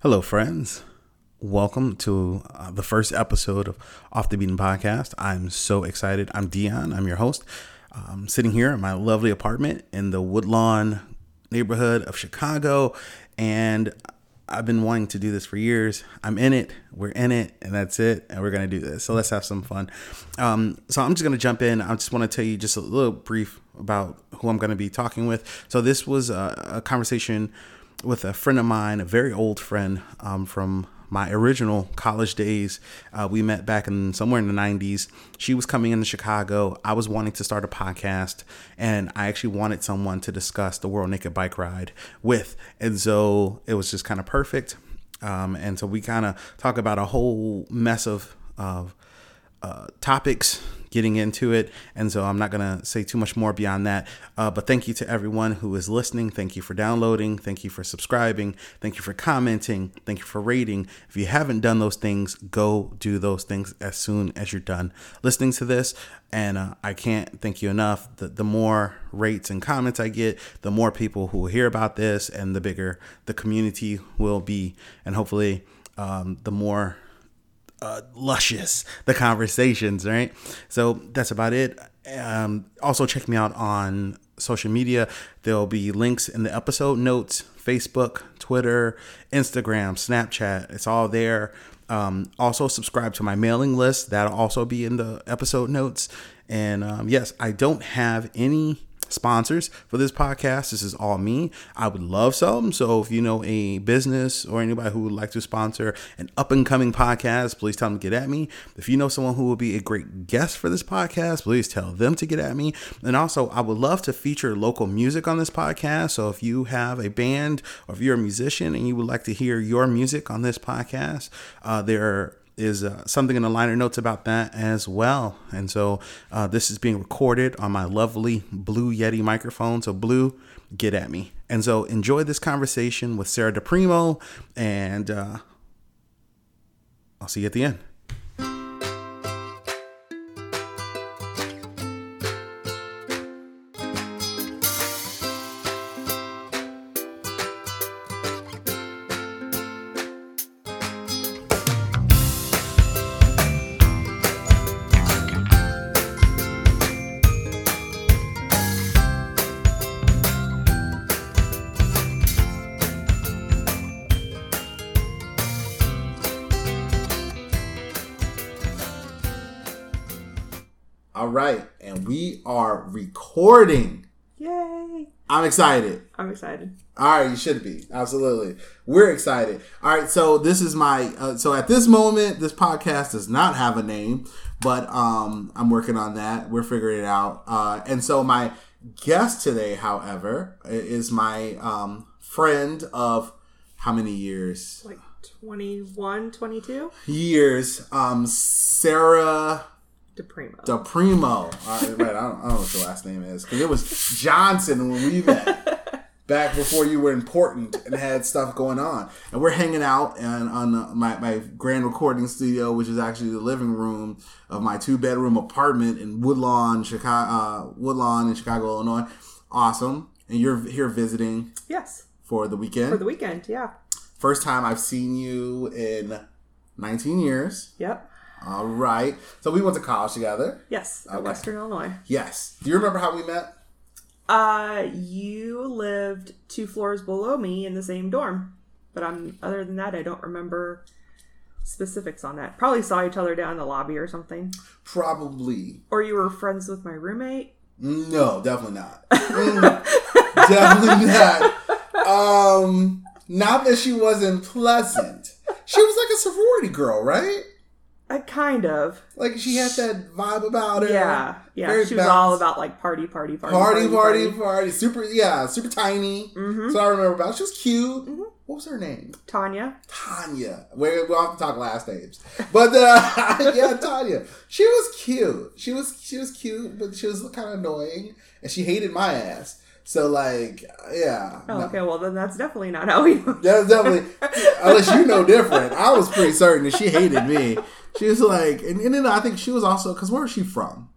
Hello, friends. Welcome to uh, the first episode of Off the Beaten Podcast. I'm so excited. I'm Dion. I'm your host. I'm sitting here in my lovely apartment in the Woodlawn neighborhood of Chicago, and I've been wanting to do this for years. I'm in it. We're in it, and that's it. And we're gonna do this. So let's have some fun. Um, so I'm just gonna jump in. I just want to tell you just a little brief about who I'm gonna be talking with. So this was a, a conversation with a friend of mine, a very old friend um, from my original college days. Uh, we met back in somewhere in the 90s. She was coming into Chicago. I was wanting to start a podcast, and I actually wanted someone to discuss the World Naked Bike Ride with. And so it was just kind of perfect. Um, and so we kind of talk about a whole mess of, of uh, topics getting into it. And so I'm not going to say too much more beyond that. Uh, but thank you to everyone who is listening. Thank you for downloading. Thank you for subscribing. Thank you for commenting. Thank you for rating. If you haven't done those things, go do those things as soon as you're done listening to this. And uh, I can't thank you enough. The, the more rates and comments I get, the more people who will hear about this, and the bigger the community will be. And hopefully, um, the more uh, luscious the conversations, right? So that's about it. Um, also, check me out on social media. There'll be links in the episode notes Facebook, Twitter, Instagram, Snapchat. It's all there. Um, also, subscribe to my mailing list. That'll also be in the episode notes. And um, yes, I don't have any sponsors for this podcast. This is all me. I would love some. So if you know a business or anybody who would like to sponsor an up and coming podcast, please tell them to get at me. If you know someone who would be a great guest for this podcast, please tell them to get at me. And also, I would love to feature local music on this podcast. So if you have a band or if you're a musician and you would like to hear your music on this podcast, uh, there are is uh, something in the liner notes about that as well. And so uh, this is being recorded on my lovely Blue Yeti microphone. So, Blue, get at me. And so, enjoy this conversation with Sarah DePrimo, and uh, I'll see you at the end. Recording. Yay! I'm excited. I'm excited. All right, you should be absolutely. We're excited. All right, so this is my uh, so at this moment, this podcast does not have a name, but um, I'm working on that. We're figuring it out. Uh, and so my guest today, however, is my um, friend of how many years? Like 21, 22? Years. Um, Sarah DePrimo. DePrimo. All right, right. I don't, I don't know what your last name is because it was Johnson when we met back before you were important and had stuff going on. And we're hanging out and on uh, my, my grand recording studio, which is actually the living room of my two bedroom apartment in Woodlawn, Chicago, uh, Woodlawn in Chicago, Illinois. Awesome. And you're here visiting yes. for the weekend. For the weekend, yeah. First time I've seen you in 19 years. Yep. All right. So we went to college together. Yes, at Okay. Western Illinois. Yes. Do you remember how we met? Uh, you lived two floors below me in the same dorm. But I'm other than that, I don't remember specifics on that. Probably saw each other down in the lobby or something. Probably. Or you were friends with my roommate. No, definitely not. Mm, definitely not. Um, not that she wasn't pleasant. She was like a sorority girl, right? Uh, kind of. Like she had that vibe about her. Yeah. Yeah. Very she was all about like party, party, party. Party, party, party, Super, yeah, super tiny. Mhm. So I remember about. She was cute. Mhm. What was her name? Tanya. Tanya. We we'll have to talk last names, but uh, yeah, Tanya. She was cute. She was she was cute, but she was kind of annoying, and she hated my ass. So like, yeah. Oh, no. okay. Well, then that's definitely not how we. That's definitely unless you know different. I was pretty certain that she hated me. She was like, and, and then I think she was also because where was she from?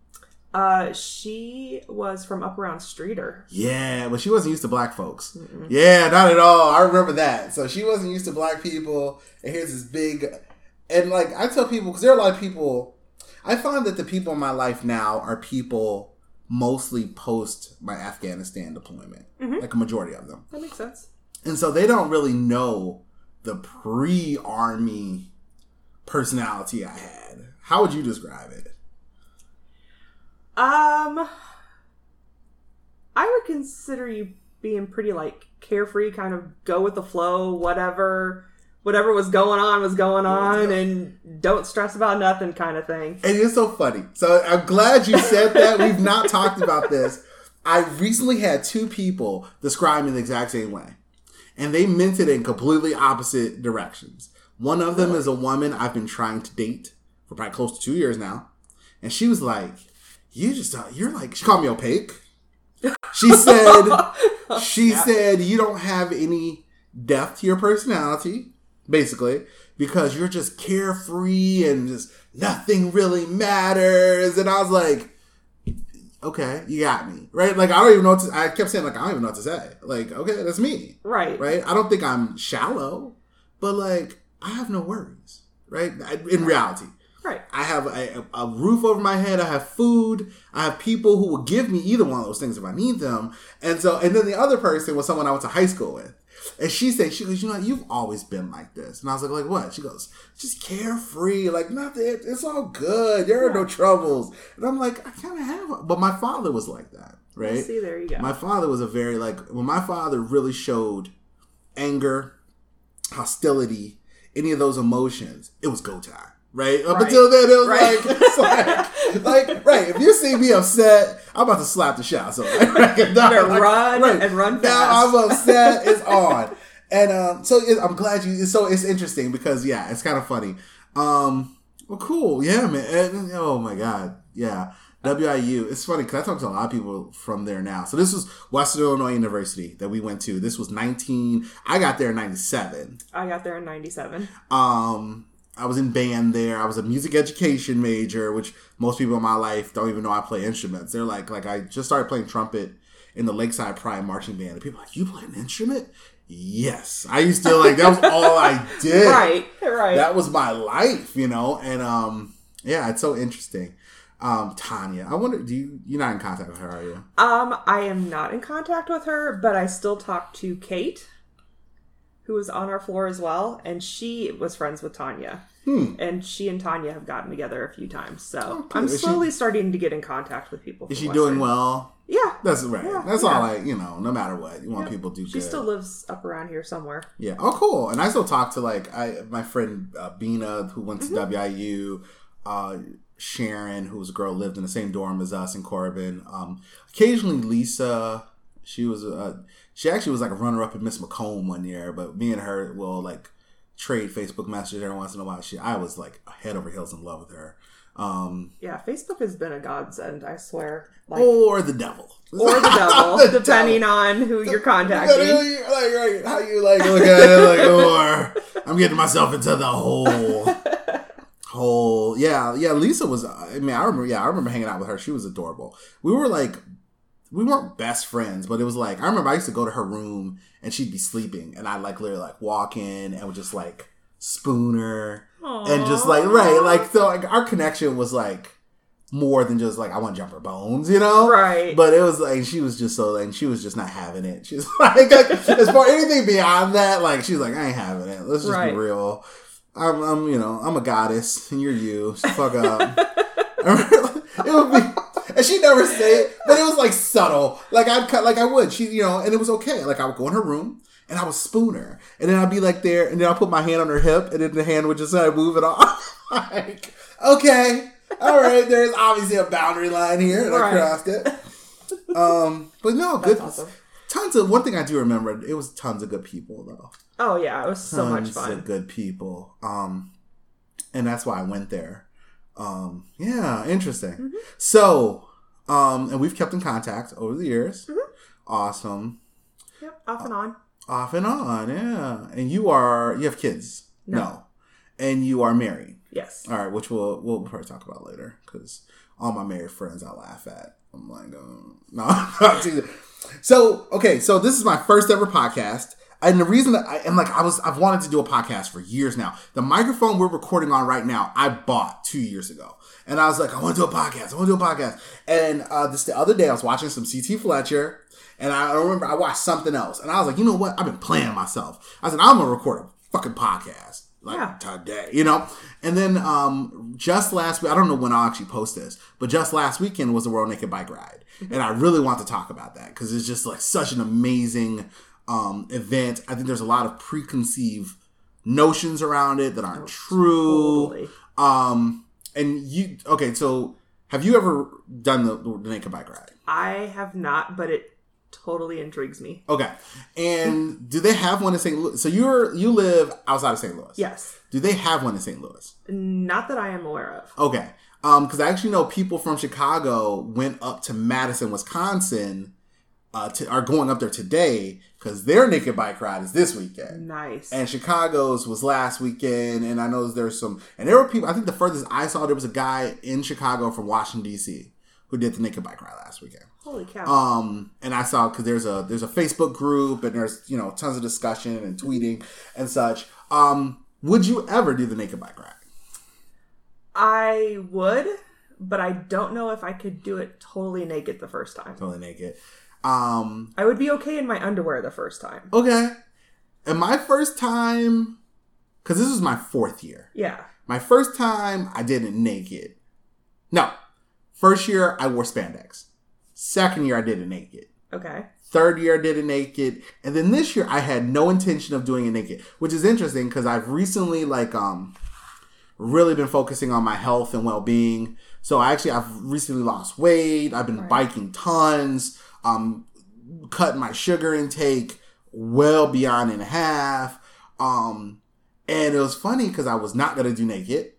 Uh, she was from up around Streator. Yeah, but she wasn't used to black folks. Yeah, not at all. I remember that. So she wasn't used to black people, and here's this big, and like I tell people because there are a lot of people. I find that the people in my life now are people mostly post my Afghanistan deployment, like a majority of them, That makes sense. and so they don't really know the pre-army personality I had. How would you describe it? Um, I would consider you being pretty like carefree, kind of go with the flow, whatever, whatever was going on was going on, and don't stress about nothing, kind of thing. And it's so funny. So I'm glad you said that. We've not talked about this. I recently had two people describe me in the exact same way. And they meant it in completely opposite directions. One of them is a woman I've been trying to date for probably close to two years now. And she was like, You just, uh, you're like, she called me opaque. She said, She said, You don't have any depth to your personality, basically, because you're just carefree and just nothing really matters. And I was like, okay, you got me. Right? Like, I don't even know what to, I kept saying, like, I don't even know what to say. Like, okay, that's me. Right. Right? I don't think I'm shallow, but like, I have no worries. Right? In reality. Right. I have a, a roof over my head. I have food. I have people who will give me either one of those things if I need them. And so, and then the other person was someone I went to high school with. And she said, she goes, you know, you've always been like this. And I was like, like what? She goes, just carefree, like nothing. It's all good. There are no troubles. And I'm like, I kind of have, but my father was like that, right? See, there you go. My father was a very like when my father really showed anger, hostility, any of those emotions, it was go time. Right? Up Right. until then, it was Right. like, it's like, like, right. If you see me upset, I'm about to slap the shit out of somebody. Right? better Like, run and run fast. Now. I'm upset. It's on. And um, so it, I'm glad you. So it's interesting because yeah, it's kind of funny. Um, well, cool. Yeah, man. And- oh my god. Yeah. WIU. It's funny because I talk to a lot of people from there now. So this was Western Illinois University that we went to. This was 19. I got there in 97. I got there in '97. Um, I was in band there. I was a music education major, which most people in my life don't even know I play instruments. They're like, like I just started playing trumpet in the Lakeside Pride marching band, and people are like, you play an instrument? Yes, I used to like that was all I did. Right. Right. That was my life, you know. And um, yeah, it's so interesting. Um, Tanya, I wonder, do you you're not in contact with her, are you? Um, I am not in contact with her, but I still talk to Kate, who was on our floor as well, and she was friends with Tanya. Hmm. And she and Tanya have gotten together a few times, so Okay. I'm Is she- slowly starting to get in contact with people. Is she doing well? Yeah, That's right. Yeah, That's yeah. all I, you know, no matter what, you want Yeah. people to do she good. still lives up around here somewhere. Yeah. Oh, cool. And I still talk to like I my friend uh, Bina who went to Mm-hmm. WIU, uh, Sharon who was a girl lived in the same dorm as us and Corbin. Um, occasionally Lisa, she was uh, she actually was like a runner up in Miss Macomb one year, but me and her will like trade Facebook messages every once in a while. She I was like head over heels in love with her. Um, Yeah, Facebook has been a godsend, I swear. Like, or the devil. or the devil, The depending devil. on who you're contacting. like, right, how you like look at it like, or I'm getting myself into the whole, whole, yeah, yeah. Lisa was, I mean, I remember, yeah, I remember hanging out with her. She was adorable. We were like, we weren't best friends, but it was like I remember I used to go to her room and she'd be sleeping, and I'd like literally like walk in and would just like spoon her and just like right, like so like our connection was like more than just like I want to jump her bones, you know? Right. But it was like she was just so like she was just not having it. She's like, like as far anything beyond that, like she's like I ain't having it. Let's just Right. be real. I'm, I'm, you know, I'm a goddess, and you're you. So fuck up. it would be, and she never say it, but it was like subtle. Like I'd cut, like I would. She, you know, and it was okay. Like I would go in her room and I would spoon her, and then I'd be like there, and then I'll put my hand on her hip, and then the hand would just kind of move it off. like okay, all right. There's obviously a boundary line here, and I crossed it. Um, but no, good. awesome. Tons of one thing I do remember. It was tons of good people though Oh yeah, it was so much fun. of good people. Um, and that's why I went there. Um, yeah, interesting. Mm-hmm. So, um, and we've kept in contact over the years. Mm-hmm. Awesome. Yep, off and on. Off and on, yeah. And you are you have kids? No. And you are married. Yes. All right, which we'll we'll probably talk about later because all my married friends I laugh at. I'm like, oh, no. So okay, so this is my first ever podcast. And the reason that I am like I was I've wanted to do a podcast for years now. The microphone we're recording on right now, I bought two years ago. And I was like, I want to do a podcast. I want to do a podcast. And uh, this the other day I was watching some CT Fletcher and I remember I watched something else. And I was like, you know what? I've been playing myself. I said, I'm gonna record a fucking podcast. Like Yeah. today, you know? And then um just last week, I don't know when I'll actually post this, but just last weekend was the World Naked Bike Ride. And I really want to talk about that because it's just like such an amazing um event. I think there's a lot of preconceived notions around it that aren't true. Totally. Um and you okay, so have you ever done the, the naked bike ride? I have not, but it totally intrigues me. Okay. And do they have one in St. Louis? So you're you live outside of St. Louis. Yes. Do they have one in St. Louis? Not that I am aware of. Okay. Um, because I actually know people from Chicago went up to Madison, Wisconsin, uh, to are going up there today because their naked bike ride is this weekend. Nice. And Chicago's was last weekend, and I know there's some, and there were people. I think the furthest I saw there was a guy in Chicago from Washington D.C. who did the naked bike ride last weekend. Holy cow. Um, and I saw because there's a there's a Facebook group and there's you know tons of discussion and tweeting and such. Um, would you ever do the naked bike ride? I would, but I don't know if I could do it totally naked the first time. Totally naked. Um, I would be okay in my underwear the first time. okay. And my first time, because this was my fourth year. Yeah. My first time, I did it naked. No, first year I wore spandex. Second year I did it naked. Okay. Third year I did it naked, and then this year I had no intention of doing it naked, which is interesting because I've recently like um really been focusing on my health and well being. So I actually I've recently lost weight. I've been Right. biking tons. Um, cut my sugar intake well beyond in half. Um, and it was funny because I was not gonna do naked.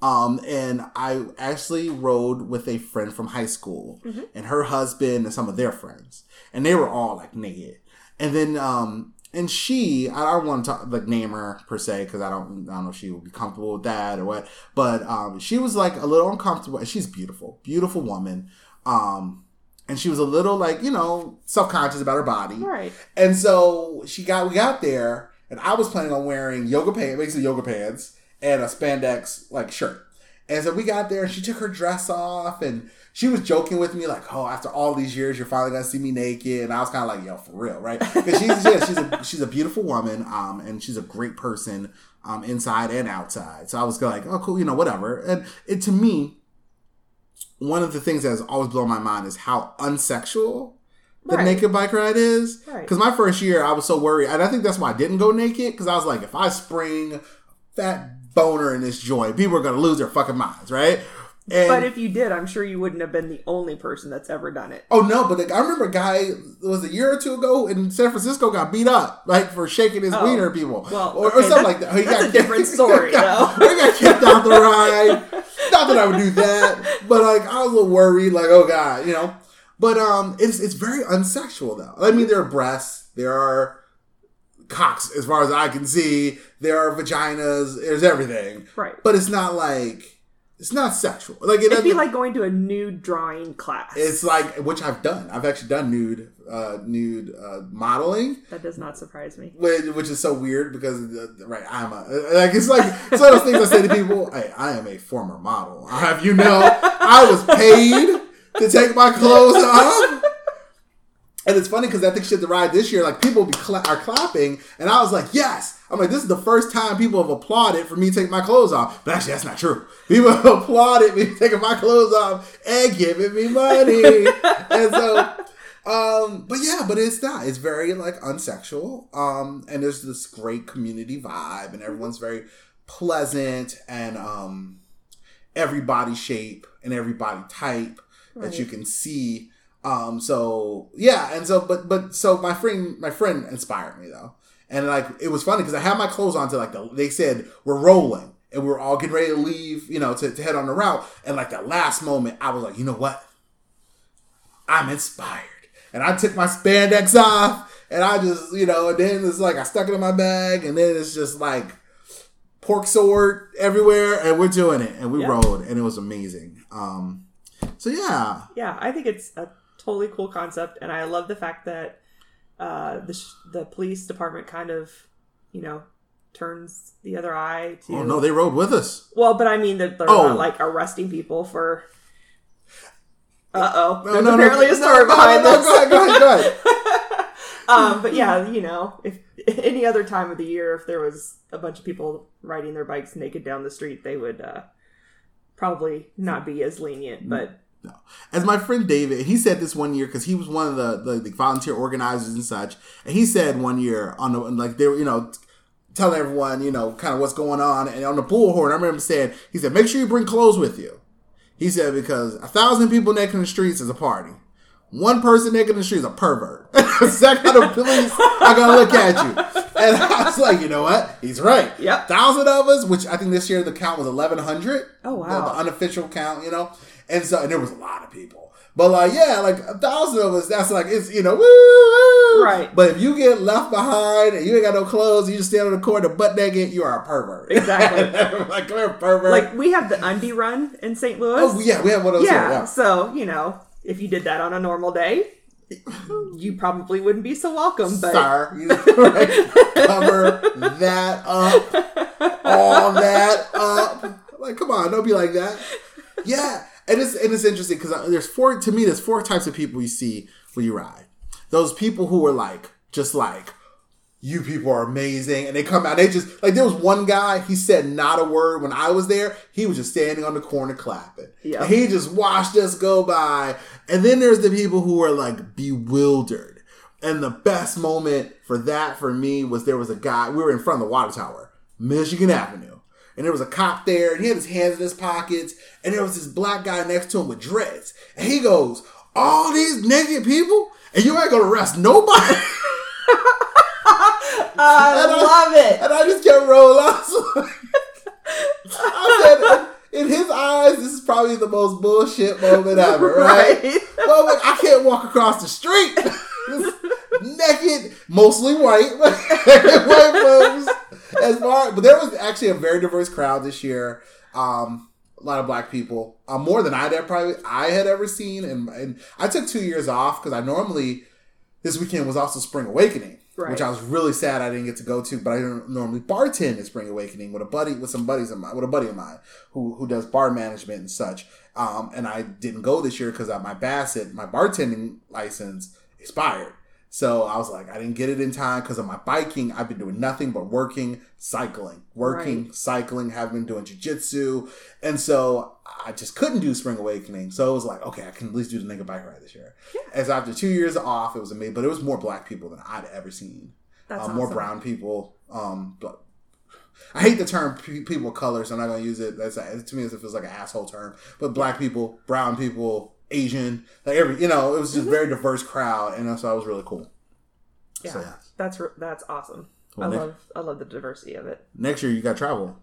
Um, and I actually rode with a friend from high school and her husband and some of their friends, and they were all like naked. And then, um, and she, I don't want to talk, like name her per se because I don't, I don't know if she would be comfortable with that or what. But um, she was like a little uncomfortable. And she's beautiful, beautiful woman. Um, and she was a little like you know self conscious about her body. Right. And so she got we got there, and I was planning on wearing yoga pants, basically yoga pants, and a spandex like shirt. And so we got there, and she took her dress off, and she was joking with me like, "Oh, after all these years, you're finally gonna see me naked." And I was kind of like, "Yo, for real, right?" Because she's yeah, she's a she's a beautiful woman, um, and she's a great person, um, inside and outside. So I was like, "Oh, cool, you know, whatever." And it to me, one of the things that has always blown my mind is how unsexual the Right. naked bike ride is. Right. Because my first year, I was so worried, and I think that's why I didn't go naked. Because I was like, if I spring that boner in this joint, people are gonna lose their fucking minds, right? And But if you did, I'm sure you wouldn't have been the only person that's ever done it. oh no, but like, I remember a guy it was a year or two ago in San Francisco got beat up like for shaking his Oh. wiener people, Well, or, or something like that. He that's got a different story, he got, though. he got kicked out the ride. Not that I would do that, but like I was a little worried, like oh god, you know. But um, it's it's very unsexual though. I mean, there are breasts, there are cocks, as far as I can see. There are vaginas. There's everything, Right. but it's not like it's not sexual. Like it It'd be like going to a nude drawing class. It's like which I've done. I've actually done nude, uh, nude uh, modeling, that does not surprise me. which, which is so weird because uh, right, I'm a like it's like it's one of those things I say to people. Hey, I am a former model. I have you know, I was paid to take my clothes off. And it's funny because I think she had the ride this year, like people be cla- are clapping, and I was like, yes. I'm like, this is the first time people have applauded for me taking my clothes off. But actually, that's not true. People have applauded me taking my clothes off and giving me money. and so, um, but yeah, but it's not. It's very like unsexual. Um, and there's this great community vibe, and everyone's very pleasant, and um, every body shape and every body type that you can see. Um, so yeah, and so but but so my friend my friend inspired me though, and like it was funny because I had my clothes on to like the they said we're rolling. And we are all getting ready to leave, you know, to, to head on the route, and like that last moment I was like, you know what, I'm inspired, and I took my spandex off and I just you know, and then it's like I stuck it in my bag, and then it's just like pork sword everywhere, and we're doing it, and we Yeah. rode, and it was amazing. Um, So yeah, Yeah, I think it's a totally cool concept, and I love the fact that uh, the sh- the police department kind of, you know, turns the other eye to. oh no, they rode with us. Well, but I mean that they're Oh. not like arresting people for. Uh oh. No, There's no, apparently no, a story behind this. Go ahead, go ahead, go ahead. um, but yeah, you know, if any other time of the year, if there was a bunch of people riding their bikes naked down the street, they would uh, probably not be as lenient. But No. As my friend David, he said this one year because he was one of the, the, the volunteer organizers and such. And he said one year on the like they were you know telling everyone you know kind of what's going on and on the bullhorn. I remember him saying he said make sure you bring clothes with you. He said because a thousand people naked in the streets is a party. One person naked in the street is a pervert. Is that kind of police are gonna look at you? And I was like, you know what? He's right. Yep. Thousand of us, which I think this year the count was eleven hundred. Oh, wow. The, the unofficial count, you know. And so, and there was a lot of people. But like, yeah, like a thousand of us. That's like it's you know, woo, woo. Right. But if you get left behind and you ain't got no clothes, you just stand on the corner butt naked, you are a pervert. Exactly. like come here, pervert. like we have the undie run in St. Louis. oh yeah, we have one of those. yeah, yeah. So you know, if you did that on a normal day, you probably wouldn't be so welcome. But Sir, you right? cover that up, all that up. Like, come on, don't be like that. Yeah, and it's and it's interesting because uh, there's four to me. There's four types of people you see when you ride. Those people who are like just like you people are amazing, and they come out. They just like there was one guy. He said not a word when I was there. He was just standing on the corner clapping. Yeah. He just watched us go by. And then there's the people who are like bewildered. And the best moment for that for me was there was a guy. We were in front of the water tower, Michigan Avenue. And there was a cop there, and he had his hands in his pockets, and there was this black guy next to him with dreads. And he goes, All these naked people? And you ain't gonna arrest nobody? I And I- love it. And I just kept rolling. I, I said, in his eyes, this is probably the most bullshit moment ever, right? Right. Well, like, I can't walk across the street. naked, mostly white, white folks. As far, but there was actually a very diverse crowd this year. Um, a lot of black people, uh, more than I'd ever probably I had ever seen, and, and I took two years off because I normally this weekend was also Spring Awakening, Right. which I was really sad I didn't get to go to. But I normally bartend at Spring Awakening with a buddy, with some buddies of mine, with a buddy of mine who who does bar management and such. Um, and I didn't go this year because my BASSET, my bartending license expired. So I was like, I didn't get it in time because of my biking. I've been doing nothing but working, cycling, working, Right. cycling, have been doing jujitsu. And so I just couldn't do Spring Awakening. So it was like, okay, I can at least do the naked bike ride this year. As after two years off, it was amazing, but it was more black people than I'd ever seen. That's Um, More brown people. Um, but I hate the term pe- people of color, so I'm not going to use it. That's to me, it feels like an asshole term. But black people, brown people, Asian, like every, you know, it was just a very diverse crowd, and so it was really cool. Yeah, So, yeah. that's r- that's awesome. Well, I Nick- love I love the diversity of it. Next year, you got travel.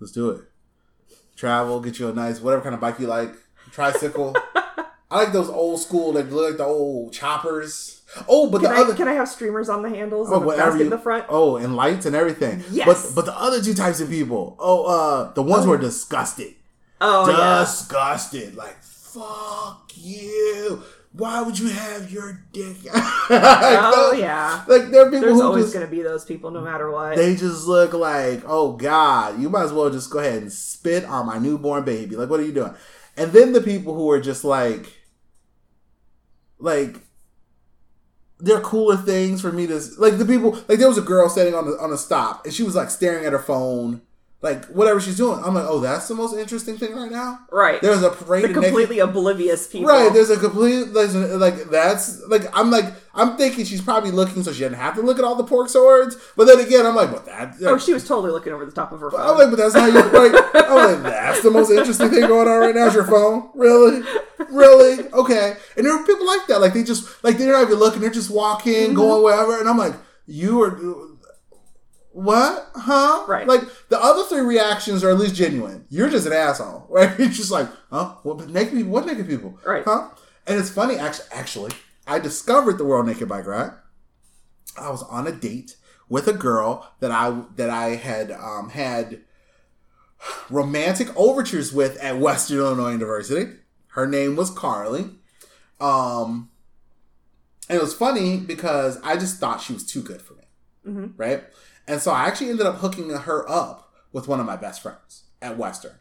Let's do it. Travel, get you a nice whatever kind of bike you like, tricycle. I like those old school, like look like the old choppers. Oh, but Can the I other can I have streamers on the handles Oh, whatever you, in the front? Oh, and lights and everything. Yes. But but the other two types of people. Oh, uh, the ones who are disgusted. Oh yeah. disgusted. Like fuck you. Why would you have your dick? Oh yeah. Like there are people There's who always just going to be those people, no matter what. they just look like oh god. You might as well just go ahead and spit on my newborn baby. Like what are you doing? And then the people who are just like like there are cooler things for me to like the people like there was a girl sitting on the on a stop and she was like staring at her phone like whatever she's doing i'm like oh that's the most interesting thing right now right. there's a parade the of naked- completely oblivious people. right there's a complete there's a, like that's like i'm like i'm thinking she's probably looking so she doesn't have to look at all the pork swords but then again i'm like but that oh, she was totally looking over the top of her phone. I'm like, but that's how you right. I'm like, that's the most interesting thing going on right now is your phone. Really? Really? Okay. And there are people like that. Like they just like they're not even looking, they're just walking, Mm-hmm. going wherever. And I'm like, you are what? Huh? Right. Like the other three reactions are at least genuine. You're just an asshole. Right? You're just like, huh? What naked people? What naked people? Right. Huh? And it's funny, actually actually, I discovered the World Naked Bike Ride. I was on a date with a girl that I that I had um, had romantic overtures with at Western Illinois University. Her name was Carly. Um, and it was funny because I just thought she was too good for me, Mhm. right? And so I actually ended up hooking her up with one of my best friends at Western,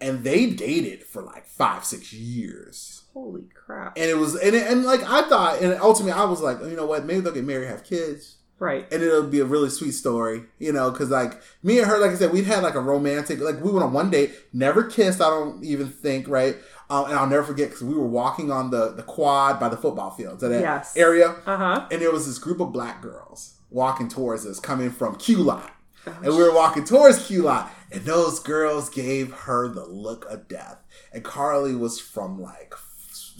and they dated for like five, six years. Holy crap! And it was, and, it, and like I thought, and ultimately I was like, you know what? Maybe they'll get married, have kids Right. and it'll be a really sweet story, you know, because like me and her, like I said, we'd had like a romantic, like we went on one date, never kissed, I don't even think, right? Um, and I'll never forget because we were walking on the the quad by the football fields at that Yes. area, Uh huh. and there was this group of black girls walking towards us, coming from Q Lot, and we were walking towards Q Lot, and those girls gave her the look of death, and Carly was from like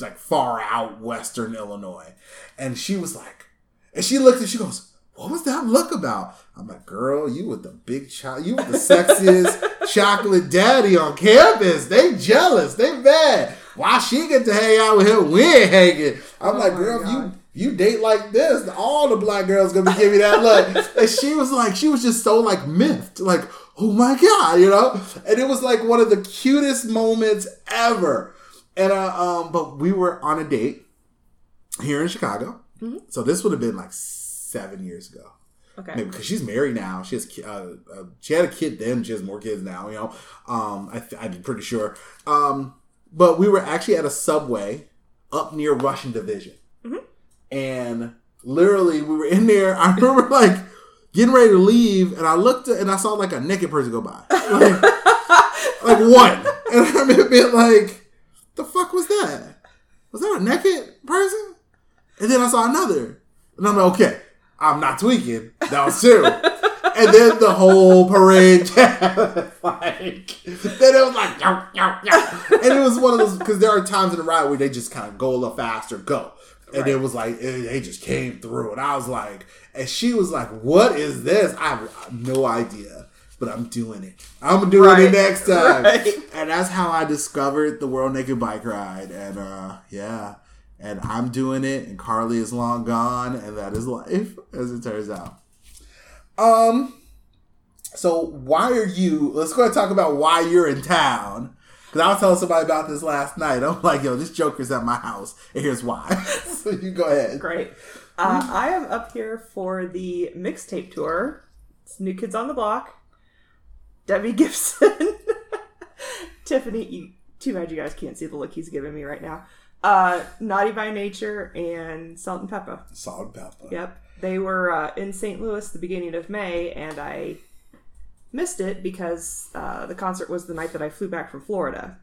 like far out Western Illinois, and she was like, and she looked and she goes, "What was that look about?" I'm like, "Girl, you with the big child, you with the sexiest chocolate daddy on campus. They jealous, they mad. Why she get to hang out with him? We ain't hanging." I'm Oh like, "Girl, if you." You date like this, all the black girls gonna be giving you that look. And she was like, she was just so like miffed, like, oh my god, you know. And it was like one of the cutest moments ever. And uh, um, but we were on a date here in Chicago, so this would have been like seven years ago, Okay. maybe because she's married now. She has uh, uh, she had a kid then. She has more kids now. You know, um, I th- I'm pretty sure. Um, but we were actually at a subway up near Rush and Division, and literally we were in there. I remember like getting ready to leave, and I looked at, and I saw like a naked person go by, like, like one, and I remember being like, "The fuck was that? Was that a naked person?" And then I saw another, and I'm like, "Okay, I'm not tweaking. That was two." And then the whole parade, like, then it was like, yo, yo, yo. and it was one of those because there are times in the ride where they just kind of go a little faster, go, and it was like it, they just came through, and I was like, and she was like, "What is this?" I have no idea, but I'm doing it. I'm doing Right. it next time, Right. and that's how I discovered the World Naked Bike Ride, and uh, yeah, and I'm doing it, and Carly is long gone, and that is life, as it turns out. Um, so why are you? Let's go ahead and talk about why you're in town. Because I was telling somebody about this last night. I'm like, yo, this Joker's at my house, and here's why. so you go ahead. Great. Uh, I am up here for the mixtape tour. It's New Kids on the Block. Debbie Gibson. Tiffany, you, too bad you guys can't see the look he's giving me right now. Uh, Naughty by Nature and Salt-N-Pepa. Salt and pepper. Yep. They were uh, in St. Louis the beginning of May, and I missed it because uh, the concert was the night that I flew back from Florida.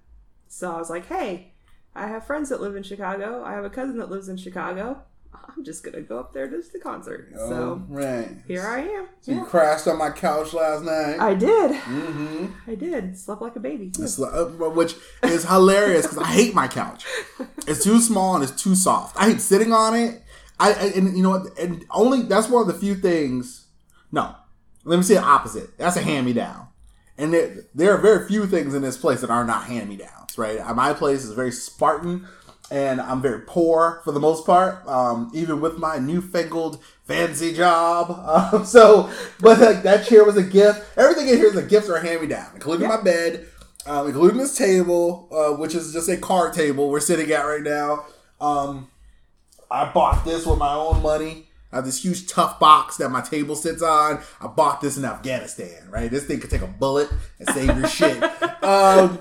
So I was like, hey, I have friends that live in Chicago. I have a cousin that lives in Chicago. I'm just going to go up there to the concert. so Oh, right. here I am. So you crashed on my couch last night. I did. mm-hmm. I did. Slept like a baby. too. Which is hilarious because I hate my couch. It's too small and it's too soft. I hate sitting on it. I, I and you know what? And only that's one of the few things. No, let me say the opposite. That's a hand me down. And there, there are very few things in this place that are not hand me downs. Right? Uh, My place is very Spartan, and I'm very poor for the most part. Um, even with my newfangled fancy job. Um, so, but like that chair was a gift. Everything in here is a gift or a hand me down, including my bed, um, including this table, uh, which is just a card table we're sitting at right now. Um, I bought this with my own money. I have this huge tough box that my table sits on. I bought this in Afghanistan, right? This thing could take a bullet and save your shit. Um,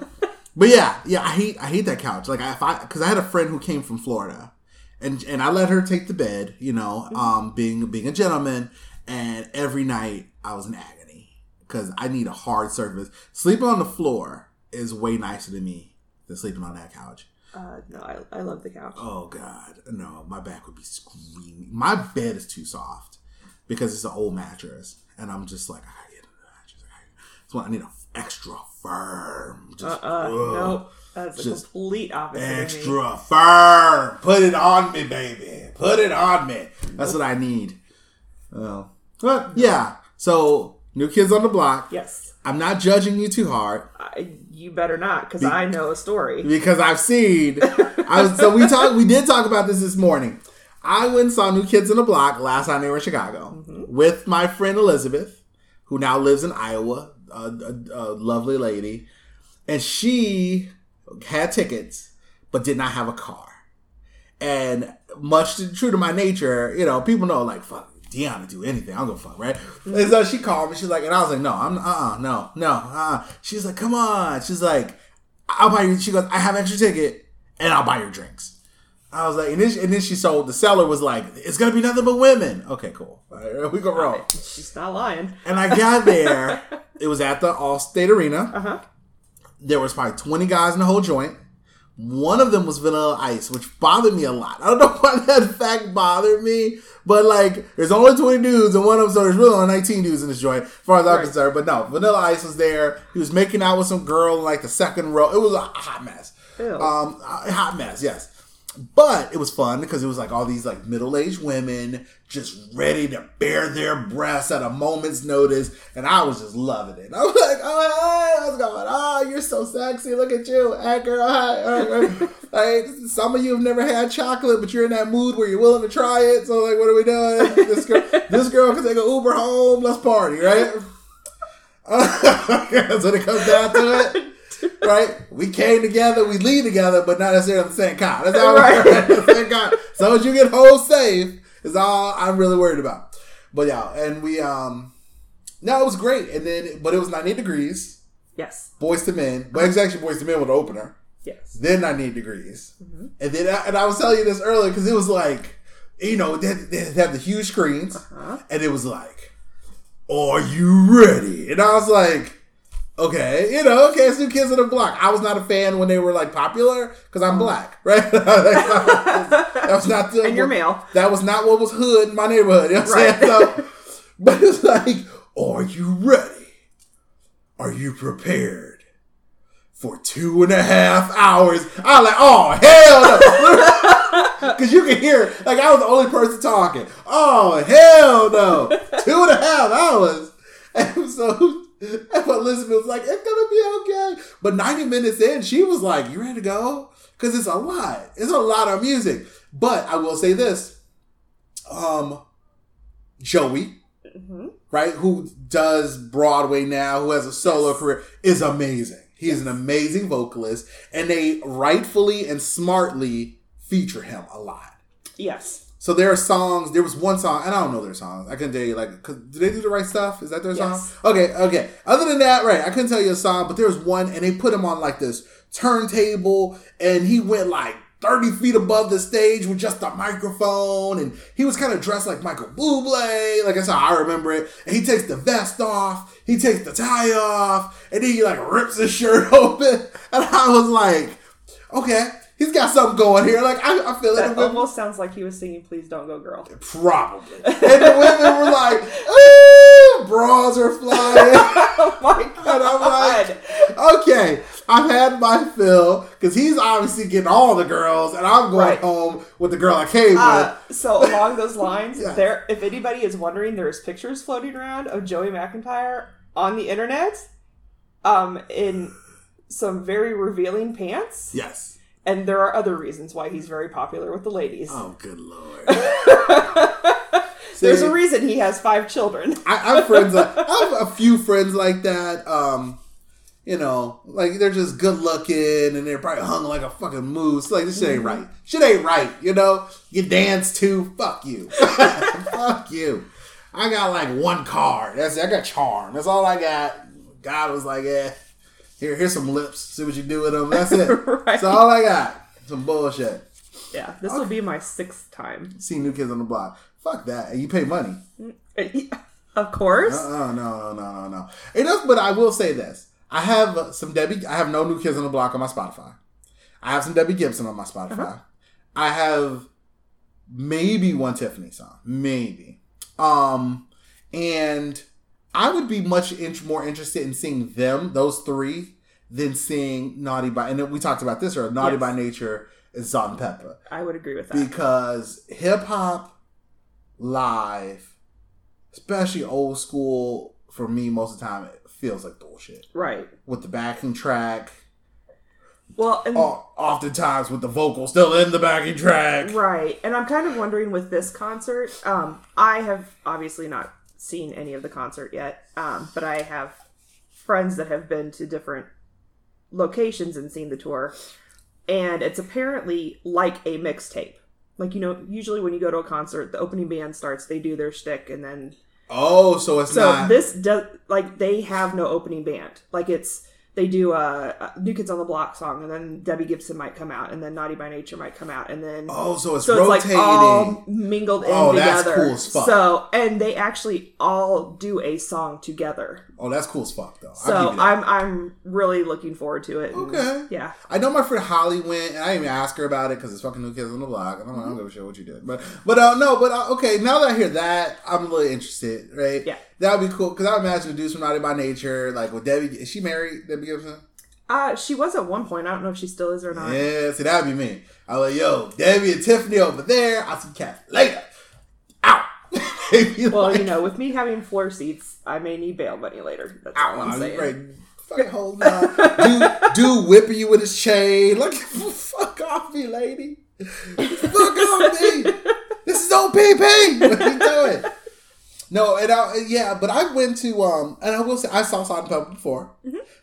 but yeah, yeah, I hate I hate that couch. Like if I because I had a friend who came from Florida, and and I let her take the bed, you know, um, being being a gentleman, and every night I was in agony because I need a hard surface. Sleeping on the floor is way nicer to me than sleeping on that couch. Uh, no, I, I love the couch. Oh God, no! My back would be screaming. My bed is too soft because it's an old mattress, and I'm just like, I gotta get a mattress. I gotta- That's I need an extra firm. Just, Uh, uh, ugh, no. That's the Just complete opposite extra firm. Put it on me, baby. Put it on me. That's what I need. Oh, but yeah. So new kids on the block. Yes. I'm not judging you too hard. I, you better not, because I know a story. because I've seen. I was so we talked. We did talk about this this morning. I went and saw New Kids in the Block last time they were in Chicago mm-hmm. with my friend Elizabeth, who now lives in Iowa, a, a, a lovely lady, and she had tickets, but did not have a car. And much to, true to my nature, you know, people know like fuck Deanna do anything. I'm gonna fuck, right? And so she called me. She's like, and I was like, no, I'm uh uh no, no, uh She's like, come on. She's like, I'll buy you. She goes, I have extra ticket and I'll buy your drinks. I was like, and then, she, and then she sold. The seller was like, "It's gonna be nothing but women." Okay, cool. All right, we go roll. She's not lying. And I got there. it was at the Allstate Arena. Uh huh. There was probably twenty guys in the whole joint. One of them was Vanilla Ice, which bothered me a lot. I don't know why that fact bothered me, but like, there's only 20 dudes, and one of them, so there's really only 19 dudes in this joint, as far as I'm Right. concerned. But no, Vanilla Ice was there. He was making out with some girl in like the second row. It was a hot mess. Um, a hot mess, yes. But it was fun because it was like all these like middle aged women just ready to bare their breasts at a moment's notice, and I was just loving it. I was like, "Oh, hey, what's going oh You're so sexy. Look at you, hey girl. Hi. hi, hi." like some of you have never had chocolate, but you're in that mood where you're willing to try it. So like, what are we doing? This girl, this girl can take an Uber home. Let's party, right? That's when it comes down to it right? We came together, we lead together, but not necessarily on the same kind. That's all Right. same car. So as you get home safe is all I'm really worried about. But yeah, and we um no, it was great. And then but it was 98 degrees, Yes. Boyz II Men. But it's actually Boyz II Men with the opener. Yes. Then 98 degrees. And then I, and I was telling you this earlier because it was like, you know, they, they have the huge screens, Uh-huh. and it was like, "Are you ready?" And I was like, "Okay, you know, okay, it's New Kids on the Block." I was not a fan when they were like popular because I'm mm. black, right? that was not the, And you're male. That was not what was hood in my neighborhood. You know what I'm Right. saying? So, but it's like, "Are you ready? Are you prepared?" For two and a half hours, I was like, "Oh hell no!" Because you can hear, like, I was the only person talking. Oh, hell no. Two and a half hours. And so, and Elizabeth was like, it's to be okay. But 90 minutes in, she was like, you ready to go? Because it's a lot. It's a lot of music. But I will say this. Um, Joey, hmm right, who does Broadway now, who has a solo career, is amazing. He is an amazing vocalist, and they rightfully and smartly feature him a lot. Yes. So there are songs. There was one song, and I don't know their songs. I couldn't tell you like, cause, did they do the right stuff? Is that their Yes. song? Okay, okay. Other than that, right? I couldn't tell you a song, but there was one, and they put him on like this turntable, and he went like thirty feet above the stage with just a microphone, and he was kind of dressed like Michael Bublé. Like that's how I remember it. And he takes the vest off, he takes the tie off, and then he like rips his shirt open, and I was like, okay. He's got something going here. Like I, I feel it. That almost sounds like he was singing "Please Don't Go, Girl." Probably. And the women were like, ooh, bras are flying. Oh my And I'm god! like, okay, I've had my fill because he's obviously getting all the girls, and I'm going Right. home with the girl I came Uh, so along those lines, Yeah. there. If anybody is wondering, there's pictures floating around of Joey McIntyre on the internet, um, in some very revealing pants. Yes. And there are other reasons why he's very popular with the ladies. Oh, good lord. There's a reason he has five children. I, I have friends. Like, I have a few friends like that. Um, you know, like they're just good looking and they're probably hung like a fucking moose. Like this shit ain't right. Shit ain't right. You know, you dance too. Fuck you. Fuck you. I got like one card. That's it. I got charm. That's all I got. God was like, eh, here, here's some lips. See what you do with them. That's it. Right. That's all I got. Some bullshit. Yeah, this will be my sixth time. See new kids on the block. Fuck that. And you pay money. Of course. Uh, no, no, no, no, no. It does, but I will say this: I have some Debbie. I have no new kids on the block on my Spotify. I have some Debbie Gibson on my Spotify. Uh-huh. I have maybe one Tiffany song, maybe. Um, and I would be much int- more interested in seeing them, those three, than seeing Naughty by. And we talked about this earlier. Naughty Yes. by Nature and Salt-N-Pepa I would agree with that. because hip hop live, especially old school, for me most of the time it feels like bullshit. right. With the backing track, Well, and oftentimes with the vocal still in the backing track. Right. And I'm kind of wondering with this concert, um, I have obviously not seen any of the concert yet, um, but I have friends that have been to different locations and seen the tour. and it's apparently like a mixtape. Like you know, usually when you go to a concert, the opening band starts, they do their shtick, and then Oh, so it's so not. this does like they have no opening band. Like it's they do a, a New Kids on the Block song, and then Debbie Gibson might come out, and then Naughty by Nature might come out, and then oh, so it's so it's rotating. like all mingled in Oh, that's together. cool. So and they actually all do a song together. Oh, that's cool as fuck though. So give you that. I'm I'm really looking forward to it. and, Okay. Yeah. I know my friend Holly went, and I didn't even ask her about it because it's fucking new kids on the block. And I'm like, I don't give a shit what you did, but but uh, no, but uh, okay. Now that I hear that, I'm really interested. Right? Yeah. that would be cool because I imagine the dudes from Naughty by Nature, like with Debbie. Is she married? Debbie Gibson. Uh, she was at one point. I don't know if she still is or not. Yeah, see that'd be me. I was like, yo, Debbie and Tiffany over there. I'll see cats later. Well, like, you know, with me having floor seats, I may need bail money later. That's all I'm saying. Right. Fucking hold on. dude, dude whipping you with his chain. Like, fuck off me, lady. Fuck off me. This is OPP. What are you doing? No, and I, yeah, but I went to um, and I will say I saw and Pepper before.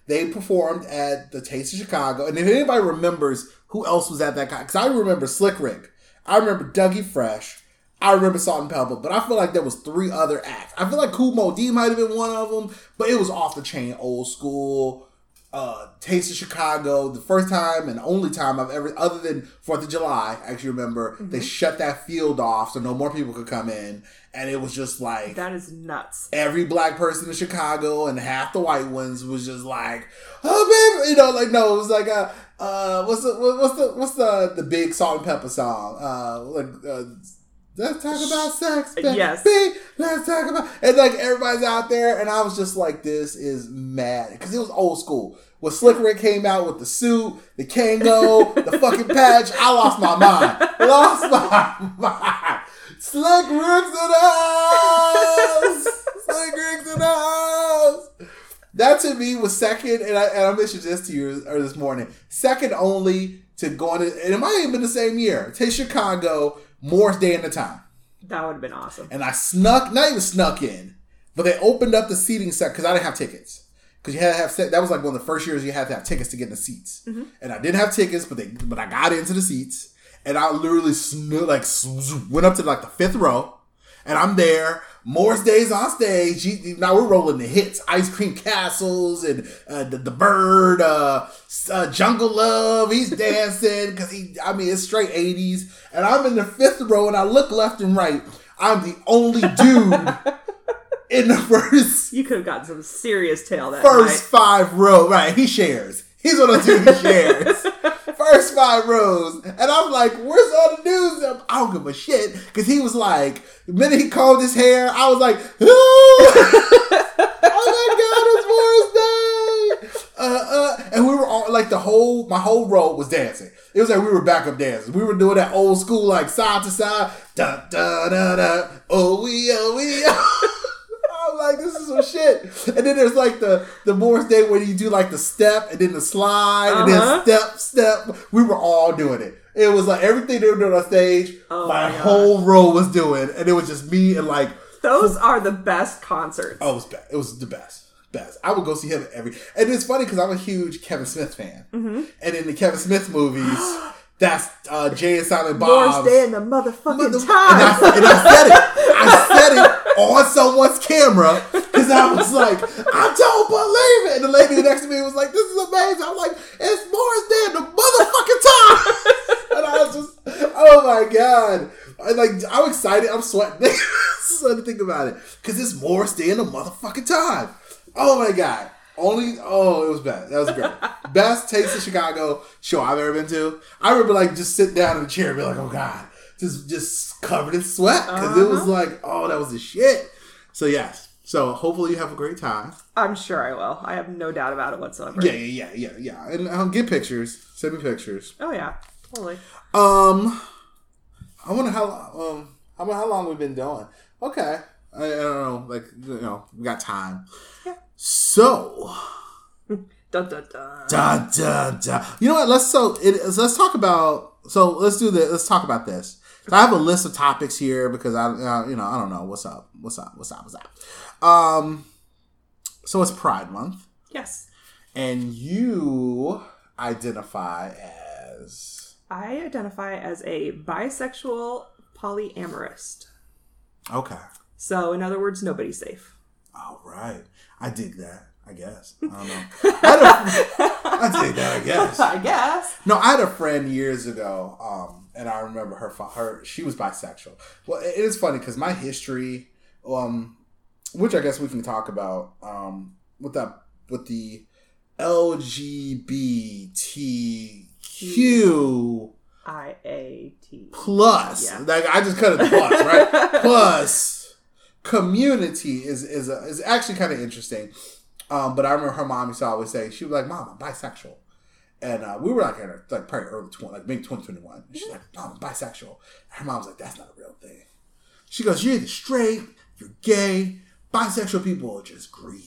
They performed at the Taste of Chicago, and if anybody remembers who else was at that because I remember Slick Rick, I remember Dougie Fresh, I remember Salt-N-Pepa, but I feel like there was three other acts. I feel like Kool Moe Dee might have been one of them, but it was off the chain, old school. Uh, Taste of Chicago, the first time and only time I've ever, other than Fourth of July, I actually remember they shut that field off so no more people could come in, and it was just like That is nuts. every black person in Chicago and half the white ones was just like, oh baby, you know, like no, it was like a uh, what's the what's the what's the the big Salt-N-Pepa song? Uh, like uh, let's talk about sex, baby. Yes. Let's talk about and like everybody's out there, and I was just like, this is mad because it was old school. When Slick Rick came out with the suit, the Kangol, the fucking patch, I lost my mind. Lost my mind. Slick Rick's in the house. Slick Rick's in the house. That to me was second, and I, and I mentioned this to you or this morning. Second only to going to, and it might have been the same year. To Chicago, Morris Day in the Time, That would have been awesome. and I snuck, not even snuck in, but they opened up the seating set because I didn't have tickets. Because you had to have set, that was like one of the first years you had to have tickets to get in the seats, mm-hmm. and I didn't have tickets, but they but I got into the seats, and I literally snu- like went up to like the fifth row, and I'm there. Morris Day's on stage. He- now we're rolling the hits, Ice Cream Castles, and uh, the, the Bird, uh, uh, Jungle Love. He's dancing because he. I mean, it's straight '80s, and I'm in the fifth row, and I look left and right. I'm the only dude in the first You could have gotten some serious tail that first night. five row, Right, he shares. He's one of the two who shares. First five rows. And I'm like, where's all the dudes? I don't give a shit. Because he was like, the minute he combed his hair, I was like, oh my God, it's Morris Day. Uh, uh, and we were all like, the whole, my whole row was dancing. It was like we were backup dancers. We were doing that old school, like side to side. Da, da, da, da. Oh, we, oh, we, oh. Like, this is some shit. And then there's like the the Morris Day where you do like the step and then the slide and Uh-huh. then step, step. We were all doing it. It was like everything they were doing on stage, Oh my, my whole row was doing, and it was just me and like, Those are the best concerts. oh, it was best. It was the best. Best. I would go see him every. And it's funny because I'm a huge Kevin Smith fan, Mm-hmm. and in the Kevin Smith movies, that's uh, Jay and Silent Bob. Morris Day in the motherfucking Mother- time. And I, and I said it. I said it on someone's camera because I was like, I don't believe it. And the lady next to me was like, this is amazing. I'm like, it's Morris Day in the motherfucking time. and I was just, oh my God. I like, I'm excited. I'm sweating. so to think about it because it's Morris Day in the motherfucking time. Oh my God. Only oh, it was bad. That was great. Best Taste of Chicago show I've ever been to. I remember like just sitting down in the chair and be like, oh god, just just covered in sweat because it was like, oh, that was the shit. So yes. So hopefully you have a great time. I'm sure I will. I have no doubt about it whatsoever. Yeah, yeah, yeah, yeah, yeah. And um, get pictures. Send me pictures. Oh yeah. Totally. Um, I wonder how um I wonder how long we've been doing. Okay, I, I don't know. Like you know, we got time. So. Dun dun dun. Dun, dun, dun. You know what? Let's so it, let's talk about so let's do this. Let's talk about this. So I have a list of topics here because I uh, you know I don't know what's up, what's up, what's up, what's up. Um, so it's Pride Month, Yes. and you identify as? I identify as a bisexual polyamorist. Okay. So, in other words, nobody's safe. All right. I dig that. I guess. I don't know. I, I dig that. I guess. I guess. No, I had a friend years ago, um, and I remember her. Her she was bisexual. Well, it is funny because my history, um, which I guess we can talk about, um, with that with the LGBTQ I A T. plus. Yeah. Like I just cut it the plus, right? plus community is is a, is actually kind of interesting. Um, but I remember her mom used to always say she was like, "Mom, I'm bisexual," and uh, we were like in our, like probably early twenty, like maybe twenty twenty one. She's like, "Mom, I'm bisexual." Her mom's like, "That's not a real thing." She goes, "You're either straight, you're gay. Bisexual people are just greedy."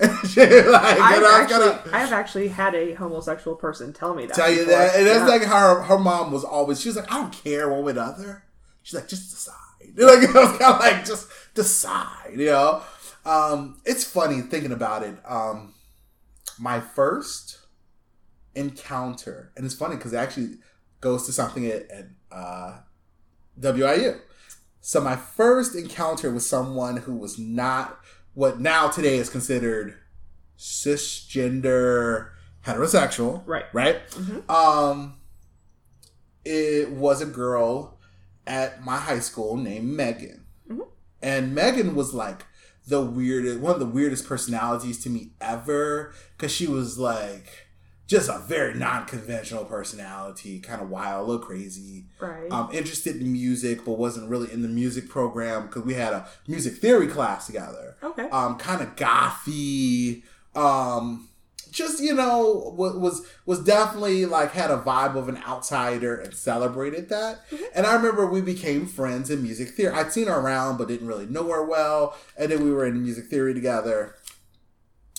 Like, I've actually, I've actually had a homosexual person tell me that. tell you before. that. And that's Yeah. like her, her mom was always. She was like, I don't care one way or the other. She's like, just decide. Like I was kind of like, just decide. You know. Um, it's funny thinking about it. Um, my first encounter, and it's funny because it actually goes to something at, at uh, WIU. So my first encounter with someone who was not what now today is considered cisgender heterosexual Right. right Mhm. um it was a girl at my high school named megan. And megan was like the weirdest one of the weirdest personalities to me ever because she was like just a very non-conventional personality kind of wild a little crazy Right. um, interested in music but wasn't really in the music program because we had a music theory class together okay. um, kind of gothy, um, just you know, was was definitely like had a vibe of an outsider and celebrated that. Mm-hmm. And I remember we became friends in music theory. I'd seen her around, but didn't really know her well. And then we were in music theory together.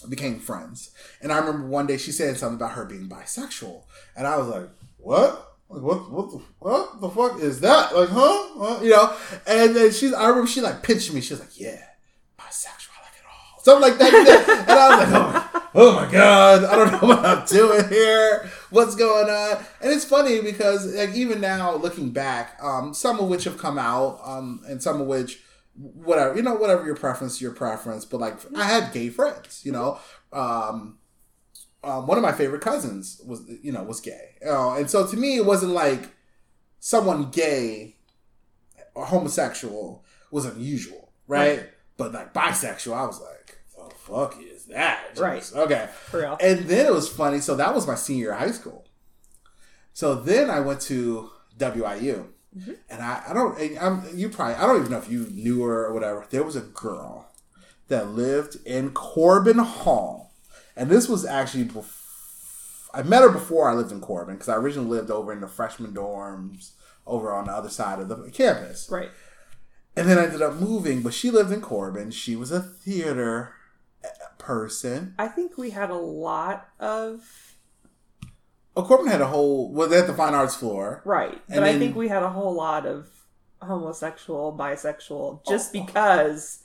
Became friends, and I remember one day she said something about her being bisexual, and I was like, "What? Like what? What the what the fuck is that? Like, huh? Huh? You know?" And then she, I remember she like pinched me. She was like, "Yeah, bisexual. I like it all." Something like that. and I was like, "Oh oh my god, I don't know what I'm doing here. What's going on?" And it's funny because like even now looking back, um, some of which have come out, um, and some of which whatever you know whatever your preference your preference but like i had gay friends you know? Um um, one of my favorite cousins was you know was gay. Uh, and so to me it wasn't like someone gay or homosexual was unusual right? But like bisexual i was like oh fuck is that Right. Okay For real. and then it was funny. So that was my senior high school. So then I went to WIU, Mhm. and I, I don't. I'm, you probably I don't even know if you knew her or whatever. There was a girl that lived in Corbin Hall, and this was actually. Bef- I met her before I lived in Corbin because I originally lived over in the freshman dorms over on the other side of the campus. Right. And then I ended up moving, but she lived in Corbin. She was a theater person. I think we had a lot of Oh, Corbin had a whole. Well, they had the fine arts floor. right, but And I think we had a whole lot of homosexual, bisexual, just Oh. because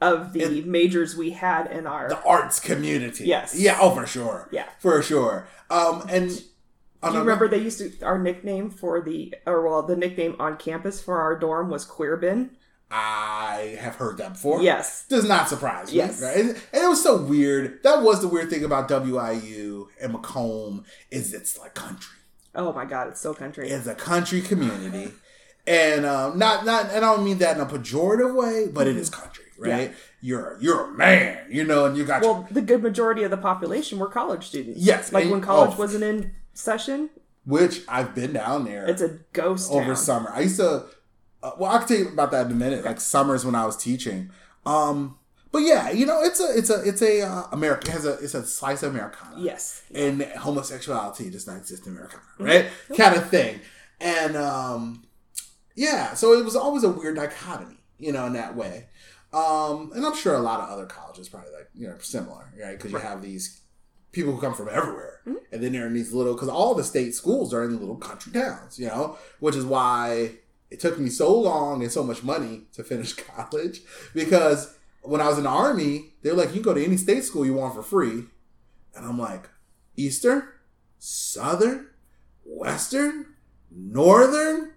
of the It- majors we had in our The arts community. Yes. Yeah. Oh, for sure. yeah. For sure. Um, and Do you remember they used to our nickname for the or well the nickname on campus for our dorm was Queer Bin? I have heard that before. Yes. Does not surprise me. Yes. Right? And, and it was so weird. That was the weird thing about WIU and Macomb is it's like country. Oh my god, it's so country. It's a country community. And um, not not and I don't mean that in a pejorative way, but it is country, right? You're you're a man, you know, and you got your Well, the good majority of the population were college students. Yes, Like and- when college oh. wasn't in session, which I've been down there. it's a ghost over town. summer. I used to. Uh, well, I'll tell you about that in a minute. Like summers when I was teaching. Um, but yeah, you know, it's a it's a it's a uh, America it has a it's a slice of Americana. Yes. And homosexuality does not exist in Americana, right? Kind of thing. And um, yeah, so it was always a weird dichotomy, you know, in that way. Um, and I'm sure a lot of other colleges probably like you know similar, right? Because you have these people who come from everywhere, and then they're in these little because all the state schools are in little country towns, you know, which is why it took me so long and so much money to finish college because when I was in the army, they're like, you can go to any state school you want for free, and I'm like, Eastern, Southern, Western, Northern.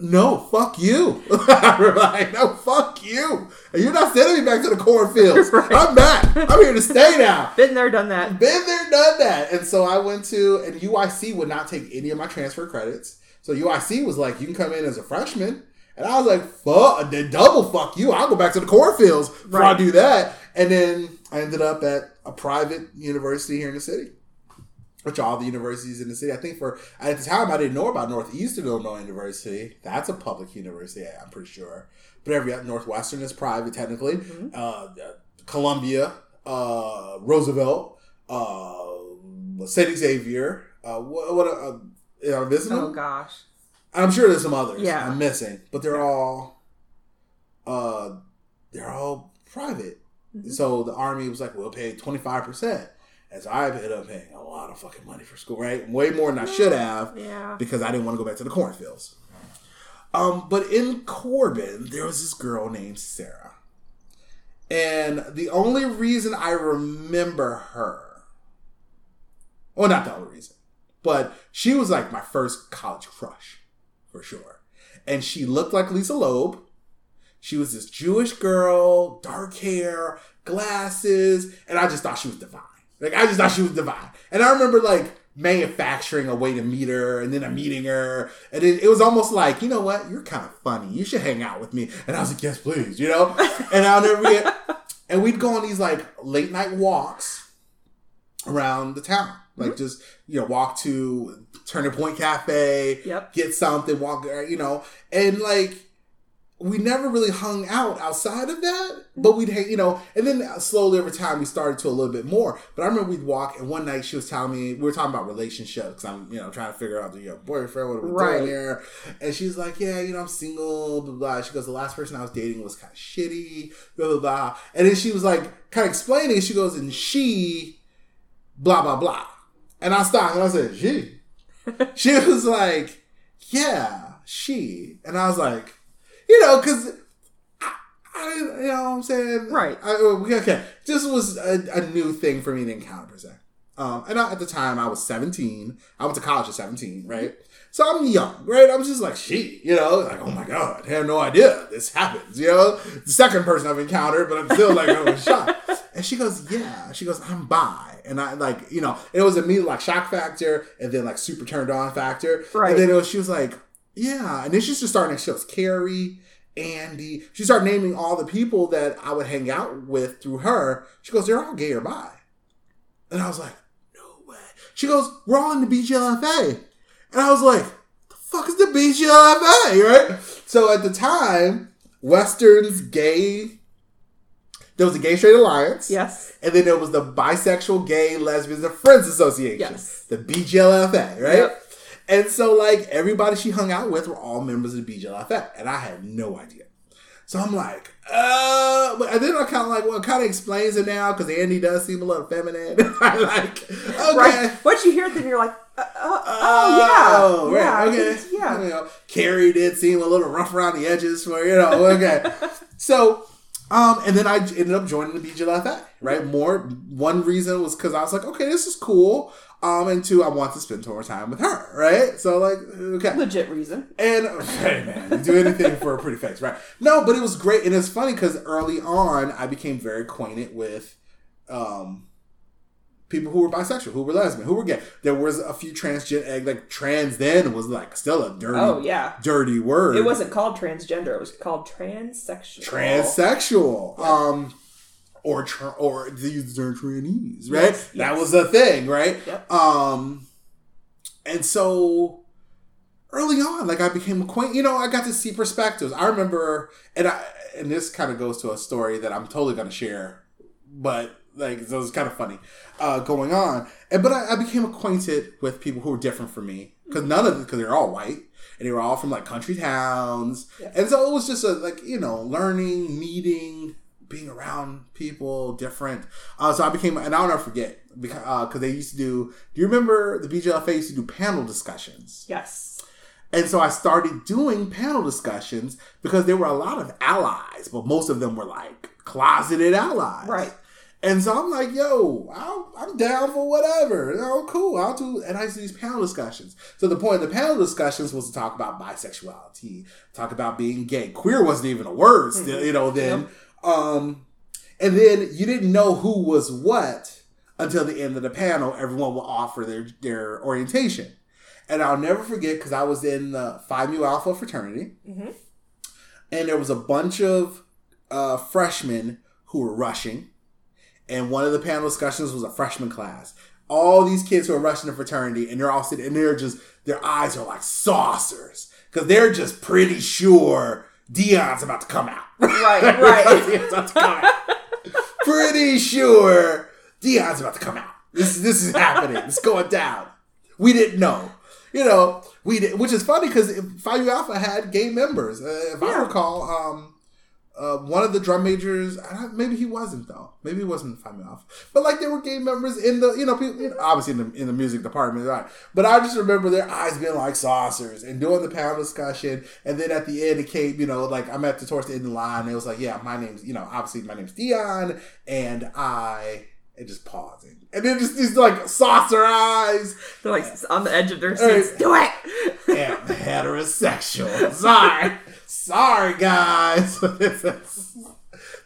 No, fuck you. I'm like, no, fuck you. And you're not sending me back to the cornfields. Right. I'm back. I'm here to stay now. Been there, done that. Been there, done that. And so I went to, and UIC would not take any of my transfer credits. So UIC was like, you can come in as a freshman. And I was like, fuck, then double fuck you. I'll go back to the cornfields before I do that. And then I ended up at a private university here in the city. Which all the universities in the city, I think for at the time I didn't know about Northeastern Illinois University. That's a public university, I'm pretty sure. But every Northwestern is private technically. Uh, Columbia, uh, Roosevelt, uh, St. Xavier. Uh, what? what missing Oh them? gosh. I'm sure there's some others. Yeah. I'm missing, but they're all, uh, they're all private. Mm-hmm. So the army was like, "We'll pay 25 percent," so I ended up paying a lot of fucking money for school, right? Way more than I should have Yeah. because I didn't want to go back to the cornfields. Um, but in Corbin, there was this girl named Sarah. And the only reason I remember her, well, not the only reason, but she was like my first college crush, for sure. And she looked like Lisa Loeb. She was this Jewish girl, dark hair, glasses, and I just thought she was divine. Like I just thought she was divine. And I remember like manufacturing a way to meet her and then I'm meeting her. And it, it was almost like, you know what, you're kind of funny. You should hang out with me. And I was like, yes, please, you know? And I'll never forget. And we'd go on these like late night walks around the town. Like just, you know, walk to Turning Point Cafe, Yep. get something, walk, uh, you know, and like we never really hung out outside of that, but we'd, hang, you know, and then slowly over time we started to a little bit more. But I remember we'd walk, and one night she was telling me we were talking about relationships because I'm, you know, trying to figure out the you know, boyfriend, what are we Right. doing here? And she's like, yeah, you know, I'm single, blah blah. She goes, the last person I was dating was kind of shitty, blah blah blah. And then she was like, kind of explaining. She goes, and she, blah blah blah. And I stopped and I said, she. she was like, yeah, she. And I was like, you know, because I, I you know what I'm saying? Right. I, okay, okay. This was a, a new thing for me to encounter, se. Um, and I, at the time, I was 17. I went to college at 17, right? So I'm young, right? I'm just like, she, you know, like, oh my God, I have no idea this happens, you know? The second person I've encountered, but I'm still like, oh, shocked. And she goes, yeah. She goes, I'm bi. And I like, you know, it was immediately like shock factor and then like super turned on factor. Right. And then it was, she was like, yeah. And then she just started, she goes, Carrie, Andy. She started naming all the people that I would hang out with through her. She goes, they're all gay or bi. And I was like, no way. She goes, we're all in the BGLFA. And I was like, the fuck is the BGLFA, right? So at the time, Western's gay, there was a Gay Straight Alliance. Yes. And then there was the Bisexual Gay Lesbians and Friends Association. Yes. The BGLFA, right? Yep. And so, like, everybody she hung out with were all members of the BGLFA. And I had no idea. So I'm like, uh, but and then I kind of like, well, it kind of explains it now because Andy does seem a little feminine. Like, okay. Right. Once you hear it, then you're like, uh, uh, oh, yeah. right, yeah. okay. Yeah. You know, Carrie did seem a little rough around the edges for, you know, okay. so, um, and then I ended up joining the BGLFA, right? More, one reason was because I was like, okay, this is cool. Um, and two, I want to spend more time with her, right? So, like, okay. Legit reason. And hey man, do anything for a pretty face, right? No, but it was great, and it's funny because early on I became very acquainted with um, people who were bisexual, who were lesbian, who were gay. There was a few transgender, like trans then was like still a dirty, Oh, yeah. dirty word. It wasn't called transgender. It was called transsexual. transsexual. Um, or tra- or these are trannies, right? Yes, That was the thing, right? Yep. Um, and so early on, like I became acquainted. You know, I got to see perspectives. I remember, and I and this kind of goes to a story that I'm totally to share, but like so was kind of funny uh, going on. And but I, I became acquainted with people who were different from me because none of them because they're all white and they were all from like country towns, Yeah. and so it was just a like you know learning, meeting. Being around people different, uh, so I became, and I'll never forget because because they used to do. Do you remember the BGLFA used to do panel discussions? Yes. And so I started doing panel discussions because there were a lot of allies, but most of them were like closeted allies. Right. And so I'm like, yo, I'll, I'm down for whatever. Oh, cool. I'll do. And I used to do these panel discussions. So the point of the panel discussions was to talk about bisexuality, talk about being gay. Queer wasn't even a word, still, you know. Then, um, and then you didn't know who was what until the end of the panel. Everyone will offer their their orientation, and I'll never forget because I was in the Phi Mu Alpha fraternity, and there was a bunch of uh, freshmen who were rushing and one of the panel discussions was a freshman class. All these kids who are rushing the fraternity, and they're all sitting, and they're just their eyes are like saucers because they're just pretty sure Dion's about to come out. Right, right. Dion's about to come out. pretty sure Dion's about to come out. This this is happening. It's going down. We didn't know. You know, we did, which is funny because Mu Alpha had gay members. Uh, if I recall, um, uh, one of the drum majors, maybe he wasn't though. Maybe he wasn't Mu Alpha, but like there were gay members in the, you know, people, you know, obviously in the in the music department, right? But I just remember their eyes being like saucers and doing the panel discussion, and then at the end it came, you know, like I'm at the towards the end of the line, and it was like, yeah, my name's, you know, obviously my name's Dion, and I. And just pausing, and then just these like saucer eyes, They're like on the edge of their seats. Do it. am heterosexual. Sorry. Sorry, guys. this, is,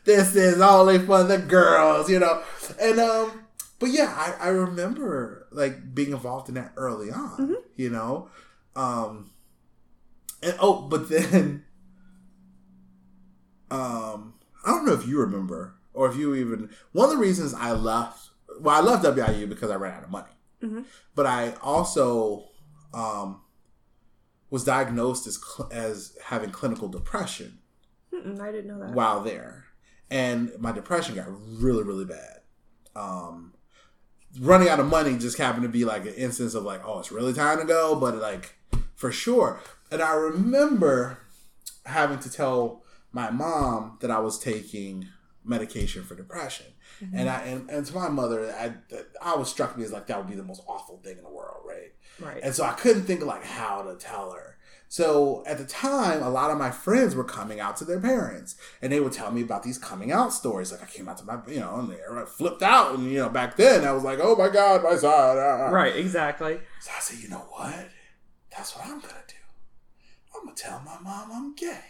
this is only for the girls, you know. And um, but yeah, I, I remember like being involved in that early on, you know. Um and oh, but then um I don't know if you remember or if you even one of the reasons I left well, I left WIU because I ran out of money. Mhm. But I also um was diagnosed as cl- as having clinical depression Mm-mm, I didn't know that. while there, and my depression got really really bad. Um, running out of money just happened to be like an instance of like, oh, it's really time to go, but like for sure. And I remember having to tell my mom that I was taking medication for depression. And I and, and to my mother, I I was struck me as like that would be the most awful thing in the world, right? Right. And so I couldn't think of like how to tell her. So at the time, a lot of my friends were coming out to their parents, and they would tell me about these coming out stories. Like I came out to my, you know, and they were flipped out, and you know, back then I was like, oh my god, my son. ah, ah. right. Exactly. So I said, you know what? That's what I'm gonna do. I'm gonna tell my mom I'm gay,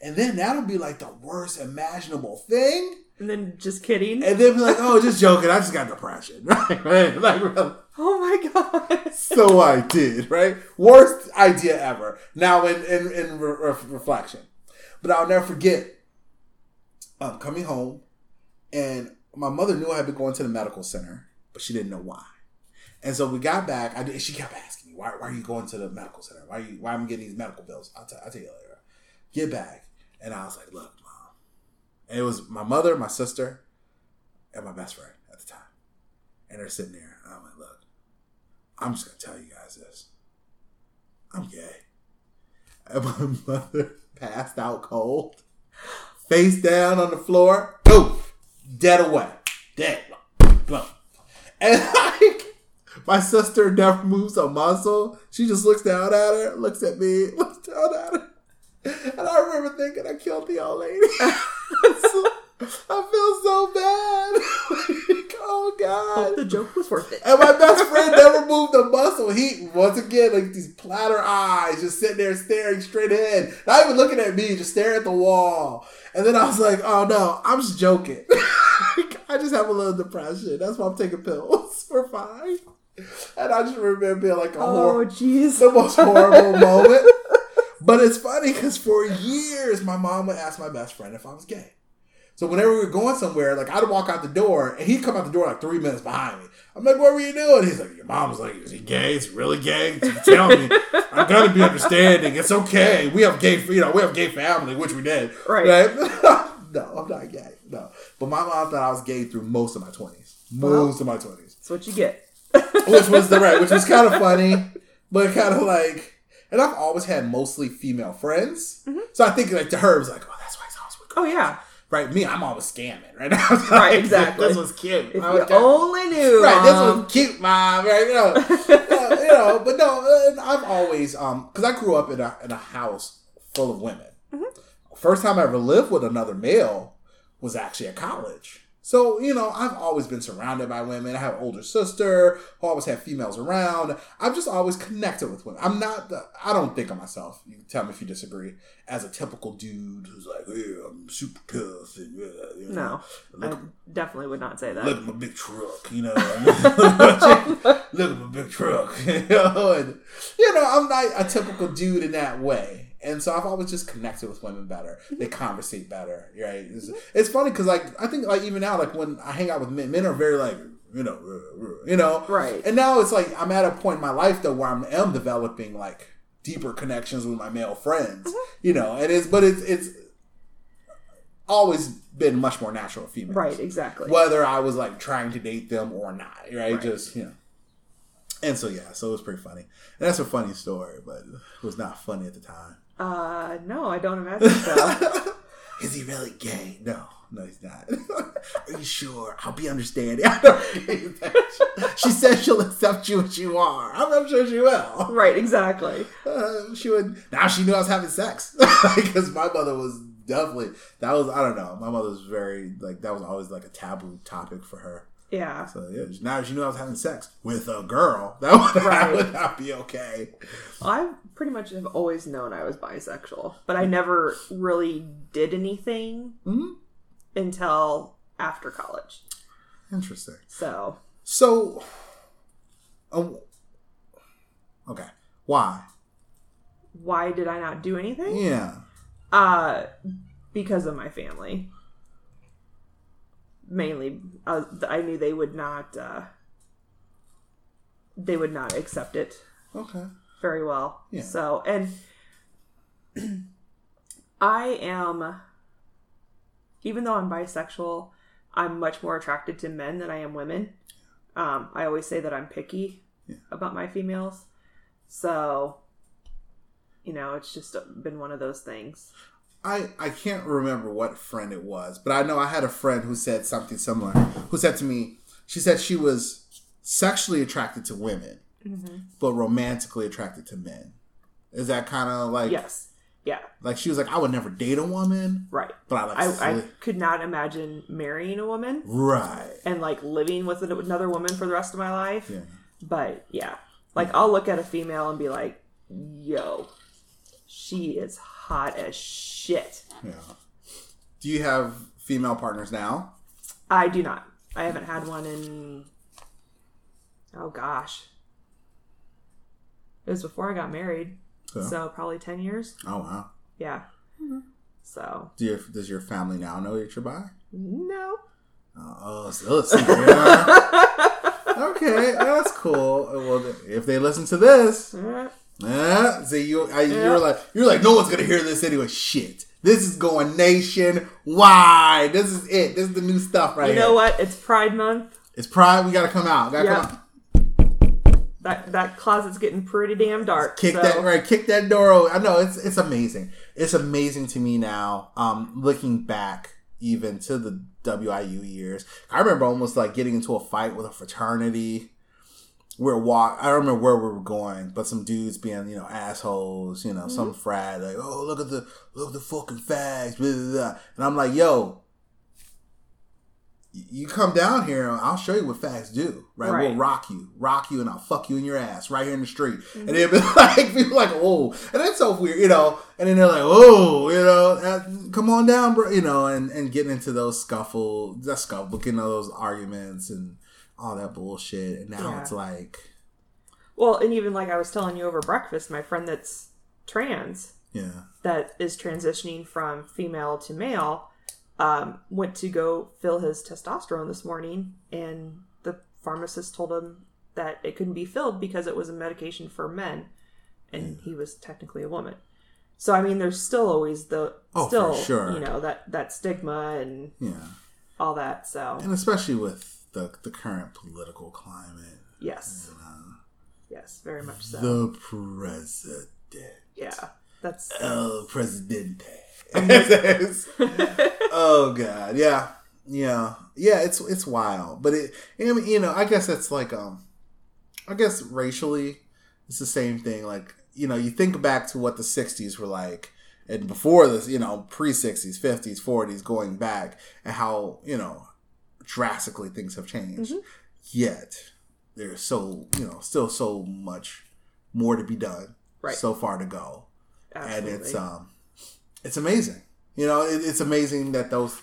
and then that'll be like the worst imaginable thing. And then just kidding. And then be like, oh, just joking. I just got depression, right? right? Like, really. oh my god. so I did, right? Worst idea ever. Now in in, in re- re- reflection, but I'll never forget. Um, coming home, and my mother knew I had been going to the medical center, but she didn't know why. And so we got back. I did, she kept asking me, "Why, why are you going to the medical center? Why, are you, why am I getting these medical bills?" I'll, t- I'll tell you later. Get back, and I was like, "Look, mom." And it was my mother, my sister, and my best friend at the time, and they're sitting there. I'm like, "Look, I'm just gonna tell you guys this. I'm gay. And my mother passed out cold, face down on the floor, poof, dead away, dead. And like, my sister never moves a muscle. She just looks down at her, looks at me, looks down at her. And I remember thinking I killed the old lady. I feel so bad. Like, oh God. Hope the joke was worth it. And my best friend never moved a muscle. He once again like these platter eyes, just sitting there staring straight ahead, not even looking at me, just staring at the wall. And then I was like, "Oh no, I'm just joking. I just have a little depression. That's why I'm taking pills. We're fine." And I just remember being like a Oh horror, jeez. the most horrible moment. But it's funny because for years, my mom would ask my best friend if I was gay. So whenever we were going somewhere, like I'd walk out the door and he'd come out the door like three minutes behind me. I'm like, what were you doing? He's like, your mom's like, is he gay? Is he really gay? Tell me. I'm gonna be understanding. It's okay. We have gay, you know, we have gay family, which we did. Right. right? no, I'm not gay. No. But my mom thought I was gay through most of my twenties. Most of my twenties That's what you get. which was the right, which was kind of funny, but kind of like, and I've always had mostly female friends, mm-hmm. so I think like to her it was like, oh, that's why he's always with Oh yeah. Right. Me, I'm always scamming, right? Now. Right, exactly. This was cute. If I you was kinda- only knew. Right, this was cute, mom. Right, you know, Uh, you know. But no, I've always, um, because I grew up in a in a house full of women. First time I ever lived with another male was actually at college. So, you know, I've always been surrounded by women. I have an older sister who always had females around. I've just always connected with women. I'm not, the, I don't think of myself, you can tell me if you disagree, as a typical dude who's like, yeah, I'm super tough. And, yeah, you know, No, look, I definitely would not say that. look at my big truck, you know. look at my big truck, you know. And, you know, I'm not a typical dude in that way. And so I've always just connected with women better. They conversate better, right? It's, it's funny because, like, I think, like, even now, like, when I hang out with men, men are very, like, you know, you know, Right. And now it's like I'm at a point in my life though where I am developing like deeper connections with my male friends, Mm-hmm. you know. And it's, but it's it's always been much more natural with females, right, exactly. whether I was like trying to date them or not, right? Right. Just you know. And so yeah, so it was pretty funny, and that's a funny story, but it was not funny at the time. Uh, no, I don't imagine so. Is he really gay? No, no, he's not. Are you sure? I'll be understanding. She says she'll accept you as you are. I'm not sure she will. right, exactly. Uh, she would. Now she knew I was having sex because my mother was definitely that was. I don't know. My mother was very like that was always like a taboo topic for her. Yeah. So yeah, now she knew I was having sex with a girl. That would, that would not be okay. I pretty much have always known I was bisexual, but I never really did anything Mhm. until after college. Interesting. So, So, um, okay, why? why did I not do anything? Yeah. Uh, because of my family. Mainly, uh, I knew they would not. Uh, they would not accept it Okay. very well. Yeah. So, and I am, even though I'm bisexual, I'm much more attracted to men than I am women. Um, I always say that I'm picky Yeah. about my females. So, you know, it's just been one of those things. I, I can't remember what friend it was, but I know I had a friend who said something similar. Who said to me, she said she was sexually attracted to women, mm-hmm. but romantically attracted to men. Is that kind of like Yes. Yeah. like she was like I would never date a woman, Right. but I like I, I could not imagine marrying a woman right. and like living with another woman for the rest of my life. Yeah. But yeah, like I'll look at a female and be like, "Yo, she is hot as shit." Yeah. Do you have female partners now? I do not. I haven't had one in oh gosh, it was before I got married, Okay. so probably ten years. Oh wow. Yeah. Mm-hmm. So Do you, does your family now know that you're bi? no. Oh, oh so let's. Yeah. okay, that's cool. Well, if they listen to this, Uh, see you. I, Yeah. You're like you're like no one's gonna hear this anyway. Shit, this is going nationwide. This is it. This is the new stuff right You here. know what? It's Pride Month. It's Pride. We gotta come out. Gotta Yeah. come out. That that closet's getting pretty damn dark. Kick so- that right. Kick that door. Open. I know it's it's amazing. It's amazing to me now. Um, looking back even to the WIU years, I remember almost like getting into a fight with a fraternity. We're walk. I don't remember where we were going, but some dudes being you know assholes. You know, some frat like, oh look at the look at the fucking fags, blah, blah, blah. and I'm like, yo. y- You come down here, I'll show you what fags do. Right? Right. We'll rock you, rock you, and I'll fuck you in your ass right here in the street. And they'd be like, people like, oh, and that's so weird, you know. And then they're like, oh, you know, uh, come on down, bro, you know, and and getting into those scuffle, that scuffle, getting into those arguments and all that bullshit. And now Yeah. it's like, Well, and even like I was telling you over breakfast, my friend that's trans yeah, that is transitioning from female to male um, went to go fill his testosterone this morning, and the pharmacist told him that it couldn't be filled because it was a medication for men, and he was technically a woman. So I mean, there's still always the Oh, still sure. you know that that stigma and yeah, all that. So and especially with the the current political climate, yes, yes, very much so. the president, yeah, that's el presidente. oh god, yeah, yeah, yeah. It's it's wild, but it. You know, I guess it's like um, I guess racially, it's the same thing. Like you know, you think back to what the '60s were like, and before this, you know, pre '60s, '50s, '40s, going back, and how you know drastically things have changed. Mhm. Yet there's so you know still so much more to be done. Right. So far to go, Absolutely. and it's um, it's amazing. You know, it, it's amazing that those.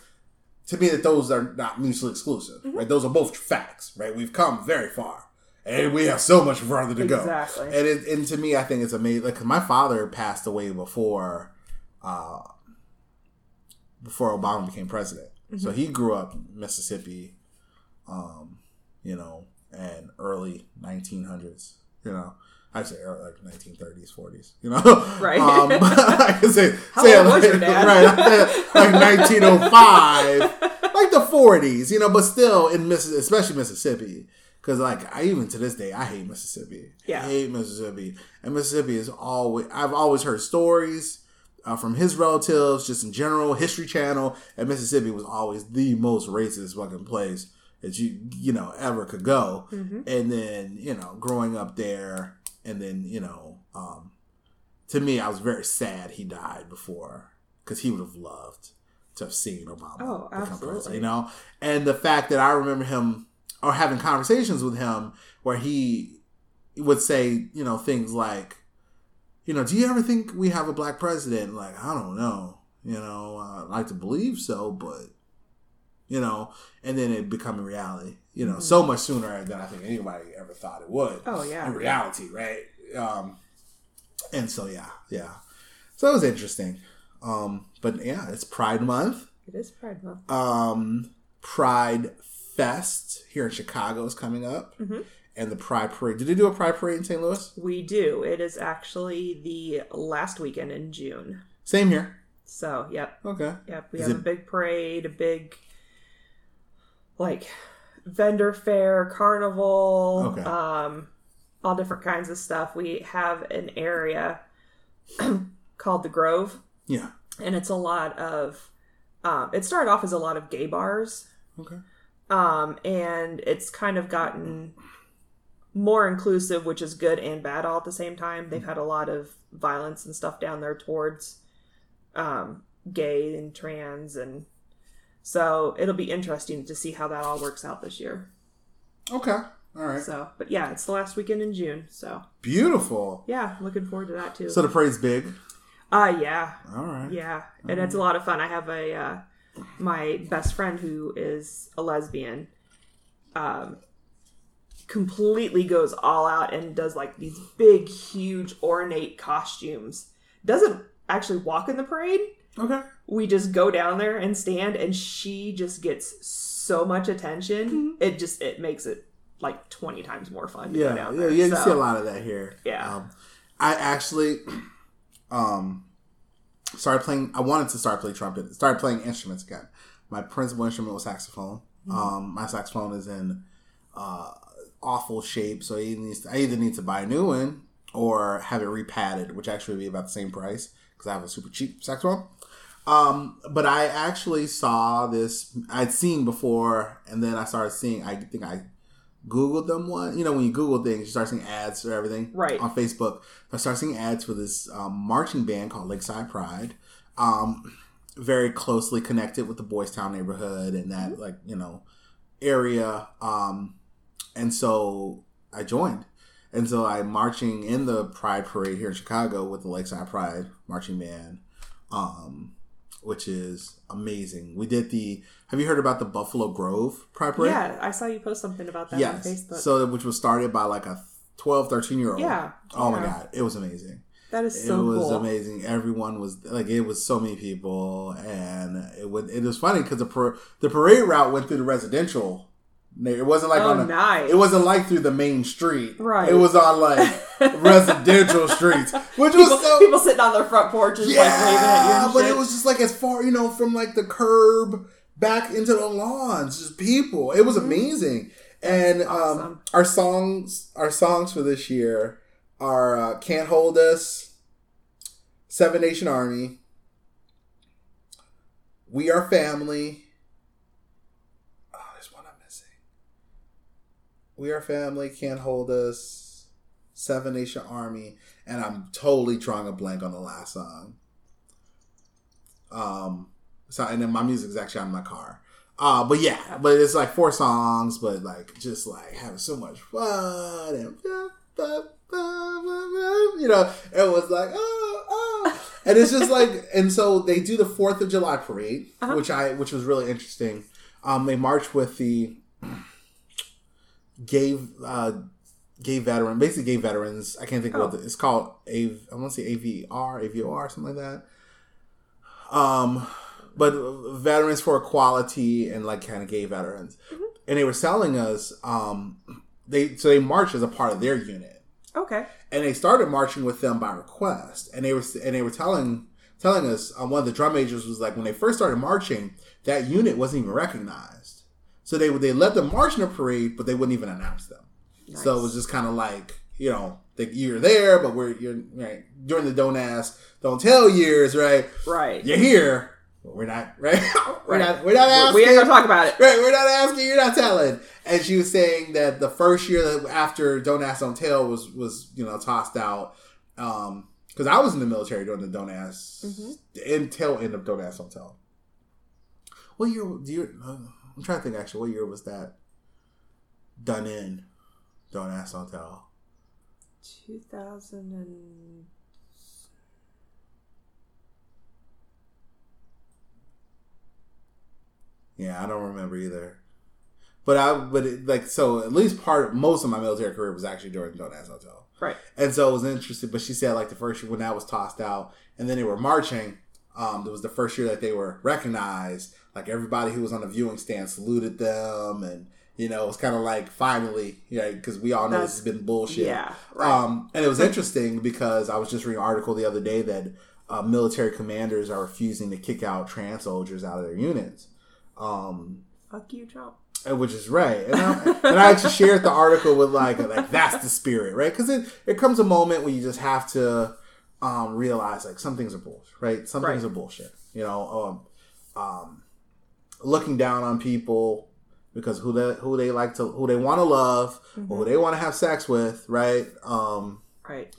To me, that those are not mutually exclusive, Mm-hmm. right? Those are both facts, right? We've come very far, and we have so much further to go. Exactly. And it, and to me, I think it's amazing. Like my father passed away before, uh, before Obama became president. So he grew up in Mississippi, um, you know, and early 1900s. You know, I say early, like 1930s, 40s. You know, Right. Um, I can say, How say old was like, your dad? right, like 1905, like the 40s. You know, but still in Miss, especially Mississippi. Because like I even to this day I hate Mississippi. Yeah. I hate Mississippi, and Mississippi is always I've always heard stories uh, from his relatives, just in general, History Channel, and Mississippi was always the most racist fucking place that you you know ever could go. Mhm. And then you know growing up there, and then you know um, to me I was very sad he died before because he would have loved to have seen Obama Oh, become absolutely. president. You know, and the fact that I remember him or having conversations with him where he would say, you know, things like, you know, do you ever think we have a black president? Like, I don't know. You know, I'd like to believe so, but you know, and then it becoming reality. You know, so much sooner than I think anybody ever thought it would. Oh, yeah. in reality, right? Um, and so yeah, yeah. So it was interesting. Um, but yeah, it's Pride Month. It is Pride Month. Um, Pride Fest here in Chicago is coming up, Mhm. And the Pride Parade. Did they do a Pride Parade in St. Louis? We do. It is actually the last weekend in June. Same here. So, yep, Okay. yep. We Is have it- a big parade, a big like vendor fair, carnival, Okay. um, all different kinds of stuff. We have an area called the Grove, Yeah. and it's a lot of. Um, it started off as a lot of gay bars, Okay. um, and it's kind of gotten more inclusive, which is good and bad all at the same time. They've had a lot of violence and stuff down there towards um, gay and trans, and so it'll be interesting to see how that all works out this year. Okay. All right. So, but yeah, it's the last weekend in June, so Beautiful. yeah, looking forward to that too. So the parade's big. uh yeah, All right. yeah, and it's a lot of fun. I have a uh, my best friend who is a lesbian. Um, completely goes all out and does like these big, huge, ornate costumes. Doesn't actually walk in the parade. Okay. We just go down there and stand, and she just gets so much attention. It just it makes it like twenty times more fun. Yeah. down Yeah. there. Yeah. You So, see a lot of that here. Yeah. Um, I actually, um, started playing. I wanted to start playing trumpet. Started playing instruments again. My principal instrument was saxophone. Um, my saxophone is in uh, awful shape, so he needs. To, I either need to buy a new one or have it repadded, which actually would be about the same price because I have a super cheap saxophone. Um, but I actually saw this. I'd seen before, and then I started seeing. I think I Googled them one. You know, when you Google things, you start seeing ads for everything. Right. On Facebook. I started seeing ads for this um, marching band called Lakeside Pride. Um, very closely connected with the Boys Town neighborhood and that, like, you know, area. Um, and so I joined. And so I'm marching in the Pride Parade here in Chicago with the Lakeside Pride marching band, um, which is amazing. We did the. Have you heard about the Buffalo Grove Pride Parade? Yeah, I saw you post something about that on Yes. Facebook. So which was started by like a 12, 13 year old. Yeah, Oh my god, it was amazing. that is so it was cool. amazing. Everyone was like, it was so many people, and it would. It was funny because the par- the parade route went through the residential. It wasn't like Oh, on the. nice. It wasn't like through the main street. Right. It was on like residential streets, which people, was so people sitting on their front porches, like waving at you. yeah, but shit. it was just like as far, you know, from like the curb back into the lawns, just people. It was amazing. And um, Mm-hmm. Our songs, our songs for this year are uh, "Can't Hold Us," Seven Nation Army, "We Are Family." Oh, there's one I'm missing. "We Are Family," "Can't Hold Us," Seven Nation Army, and I'm totally drawing a blank on the last song. Um, so and then my music's actually on my car. Uh, but yeah, but it's like four songs, but like just like having so much fun and you know, it was like oh oh, and it's just like and so they do the Fourth of July parade, Uh-huh. which I which was really interesting. Um, they march with the gay uh, gay veteran, basically gay veterans. I can't think of Oh. what the, it's called. A I want to say AVR, AVOR, something like that. Um, but veterans for equality and like kind of gay veterans, and they were selling us. Um, they so they marched as a part of their unit, Okay. and they started marching with them by request, and they were and they were telling telling us um, one of the drum majors was like when they first started marching, that unit wasn't even recognized. So they would they let them march in a parade, but they wouldn't even announce them. So it was just kind of like you know that you're there, but we're you're right during the don't ask, don't tell years, right? Right. You're here, but we're not right. we're Right. not we're not asking. We ain't gonna talk about it. Right, we're not asking. You're not telling. And she was saying that the first year that after Don't Ask, Don't Tell was was you know tossed out. Um, because I was in the military during the Don't Ask, Mhm. the end tail end of Don't Ask, Don't Tell. Well, you're you? Uh, I'm trying to think. Actually, what year was that done in? Don't Ask, Don't Tell. 2000 and Yeah, I don't remember either. But I, but it, like, so at least part, of most of my military career was actually during Don't Ask, Don't Tell. right. And so it was interesting. But she said like the first year when that was tossed out, and then they were marching. Um, it was the first year that they were recognized. Like everybody who was on the viewing stand saluted them, and you know it was kind of like finally, yeah, because we all know this has been bullshit. Yeah. Right. Um, and it was interesting because I was just reading an article the other day that uh, military commanders are refusing to kick out trans soldiers out of their units. Um, Fuck you, Trump. which is right. And I, and I actually shared the article with like like that's the spirit, right? Because it it comes a moment when you just have to um, realize like some things are bullshit, right? Some things are bullshit. You know, um, um, looking down on people because who they who they like to who they want to love or who they want to have sex with, right? Um, Right.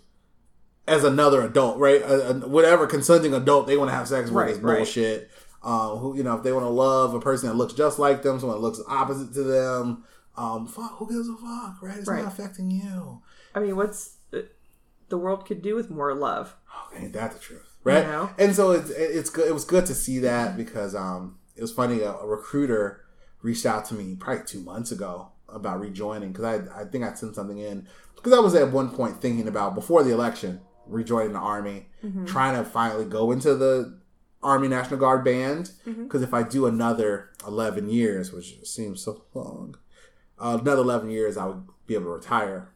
as another adult, right? Whatever consenting adult they want to have sex with Right, is right. bullshit. Um, who you know if they want to love a person that looks just like them, someone that looks opposite to them, um, fuck, who gives a fuck, right? It's Right. not affecting you. I mean, what's the, the world could do with more love? Oh, ain't that the truth, right? You know? And so it's it's good. It was good to see that because um, it was funny. A, a recruiter reached out to me probably two months ago about rejoining because I I think I sent something in because I was at one point thinking about before the election rejoining the army, trying to finally go into the Army National Guard band because if I do another eleven years, which seems so long, uh, another eleven years, I would be able to retire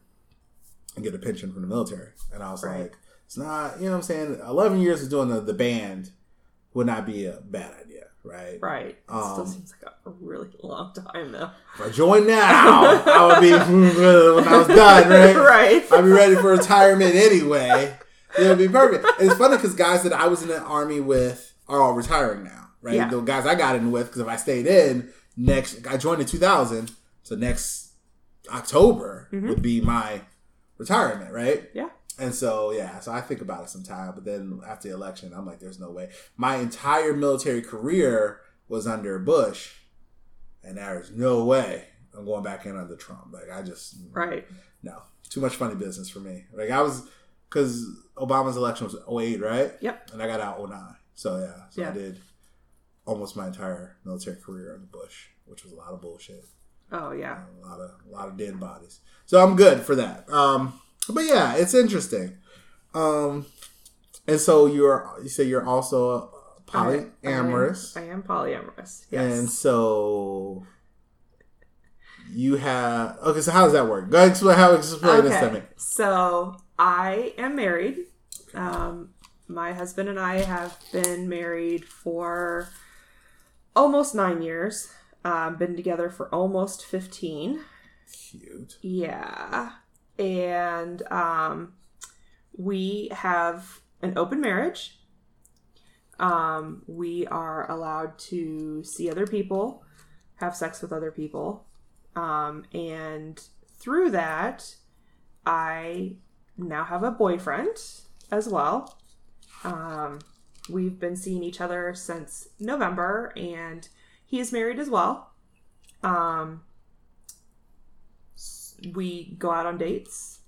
and get a pension from the military. And I was Right. like, it's not, you know what I'm saying? 11 years of doing the, the band would not be a bad idea, right? Right. It Um, still seems like a really long time, though. If I join now, I would be, when I was done, right? right. I'd be ready for retirement anyway. It would be perfect. And it's funny because guys that I was in the army with are all retiring now, right? Yeah. The guys I got in with, because if I stayed in, next, I joined in 2000, so next October would be my retirement, right? Yeah. And so, yeah, so I think about it sometime. But then after the election, I'm like, there's no way. My entire military career was under Bush, and there's no way I'm going back in under Trump. Like, I just, Right. no, too much funny business for me. Like, I was, because Obama's election was 08, right? Yep. And I got out 09. So, yeah, so I did almost my entire military career under Bush, which was a lot of bullshit Oh, yeah. a lot of a lot of dead bodies. So I'm good for that. Um, but yeah, it's interesting. Um, and so you're you say you're also polyamorous, I am, I am polyamorous. Yes. and so you have okay. So how does that work? Go ahead, explain how explain this to me. Okay. So I am married. Um, my husband and I have been married for almost nine years. Um, been together for almost 15. Cute. Yeah. And um, we have an open marriage. Um, we are allowed to see other people, have sex with other people. Um, and through that, I now have a boyfriend as well. Um, we've been seeing each other since November, and he is married as well. Um, we go out on dates.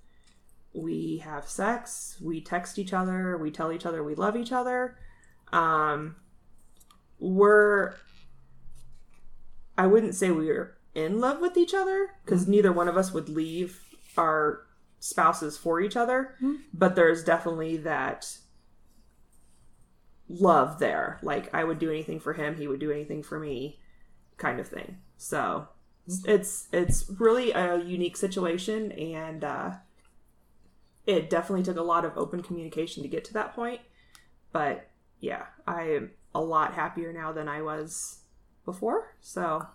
We have sex. We text each other. We tell each other we love each other. Um, we're. I wouldn't say we're in love with each other because neither one of us would leave our spouses for each other, but there's definitely that love there. Like I would do anything for him, he would do anything for me, kind of thing. So it's it's really a unique situation, and uh, it definitely took a lot of open communication to get to that point. But yeah, I am a lot happier now than I was before. So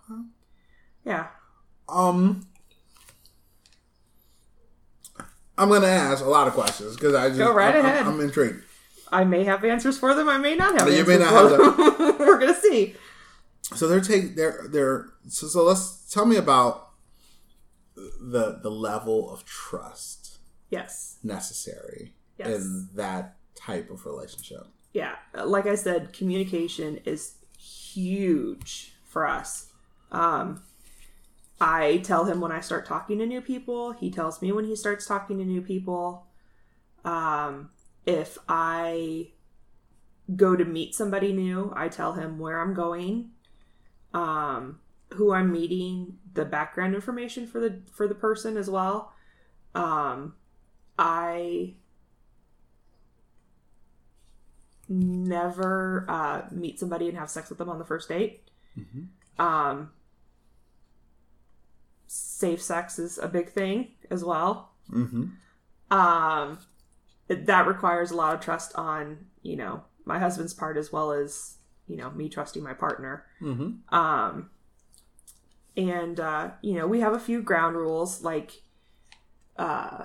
yeah, Um, I'm gonna ask a lot of questions because I just Go right I'm- I'm- ahead. I'm, intrigued. I may have answers for them. I may not have. You answers may not for them. We're gonna see. So they're take they're they're so, so let's tell me about the the level of trust Yes. necessary Yes. in that type of relationship. yeah like i said communication is huge for us um i tell him when i start talking to new people he tells me when he starts talking to new people um if i go to meet somebody new i tell him where i'm going um who i'm meeting the background information for the for the person as well um i never uh, meet somebody and have sex with them on the first date. Um, safe sex is a big thing as well. Mm-hmm. Um, that requires a lot of trust on you know my husband's part as well as you know me trusting my partner. Mm-hmm. Um, and uh, you know, we have a few ground rules like uh,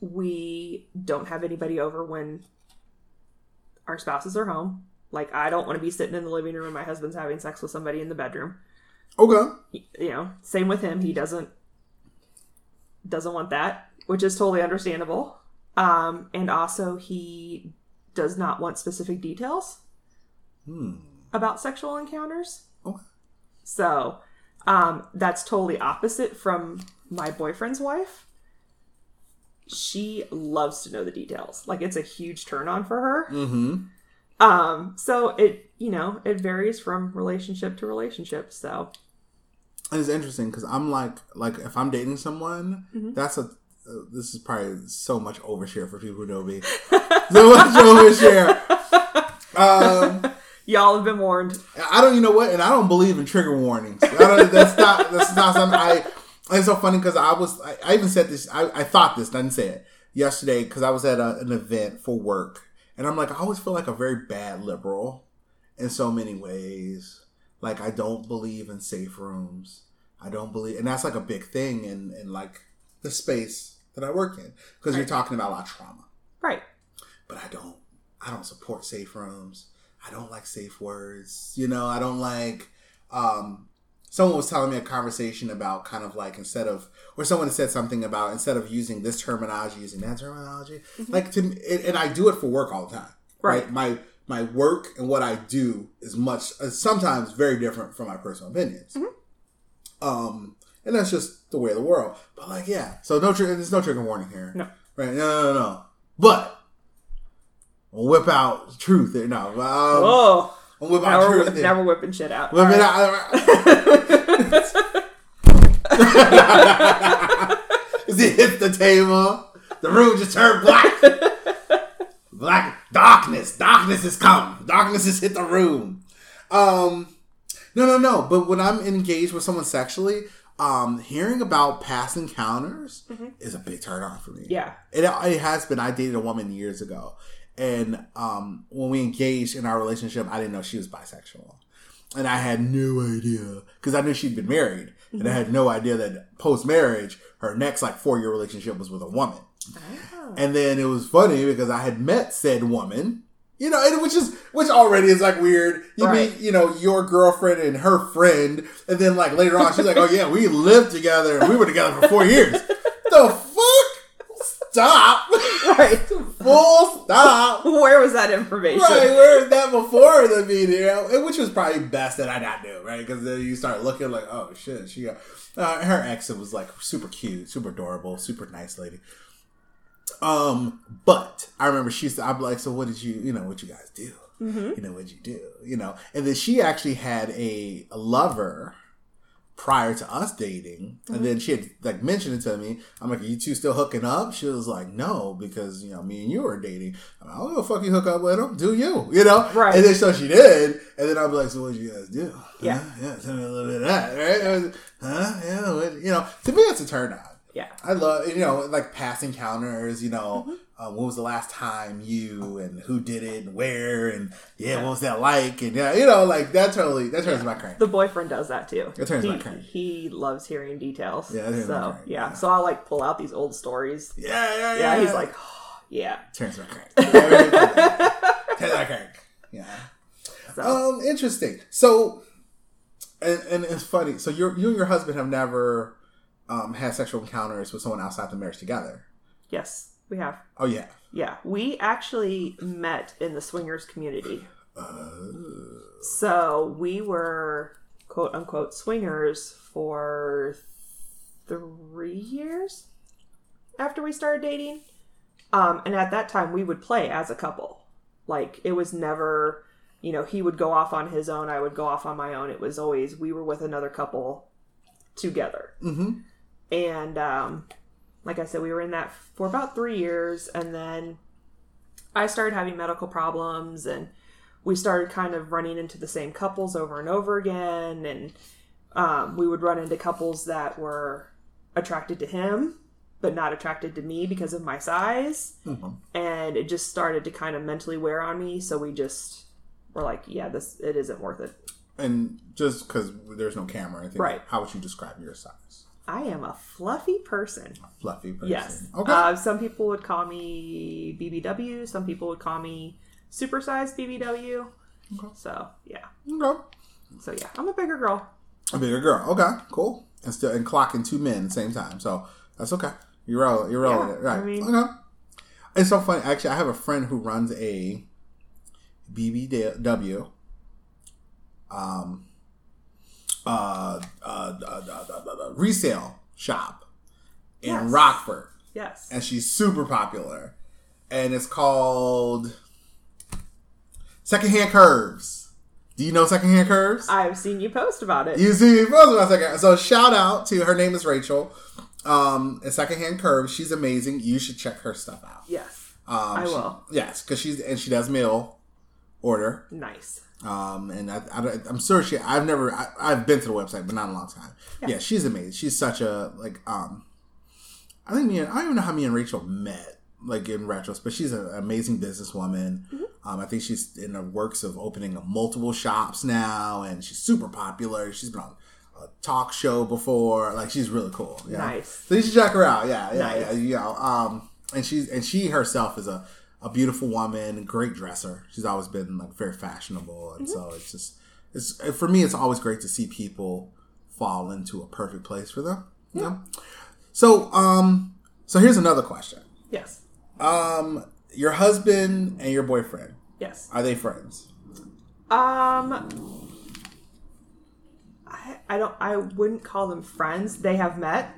we don't have anybody over when our spouses are home. Like I don't want to be sitting in the living room and my husband's having sex with somebody in the bedroom. Okay. You know, same with him. He doesn't doesn't want that, which is totally understandable. Um, and also he does not want specific details Hmm. about sexual encounters. Okay. So, um, that's totally opposite from my boyfriend's wife. She loves to know the details. Like it's a huge turn on for her. Mm-hmm. Um, so it, you know, it varies from relationship to relationship. So, it's interesting because I'm like, like if I'm dating someone, Mm-hmm. that's a. Uh, this is probably so much overshare for people who know me. so much overshare. Um, y'all have been warned. I don't, you know what, and I don't believe in trigger warnings. I don't, that's not that's not something I. It's so funny because I was I, I even said this. I, I thought this. I didn't say it yesterday because I was at a, an event for work, and I'm like I always feel like a very bad liberal in so many ways. Like I don't believe in safe rooms. I don't believe, and that's like a big thing in in like the space that I work in because you're talking about a lot of trauma Right. but I don't I don't support safe rooms. I don't like safe words. You know, I don't like um someone was telling me a conversation about kind of like instead of or someone said something about instead of using this terminology using that terminology like to and, and I do it for work all the time. Right. My my work and what I do is much uh, sometimes very different from my personal opinions. Um and that's just the way of the world. But like yeah, so no trigger there's no trigger warning here. No. Right. No, no, no, no. But whip out truth. there. No. Um, oh, we'll whip now out we're, truth. there. now we're whipping shit out. Whip it out. As it hits the table, the room just turned black. Black darkness. Darkness has come. Darkness has hit the room. Um, no, no, no. But when I'm engaged with someone sexually, um, hearing about past encounters is a big turn on for me. Yeah. It, it has been. I dated a woman years ago, and um, when we engaged in our relationship, I didn't know she was bisexual, and I had no idea because I knew she'd been married, and I had no idea that post marriage, her next like four year relationship was with a woman. Oh. And then it was funny because I had met said woman, you know, and which is which already is like weird. You Right. meet, you know, your girlfriend and her friend, and then like later on, she's like, "Oh yeah, we lived together we were together for four years." the fuck? Stop! Right. Full stop. Where was that information? Right, where is that before the meeting? Which was probably best that I not knew, right? Because then you start looking like, oh shit, she got uh, her ex. was like super cute, super adorable, super nice lady. Um, but I remember she used to, I'm like, so what did you, you know, what you guys do? Mm-hmm. You know, what'd you do, you know? And then she actually had a, a lover prior to us dating. Mm-hmm. And then she had like mentioned it to me. I'm like, are you two still hooking up? She was like, no, because, you know, me and you were dating. I'm like, I'll go fucking hook up with him. Do you, you know? Right. And then so she did. And then I'll be like, so what did you guys do? Yeah. Huh? Yeah. Tell me a little bit of that, right? Was, huh? Yeah. What, you know, to me, it's a turn on. Yeah. I love, you know, like past encounters, you know, Mm-hmm. Uh, when was the last time you and who did it and where and yeah, what was that like? And yeah, you know, like that totally, that turns my crank. The boyfriend does that too. It turns he, my crank. he loves hearing details. Yeah, it turns my so yeah. yeah. So I'll like pull out these old stories. Yeah, yeah, yeah. Yeah, he's like, yeah. turns my crank. Yeah, turns my crank. Yeah. So Um, interesting. So, and, and it's funny. So you you and your husband have never um, had sexual encounters with someone outside the marriage together. yes, we have. Oh yeah. Yeah, we actually met in the swingers community. Uh, So we were quote unquote swingers for three years after we started dating. Um, and at that time, we would play as a couple. Like it was never, you know, he would go off on his own, I would go off on my own. It was always we were with another couple together. mm-hmm. And um, like I said, we were in that for about three years, and then I started having medical problems, and we started kind of running into the same couples over and over again, and um, we would run into couples that were attracted to him but not attracted to me because of my size Mm-hmm. and it just started to kind of mentally wear on me so we just were like yeah this it isn't worth it And just because there's no camera, anything, Right. How would you describe your size? I am a fluffy person Fluffy person. Yes. Okay. Uh, some people would call me BBW. Some people would call me supersized BBW. Okay. So yeah. okay. So yeah, I'm a bigger girl. A bigger girl. Okay. Cool. And still and clocking two men at the same time. So that's okay. You're rolling. You're rolling Yeah, it. Right. I mean- okay. It's so funny. Actually, I have a friend who runs a BBW. Um. Uh, uh, uh, uh, uh, uh, uh, resale shop in Yes. Rockford. Yes. and she's super popular. And it's called Secondhand Curves. Do you know Secondhand Curves? I've seen you post about it. You see me post about second. So shout out to her name is Rachel. Um, and Secondhand Curves. She's amazing. You should check her stuff out. yes. Um, I she- will. yes, because she's and she does mail order. Nice. Um, and I, I, I'm sure she. I've never. I, I've been to the website, but not in a long time. Yeah. she's amazing. She's such a like. Um, I think me and I don't even know how me and Rachel met. Like in retrospect, but she's an amazing businesswoman. Um, I think she's in the works of opening multiple shops now, and she's super popular. She's been on a talk show before. Like she's really cool. Yeah. Nice. So you should check her out. Yeah, yeah, Nice. yeah. You know, um, and she's and she herself is a a beautiful woman, great dresser. She's always been like very fashionable, and so it's just it's for me. It's always great to see people fall into a perfect place for them. You know. So um, so here's another question. Yes. Um, your husband and your boyfriend Yes. are they friends? Um. I, I don't. I wouldn't call them friends. They have met,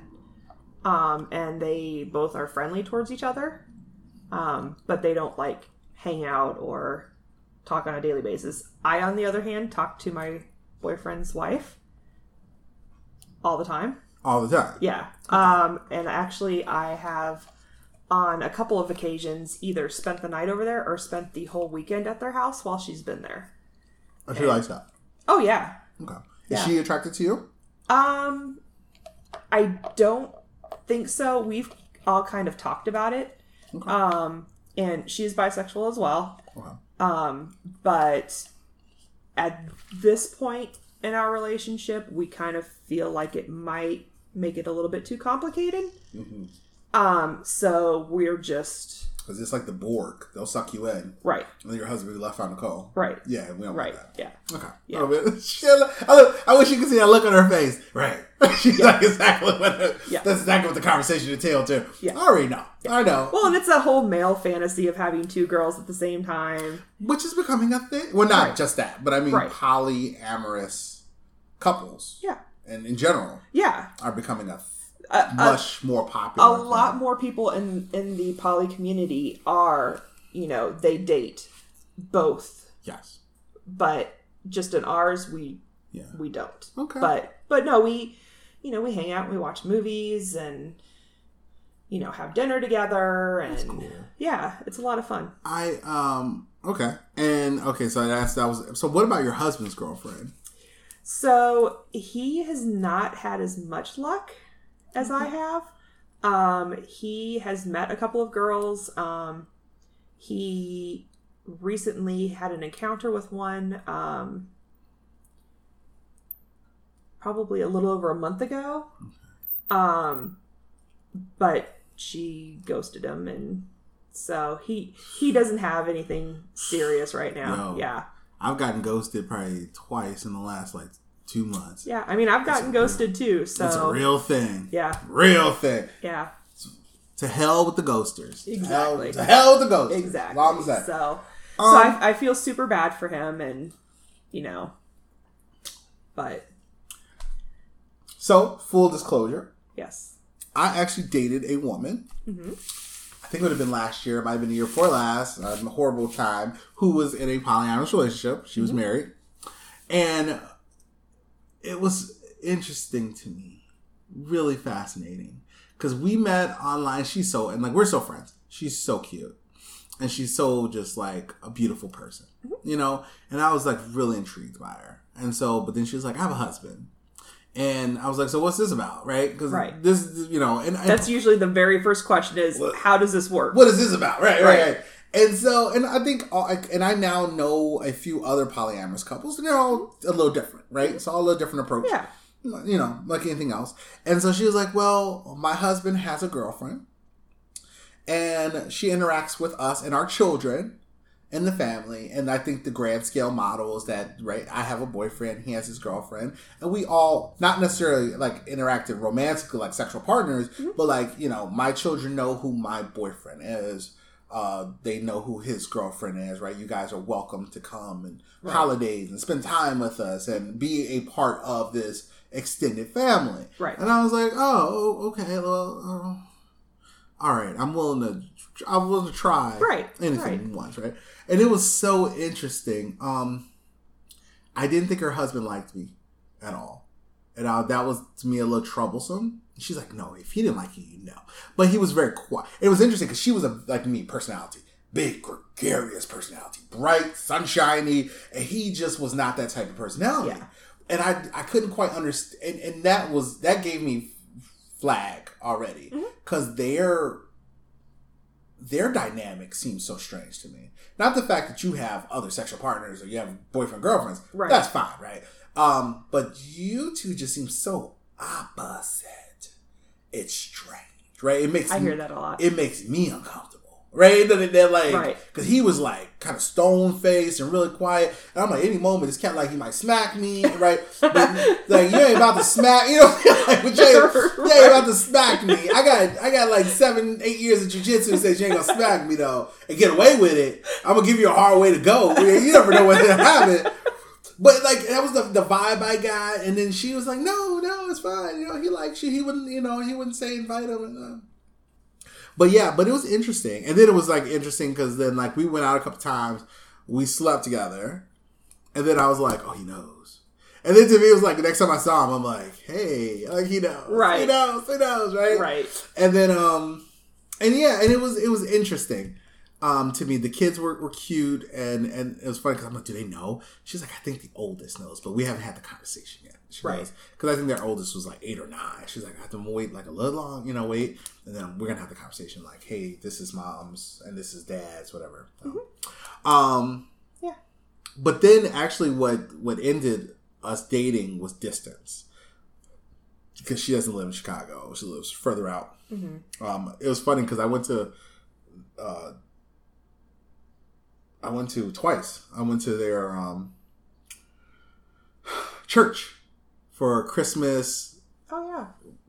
um, and they both are friendly towards each other, um, but they don't like hang out or talk on a daily basis. I, on the other hand, talk to my boyfriend's wife all the time. All the time. Yeah. Um, and actually, I have on a couple of occasions either spent the night over there or spent the whole weekend at their house while she's been there. Oh, she likes that. Oh yeah. Okay. Is Yeah. she attracted to you? Um, I don't think so. We've all kind of talked about it. Um, and she's bisexual as well. Okay. Um, but at this point in our relationship, we kind of feel like it might make it a little bit too complicated. Um, so we're just Because it's like the Borg. They'll suck you in. right, And then your husband will be left on the cold. right, Yeah, we don't right. want that. Yeah. Okay. Yeah. Oh, I, I wish you could see that look on her face. Right. She's like exactly what the, Yeah. that's exactly what the conversation entailed too. Yeah. I already know. I know. Well, and it's that whole male fantasy of having two girls at the same time. Which is becoming a thing. Well, not Right. just that, but I mean Right. polyamorous couples Yeah. and in general Yeah. are becoming a A, a, much more a popular. thing. lot more people in in the poly community are, you know, they date both, Yes. but just in ours we Yeah. we don't. Okay. But but no, we you know, we hang out and we watch movies and you know, have dinner together and cool. yeah, it's a lot of fun. I um okay and okay so that's that was so what about your husband's girlfriend? So he has not had as much luck as I have. Um, he has met a couple of girls. Um, he recently had an encounter with one, um, probably a little over a month ago. Um, but she ghosted him, and so he he doesn't have anything serious right now. No. Yeah. I've gotten ghosted probably twice in the last like two months. Yeah, I mean, I've gotten a- ghosted too. So It's a real thing. yeah, Real thing. yeah, To hell with the ghosters. To hell- Exactly. To hell, with the ghosters. exactly. Long as that. So, so Um, I, I feel super bad for him, and you know, but So, full disclosure, yes, I actually dated a woman. Mm-hmm. I think it would have been last year. It might have been the year before last. A horrible time. Who was in a polyamorous relationship. She Mm-hmm. was married, and it was interesting to me, really fascinating, because we met online. She's so and like we're so friends. She's so cute, and she's so just like a beautiful person, Mm-hmm. you know. And I was like really intrigued by her. And so, but then she was like, "I have a husband." And I was like, so what's this about, right? Because Right. this, you know, and that's usually the very first question: is What- how does this work? what is this about? Right, right, Right. right. And so, and I think, all, and I now know a few other polyamorous couples, and they're all a little different, right? It's all a little different approach. Yeah, You know, like anything else. And so she was like, well, my husband has a girlfriend, and she interacts with us and our children and the family. And I think the grand scale model is that, right, I have a boyfriend, he has his girlfriend, and we all, not necessarily like interacted romantically like sexual partners, mm-hmm. but like, you know, my children know who my boyfriend is. Uh, they know who his girlfriend is, right? You guys are welcome to come and holidays and spend time with us and be a part of this extended family. Right. And I was like, oh, okay, well, uh, all right, I'm willing to, I'm willing to try Right, anything right. once, right? And it was so interesting. Um, I didn't think her husband liked me at all, and uh, that was to me a little troublesome. She's like, no, if he didn't like you, you know. But he was very quiet. It was interesting because she was a like me personality, big gregarious personality, bright, sunshiny, and he just was not that type of personality. Yeah. And I I couldn't quite understand, and, and that was that gave me flag already Mm-hmm. because their their dynamic seems so strange to me. Not the fact that you have other sexual partners or you have boyfriend girlfriends. Right. That's fine, right? Um, but you two just seem so opposite. It's strange, right? It makes I me- hear that a lot. It makes me uncomfortable, right? That they're like, Right. because he was like kind of stone faced and really quiet, and I'm like, any moment this cat like he might smack me, right? But like you ain't about to smack, you know, like but you ain't, you ain't about to smack me. I got I got like seven, eight years of jujitsu says you ain't gonna smack me though and get away with it. I'm gonna give you a hard way to go. You never know what's gonna happen. But like that was the, the vibe I got, and then she was like, "No, no, it's fine. You know, he likes you. He wouldn't, you know, he wouldn't say invite him." And, uh, but yeah, but it was interesting, and then it was like interesting because then like we went out a couple times, we slept together, and then I was like, "Oh, he knows." And then to me, it was like the next time I saw him, I'm like, "Hey, like he knows, Right. He knows, he knows, right?" right. And then um and yeah, and it was it was interesting. Um, to me, the kids were, were cute, and and it was funny because I'm like, do they know? She's like, I think the oldest knows, but we haven't had the conversation yet. She Right. Because I think their oldest was like eight or nine. She's like, I have to wait like a little long, you know, wait, and then we're gonna have the conversation like, hey, this is mom's and this is dad's, whatever. So, Um, Yeah. but then actually, what what ended us dating was distance because she doesn't live in Chicago. She lives further out. Um, it was funny because I went to, uh, I went to twice. I went to their um, church for Christmas Oh yeah.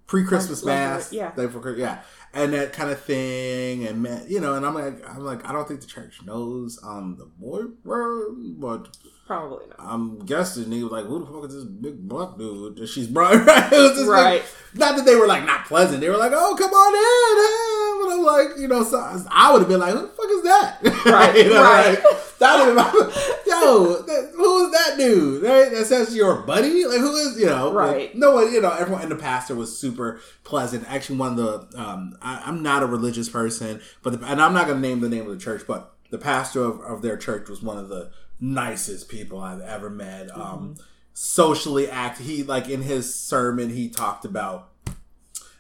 pre-Christmas Like, like, mass, yeah. day for yeah, and that kind of thing, and man, you know, and I'm like, I'm like, I don't think the church knows um the boyfriend, but Probably not. I'm guessing he was like, who the fuck is this big black dude that she's brought? Right? It was this Right. big- not that they were like not pleasant. They were like, oh, come on in. hey. But I'm like, you know, so I would have been like, who the fuck is that? Right, you know, right. like, that would've been- yo, that, who is that dude? Right? That says your buddy? Like, who is, you know? Right. No one, you know, everyone, and the pastor was super pleasant. Actually, one of the, um, I, I'm not a religious person, but, the, and I'm not going to name the name of the church, but the pastor of, of their church was one of the nicest people I've ever met. Um, socially act. He like in his sermon he talked about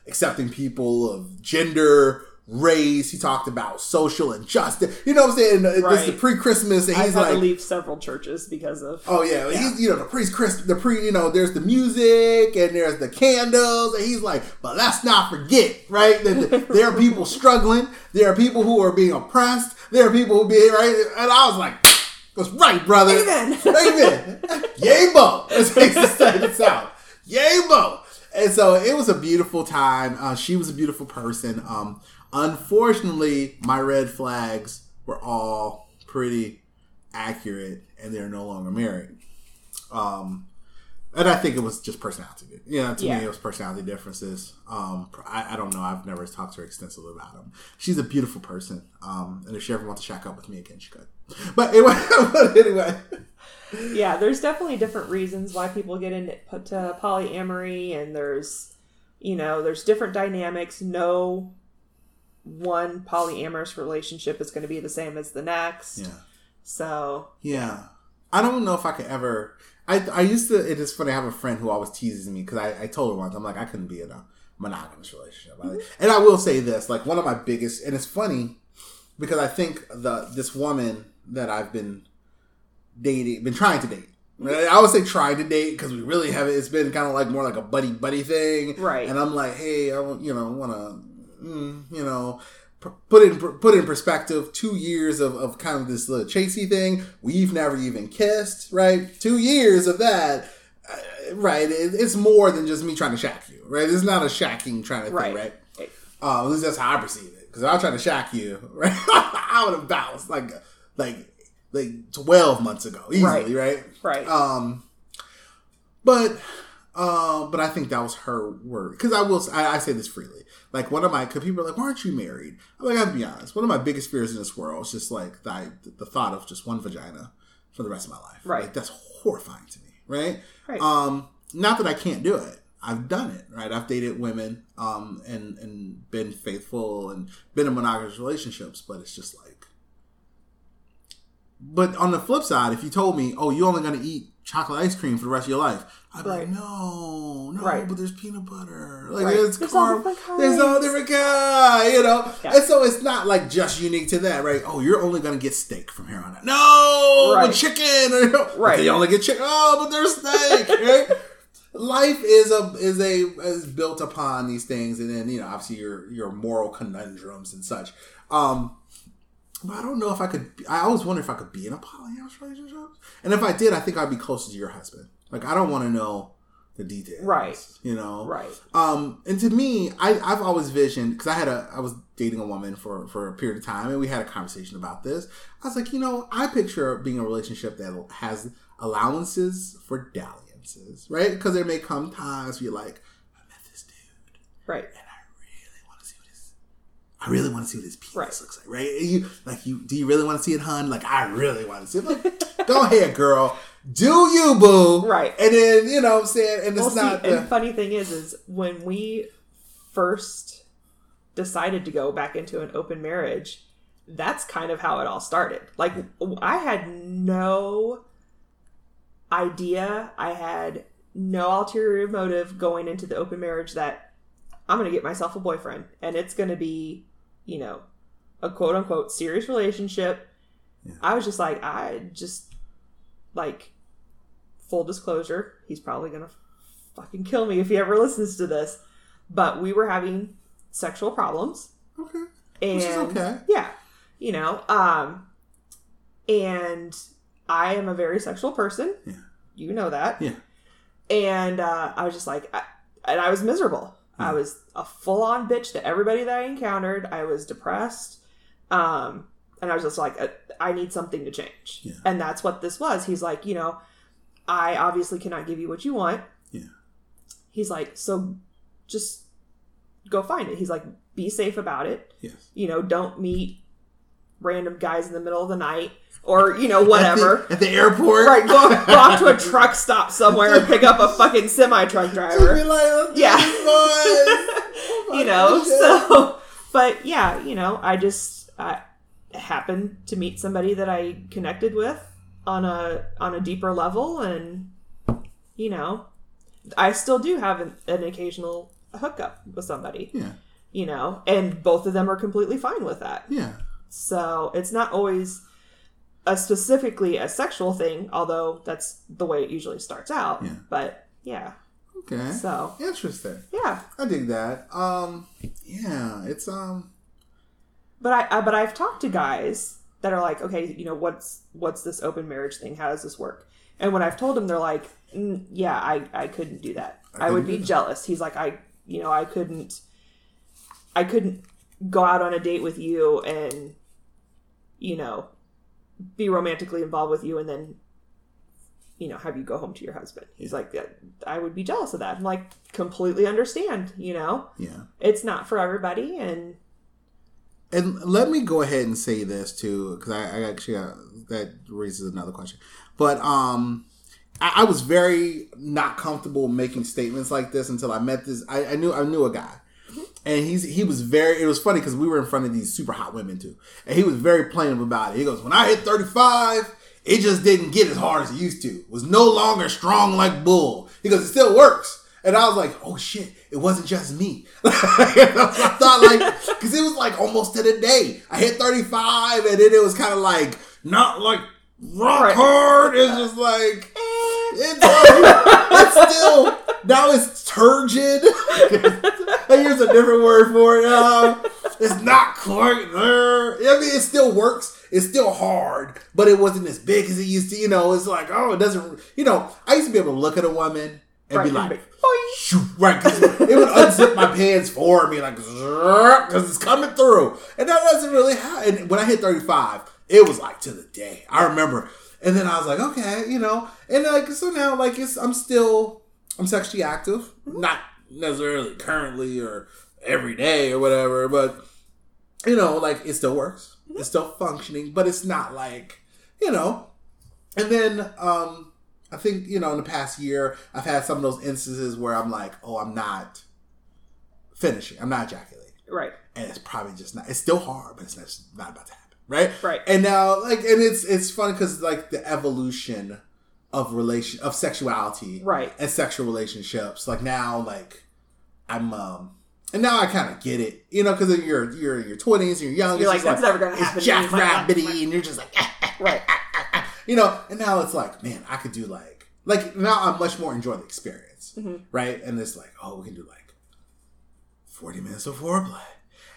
accepting people of gender, race. He talked about social injustice. You know what I'm saying? Right. This is pre-Christmas, and I've he's had like, to leave several churches because of. Oh yeah, he's you know the pre Chris the pre you know there's the music and there's the candles and he's like, but let's not forget right that there are people struggling, there are people who are being oppressed, there are people who being right, and I was like, that's right, brother, Amen. amen, yay bo, as they used to say in South, yay bo. And so it was a beautiful time. Uh, she was a beautiful person. Um, unfortunately, my red flags were all pretty accurate, and they're no longer married. Um, and I think it was just personality. You know, to Yeah. me, it was personality differences. Um, I, I don't know. I've never talked to her extensively about them. She's a beautiful person. Um, and if she ever wants to shack up with me again, she could. But anyway, but anyway, Yeah, there's definitely different reasons why people get into to polyamory, and there's, you know, there's different dynamics. No one polyamorous relationship is going to be the same as the next. yeah. So Yeah. I don't know if I could ever. I, I used to. It is funny. I have a friend who always teases me because I, I told her once. I'm like, I couldn't be in a monogamous relationship. I- mm-hmm. and I will say this: like one of my biggest, and it's funny because I think the this woman that I've been dating, been trying to date. Mm-hmm. I would say trying to date because we really haven't. It's been kind of like more like a buddy buddy thing, Right. And I'm like, hey, I you know want to, mm, you know, put in put in perspective. Two years of, of kind of this little chasey thing. We've never even kissed, right? Two years of that, uh, right? It, it's more than just me trying to shack you, right? It's not a shacking trying to thing, right? Uh, at least that's how I perceive it. Because if I trying to shack you, right, I would have bounced like like like twelve months ago, easily, right? right, Um, but uh, but I think that was her word because I will I, I say this freely. Like one of my, because people are like, "Why aren't you married?" I'm like, I have to be honest. One of my biggest fears in this world is just like the, the thought of just one vagina for the rest of my life. Right. Like that's horrifying to me. Right. Right. Um, not that I can't do it. I've done it. Right. I've dated women. Um, and and been faithful and been in monogamous relationships, but it's just like. But on the flip side, if you told me, "Oh, you're only going to eat chocolate ice cream for the rest of your life," I'd be like, "No, no, Right. but there's peanut butter. Like Right. there's, carb, there's all different kind, you know." Yeah. And so it's not like just unique to that, right? Oh, you're only going to get steak from here on out. No, Right. but chicken, or but Right. They only get chicken. Oh, but there's steak, right? Life is a is a is built upon these things, and then you know obviously your your moral conundrums and such. Um, but I don't know if I could. I always wonder if I could be in a polyamorous relationship, and if I did, I think I'd be closer to your husband. Like I don't want to know the details, Right. You know, right, um, and to me, I, I've always visioned because I had a I was dating a woman for for a period of time, and we had a conversation about this. I was like, you know, I picture being a relationship that has allowances for dalliances, right? Because there may come times where you're like, I met this dude, right, and I really want to see what his I really want to see what his penis Right. looks like, right? You like you do you really want to see it, hun? Like I really want to see it. Like, go ahead, girl. Do you, boo? Right. And then you know what I'm saying, and it's well, see, not and the, the funny thing is, is when we first decided to go back into an open marriage, that's kind of how it all started. Like, I had no idea, I had no ulterior motive going into the open marriage that I'm going to get myself a boyfriend and it's going to be, you know, a quote unquote serious relationship. Yeah. I was just like, I just like full disclosure, he's probably gonna fucking kill me if he ever listens to this. But we were having sexual problems. Okay. And Which is okay. yeah, you know, um, and I am a very sexual person. Yeah. You know that. Yeah. And uh, I was just like, I, and I was miserable. I was a full on bitch to everybody that I encountered. I was depressed. Um, and I was just like, uh, I need something to change. Yeah. And that's what this was. He's like, you know, I obviously cannot give you what you want. Yeah. He's like, so just go find it. He's like, be safe about it. Yes. You know, don't meet random guys in the middle of the night or, you know, whatever. At the, at the airport. right, go, go off to a truck stop somewhere and pick up a fucking semi truck driver. like, oh, Yeah. do this, boys. you know, Oh, shit. so, but yeah, you know, I just I happened to meet somebody that I connected with on a on a deeper level, and you know, I still do have an, an occasional hookup with somebody, Yeah. you know, and both of them are completely fine with that. Yeah. So it's not always a specifically a sexual thing, although that's the way it usually starts out. Yeah. But yeah, Okay. so Interesting. yeah. I dig that. Um. Yeah. It's um. But I, I but I've talked to guys that are like, okay, you know, what's what's this open marriage thing? How does this work? And when I've told them, they're like, "Mm, yeah, I I couldn't do that. I I, would be jealous. He's like, I you know, I couldn't, I couldn't go out on a date with you and, you know, be romantically involved with you and then, you know, have you go home to your husband. He's like, "Yeah, I would be jealous of that. I'm like, completely understand. You know, Yeah. it's not for everybody, and And let me go ahead and say this too, because I, I actually uh, that raises another question. But um, I, I was very not comfortable making statements like this until I met this. I, I knew I knew a guy, and he's he was very. It was funny because we were in front of these super hot women too, and he was very plain about it. He goes, "When I hit thirty five, it just didn't get as hard as it used to. It was no longer strong like bull." He goes, "It still works." And I was like, "Oh shit! It wasn't just me." I thought like, because it was like almost to the day. I hit thirty five, and then it was kind of like not like rock Right. hard. It's just like it's, it's still now it's turgid. I use a different word for it now. It's not quite there. I mean, it still works. It's still hard, but it wasn't as big as it used to. You know, it's like oh, it doesn't. You know, I used to be able to look at a woman and Right, be like. Right, because it would unzip my pants for me, like, because it's coming through. And that doesn't really happen. When I hit 35, it was like to the day. I remember. And then I was like, okay, you know, and like, so now, like, it's, I'm still, I'm sexually active. Not necessarily currently or every day or whatever, but, you know, like, it still works. It's still functioning, but it's not like, you know, and then, um, I think you know in the past year I've had some of those instances where I'm like, oh, I'm not finishing, I'm not ejaculating, right, and it's probably just not. It's still hard, but it's not, it's not about to happen, right? right. And now, like, and it's it's funny because like the evolution of relation of sexuality, Right. and sexual relationships. Like now, like I'm um. And now I kind of get it, you know, because you're you're in your twenties, you're young. You're like, that's never gonna it's happen to me. jackrabbity, and you're just like, ah, ah, ah, Right. you know, and now it's like, man, I could do like, like now I'm much more enjoying the experience, Mhm. right? And it's like, oh, we can do like 40 minutes of foreplay,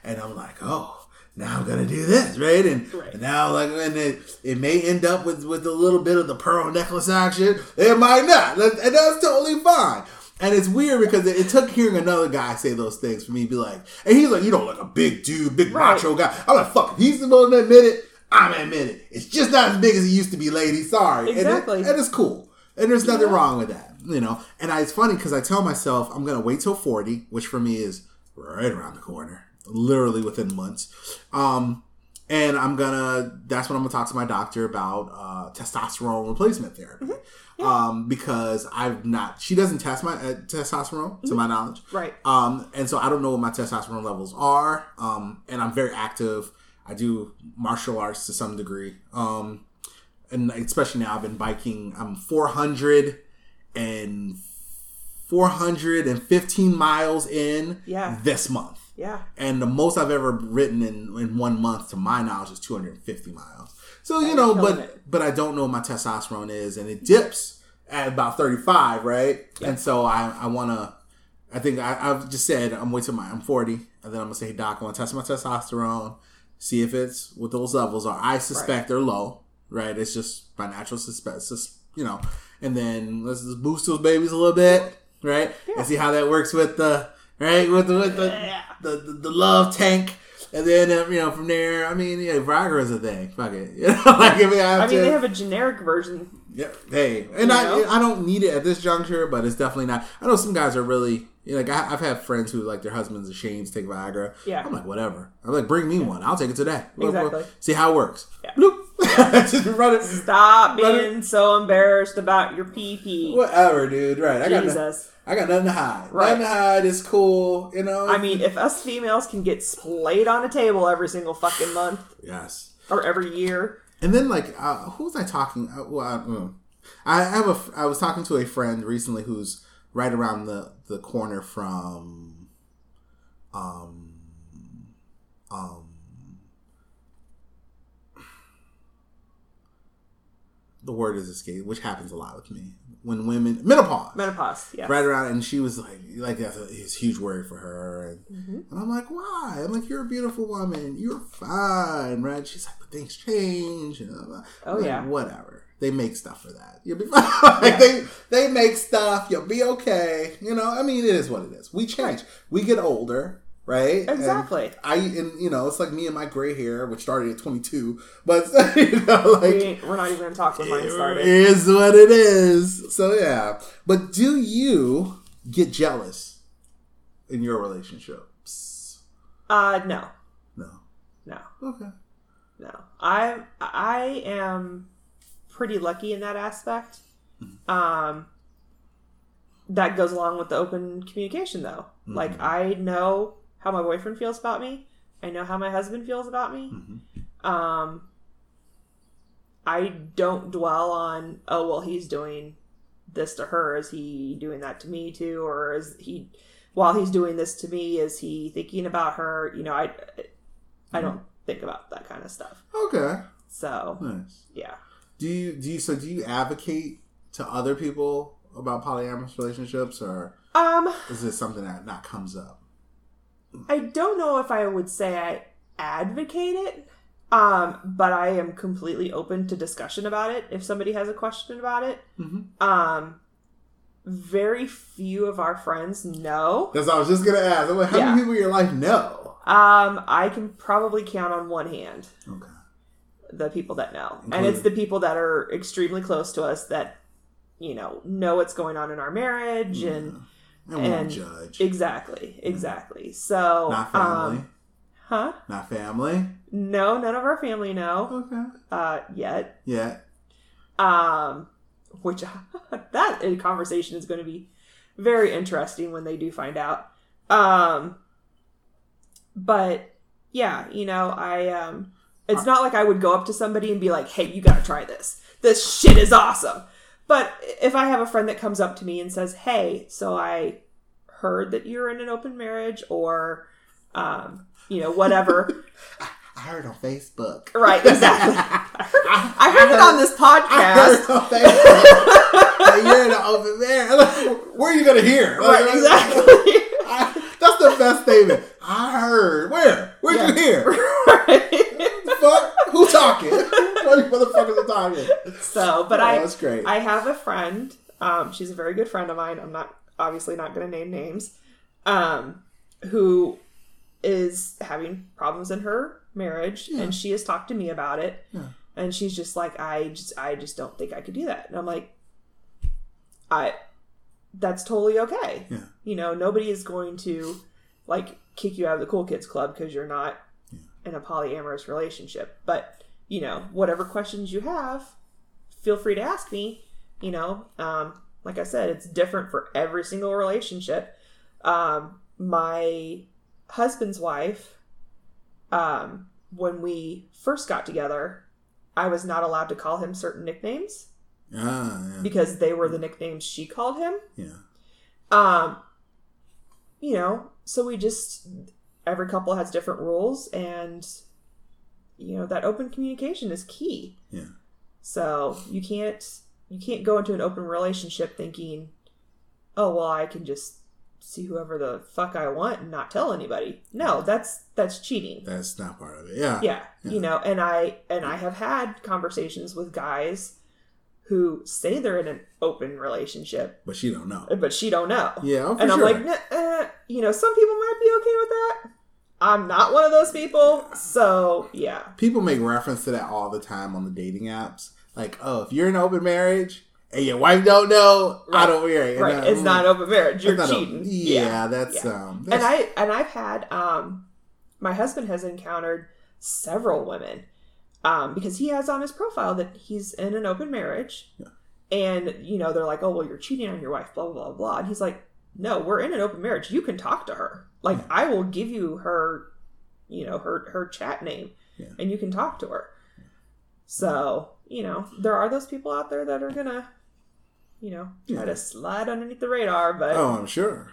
and I'm like, oh, now I'm gonna do this, right? And, Right. now like, and it, it may end up with with a little bit of the pearl necklace action. It might not, and that's totally fine. And it's weird because it, it took hearing another guy say those things for me to be like, and he's like, you know, like a big dude, big Right. macho guy. I'm like, fuck, he's the one to admit it. I'm gonna admit it. It's just not as big as it used to be, lady. Sorry. And it- Exactly. And, it's cool. And there's nothing Yeah. wrong with that. You know? And I, it's funny because I tell myself I'm gonna wait till 40, which for me is right around the corner. Literally within months. Um, and I'm gonna that's when I'm gonna talk to my doctor about uh, testosterone replacement therapy. Um, because I've not she doesn't test my uh, testosterone to my knowledge. Right. Um, and so I don't know what my testosterone levels are. Um, and I'm very active. I do martial arts to some degree. Um, and especially now I've been biking. I'm 400 and 415 miles in Yeah. this month. Yeah. And the most I've ever ridden in, in one month, to my knowledge, is 250 miles. So you know, but it. but I don't know what my testosterone is, and it dips at about 35, right? And so I, I want to, I think I, I've just said I'm waiting till my, I'm 40, and then I'm gonna say, hey, doc, I want to test my testosterone, see if it's what those levels are. I suspect they're low, right? It's just my natural suspect, sus- you know, and then let's just boost those babies a little bit, right? And see how that works with the, right, with the, with the, the, the, the love tank. And then, uh, you know, from there, I mean, yeah, Viagra is a thing. Fuck it. You know, like, if I have I mean, to, they have a generic version. yeah. Hey, and I know? I don't need it at this juncture, but it's definitely not. I know some guys are really you know, like I, I've had friends who like their husband's ashamed to take Viagra. Yeah. I'm like whatever. I'm like bring me one. I'll take it today. Exactly. see how it works. Yeah. Bloop. Just run it. Stop But- being so embarrassed about your pee pee. Whatever, dude. Right. I got no- I got nothing to hide. Right. Nothing to hide. is cool. You know. I mean, if us females can get splayed on a table every single fucking month yes. or every year, And then like uh, who was I talking? Uh, well, I, mm. I have a. I was talking to a friend recently who's right around the the corner from, um, um, the word is escape, which happens a lot with me when women menopause. menopause. Yeah. Right around, and she was like, like that's a, it's a huge worry for her, and, Mm-hmm. and I'm like, why? I'm like, you're a beautiful woman, you're fine, right? She's like, but things change, and I'm like, Oh, yeah. whatever. They make stuff for that. You'll be fine. like they they make stuff. You'll be okay. You know, I mean, it is what it is. We change. We get older, right? And Exactly. I and you know, it's like me and my gray hair, which started at 22, but you know, like we, we're not even going to talk when mine it started. is what it is. So yeah. But do you get jealous in your relationships? Uh, no, No. no, Okay. no. I I am pretty lucky in that aspect. Um, that goes along with the open communication, though. Like I know how my boyfriend feels about me. I know how my husband feels about me. Um, I don't dwell on, oh well, he's doing this to her. Is he doing that to me too, or is he, while he's doing this to me, is he thinking about her? You know, I, I don't think about that kind of stuff. Okay. So Nice. yeah, Do you do you so do you advocate to other people about polyamorous relationships or um, is this something that not comes up? I don't know if I would say I advocate it. Um, but I am completely open to discussion about it if somebody has a question about it. Mhm. Um, very few of our friends know. That's what I was just gonna ask. Like, how Yeah. many people in your life know? Um, I can probably count on one hand Okay. the people that know, and it's the people that are extremely close to us that you know know what's going on in our marriage and I won't And- judge. exactly, exactly. So, not family. um, huh? not family. No, none of our family know Okay. uh, yet. Yeah. Um, which that conversation is going to be very interesting when they do find out. Um, but yeah, you know, I um, it's not like I would go up to somebody and be like, "Hey, you got to try this. This shit is awesome." But if I have a friend that comes up to me and says, "Hey, so I heard that you're in an open marriage," or um, you know, whatever. I heard on Facebook. right? Exactly. I heard it on this I podcast. heard on Facebook. that you're in an open marriage. Where are you gonna hear? Like, Right, exactly. That's the best statement. I heard. Where? Where'd Yeah. you hear? Right. Fuck. Who talking? what you motherfuckers are talking? So, but Oh, I, that's great. I have a friend. Um, she's a very good friend of mine. I'm not obviously not going to name names. Um, who is having problems in her marriage, Yeah. and she has talked to me about it. Yeah. And she's just like, I just, I just don't think I could do that. And I'm like, I, that's totally okay. Yeah. You know, nobody is going to like kick you out of the cool kids club because you're not in a polyamorous relationship. But you know, whatever questions you have, feel free to ask me. You know, um, like I said, it's different for every single relationship. Um, my husband's wife, um, when we first got together, I was not allowed to call him certain nicknames Ah, yeah. because they were the nicknames she called him. yeah. Um, you know, so we just every couple has different rules, and you know that open communication is key. Yeah. So you can't you can't go into an open relationship thinking, oh well, I can just see whoever the fuck I want and not tell anybody. No, that's that's cheating. That's not part of it. Yeah. Yeah, you know, and I and I have had conversations with guys who say they're in an open relationship, But she don't know. but she don't know. Yeah, oh, and I'm sure. like, "Nah, eh, you know, some people might be okay with that. I'm not one of those people, so yeah, People make reference to that all the time on the dating apps. Like, oh, if you're in an open marriage and your wife don't know, I don't marry. Right. I- It's not open marriage. You're cheating. open. Yeah, that's yeah. um. and I and I've had um, my husband has encountered several women, um, because he has on his profile that he's in an open marriage, Yeah. and you know they're like, oh well, you're cheating on your wife, blah blah blah blah, and he's like, no, we're in an open marriage. You can talk to her. Like I will give you her, you know her her chat name, Yeah. and you can talk to her. So you know there are those people out there that are gonna. You know, try Yeah. to slide underneath the radar, but oh, I'm sure.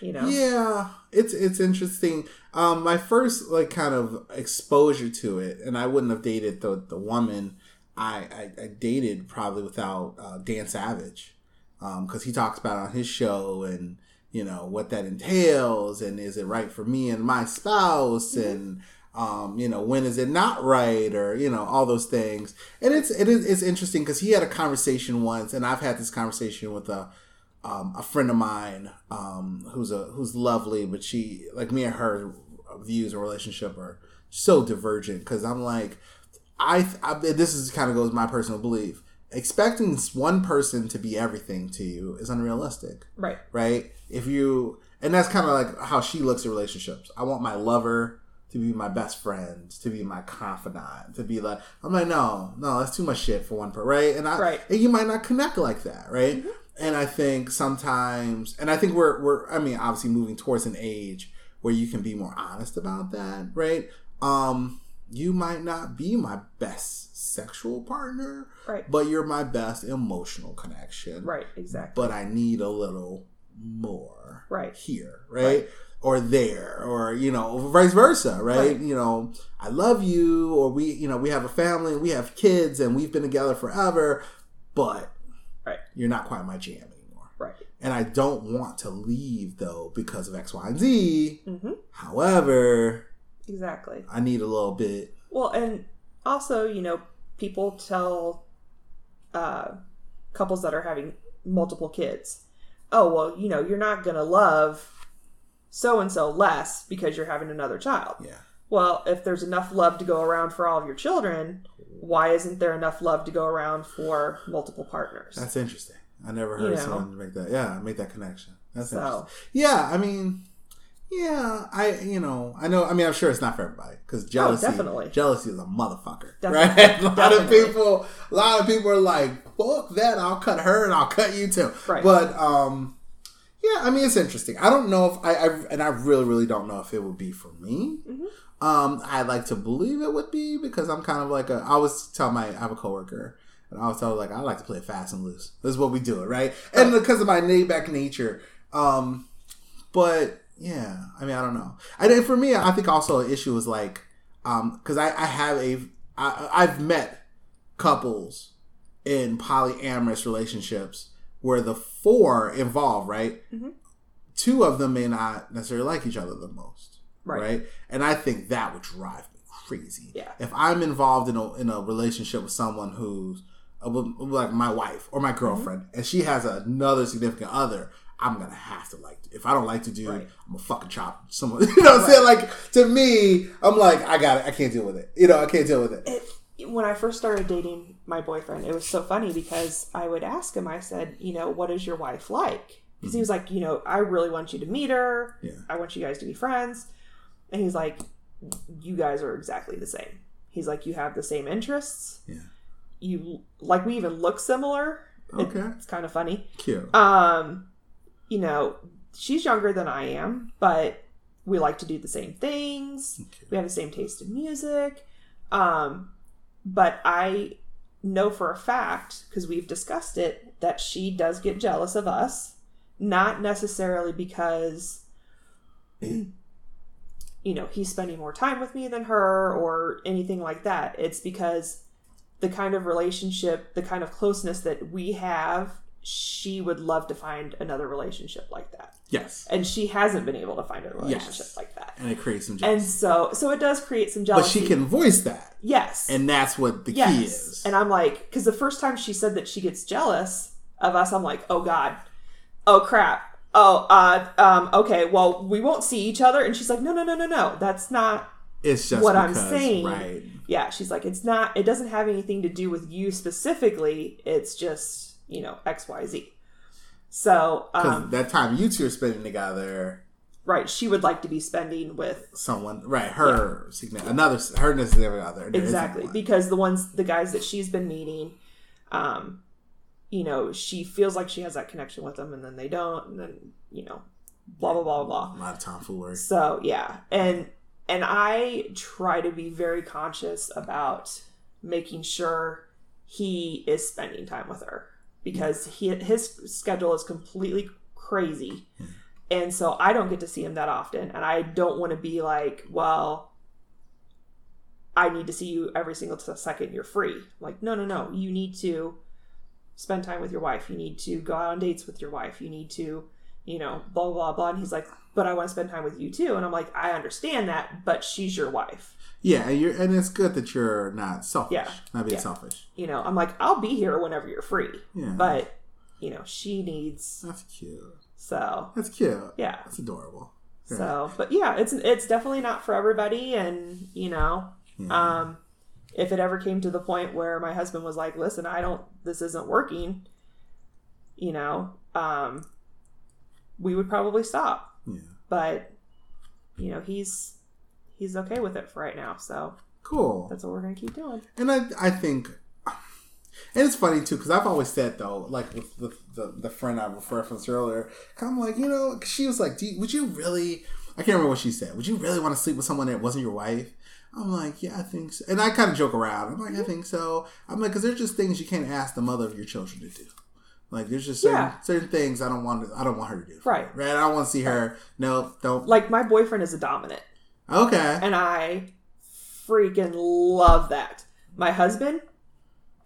You know, Yeah, it's it's interesting. Um, my first like kind of exposure to it, and I wouldn't have dated the the woman I I, I dated probably without uh, Dan Savage, because he talks about it on his show and you know what that entails, and is it right for me and my spouse, and um, you know when is it not right, or you know all those things. And it's it is it's interesting because he had a conversation once, and I've had this conversation with a um, a friend of mine um, who's a who's lovely, but she like me and her views of relationship are so divergent because I'm like, I, I this is kind of goes my personal belief. Expecting one person to be everything to you is unrealistic, right, right? If you and that's kind of like how she looks at relationships. I want my lover to be my best friend, to be my confidant, to be like I'm like no, no, that's too much shit for one person, right? And I Right. and you might not connect like that, right? And I think sometimes, and I think we're we're I mean obviously moving towards an age where you can be more honest about that, right? Um, you might not be my best sexual partner, right, but you're my best emotional connection, right, exactly. But I need a little more, Right. here, right? Or there, or you know, vice versa, right? Right. You know, I love you, or we, you know, we have a family, we have kids, and we've been together forever, but Right. You're not quite my jam anymore. Right. And I don't want to leave though because of X, Y, and Z. hmm However, Exactly. I need a little bit. Well, and also, you know, people tell uh, couples that are having multiple kids, oh, well, you know, you're not going to love so and so less because you're having another child. Yeah. Well, if there's enough love to go around for all of your children, why isn't there enough love to go around for multiple partners? That's interesting. I never You heard know. someone make that. Yeah, make that connection. That's So- interesting. Yeah, I mean, yeah, I you know, I know. I mean, I'm sure it's not for everybody because jealousy, Oh, definitely. jealousy is a motherfucker, Definitely. right? a lot of people, a lot of people are like, "Fuck that! I'll cut her and I'll cut you too." Right. But um, yeah, I mean, it's interesting. I don't know if I, I and I really, really don't know if it would be for me. Mm-hmm. Um, I like to believe it would be because I'm kind of like a. I always tell my I have a coworker, and I always tell her like I like to play fast and loose. This is what we do it, right? And because of my laid back nature, um, but yeah, I mean I don't know. I think for me, I think also an issue is like, um, because I I have a I I've met couples in polyamorous relationships where the four involved, right? Mhm. Two of them may not necessarily like each other the most, Right. right? And I think that would drive me crazy. Yeah. If I'm involved in a in a relationship with someone who's uh, like my wife or my girlfriend, and she has another significant other, I'm gonna have to like. If I don't like the dude, Right. I'm gonna fucking chop someone. You know what I'm saying? Like to me, I'm like, I got it. I can't deal with it. You know, I can't deal with it. it, when I first started dating my boyfriend, it was so funny because I would ask him, I said, you know, what is your wife like? Because he was like, you know, I really want you to meet her. Yeah. I want you guys to be friends. And he's like, you guys are exactly the same. He's like, you have the same interests. Yeah. You like we even look similar. It- Okay. it's kind of funny. Cute. Um, you know, she's younger than I am, but we like to do the same things. Okay. We have the same taste in music. Um, but I know for a fact, because we've discussed it, that she does get jealous of us. Not necessarily because, you know, he's spending more time with me than her or anything like that. It's because the kind of relationship, the kind of closeness that we have, she would love to find another relationship like that. Yes. And she hasn't been able to find a relationship Yes. like that. And it creates some And so so it does create some jealousy. But she can voice that. Yes. And that's what the yes. key is. And I'm like, because the first time she said that she gets jealous of us, I'm like, oh God. Oh crap. Oh, uh, um, okay, well, we won't see each other. And she's like, no, no, no, no, no. That's not it's just what I'm saying. Right. yeah, she's like, it's not, it doesn't have anything to do with you specifically. It's just, you know, XYZ. So, um, that time you two are spending together, right, she would like to be spending with, someone, right? Her significant, another, her significant other. Exactly, because the ones, the guys that she's been meeting, um, you know, she feels like she has that connection with them and then they don't, and then, you know, blah, blah, blah, blah. A lot of tomfoolery. So yeah, and and I try to be very conscious about making sure he is spending time with her because he his schedule is completely crazy. And so I don't get to see him that often and I don't want to be like, well, I need to see you every single second you're free. Like, no, no, no. You need to spend time with your wife. You need to go out on dates with your wife. You need to, you know, blah, blah, blah. And he's like, but I want to spend time with you too. And I'm like, I understand that, but she's your wife. Yeah, and you're, and it's good that you're not selfish. Yeah. Not being Yeah. selfish. You know, I'm like, I'll be here whenever you're free. Yeah. But, you know, she needs, That's cute. so That's cute. yeah. That's adorable. So, but yeah, it's it's definitely not for everybody, and you know, Yeah. um, if it ever came to the point where my husband was like, "Listen, I don't, this isn't working," you know, um, we would probably stop. yeah. But you know, he's he's okay with it for right now, so Cool. that's what we're gonna keep doing. And I, I think, and it's funny too because I've always said though, like with, with the the friend I referenced earlier, I'm like, you know, she was like, Do you, would you really? I can't remember what she said. Would you really want to sleep with someone that wasn't your wife? I'm like, yeah, I think so. And I kind of joke around. I'm like, I mm-hmm. think so. I'm like, because there's just things you can't ask the mother of your children to do. Like, there's just certain, Yeah. certain things I don't want. To, I don't want her to do. Right. Right. I don't want to see her. No. Don't. Like my boyfriend is a dominant, Okay. and I freaking love that. My husband,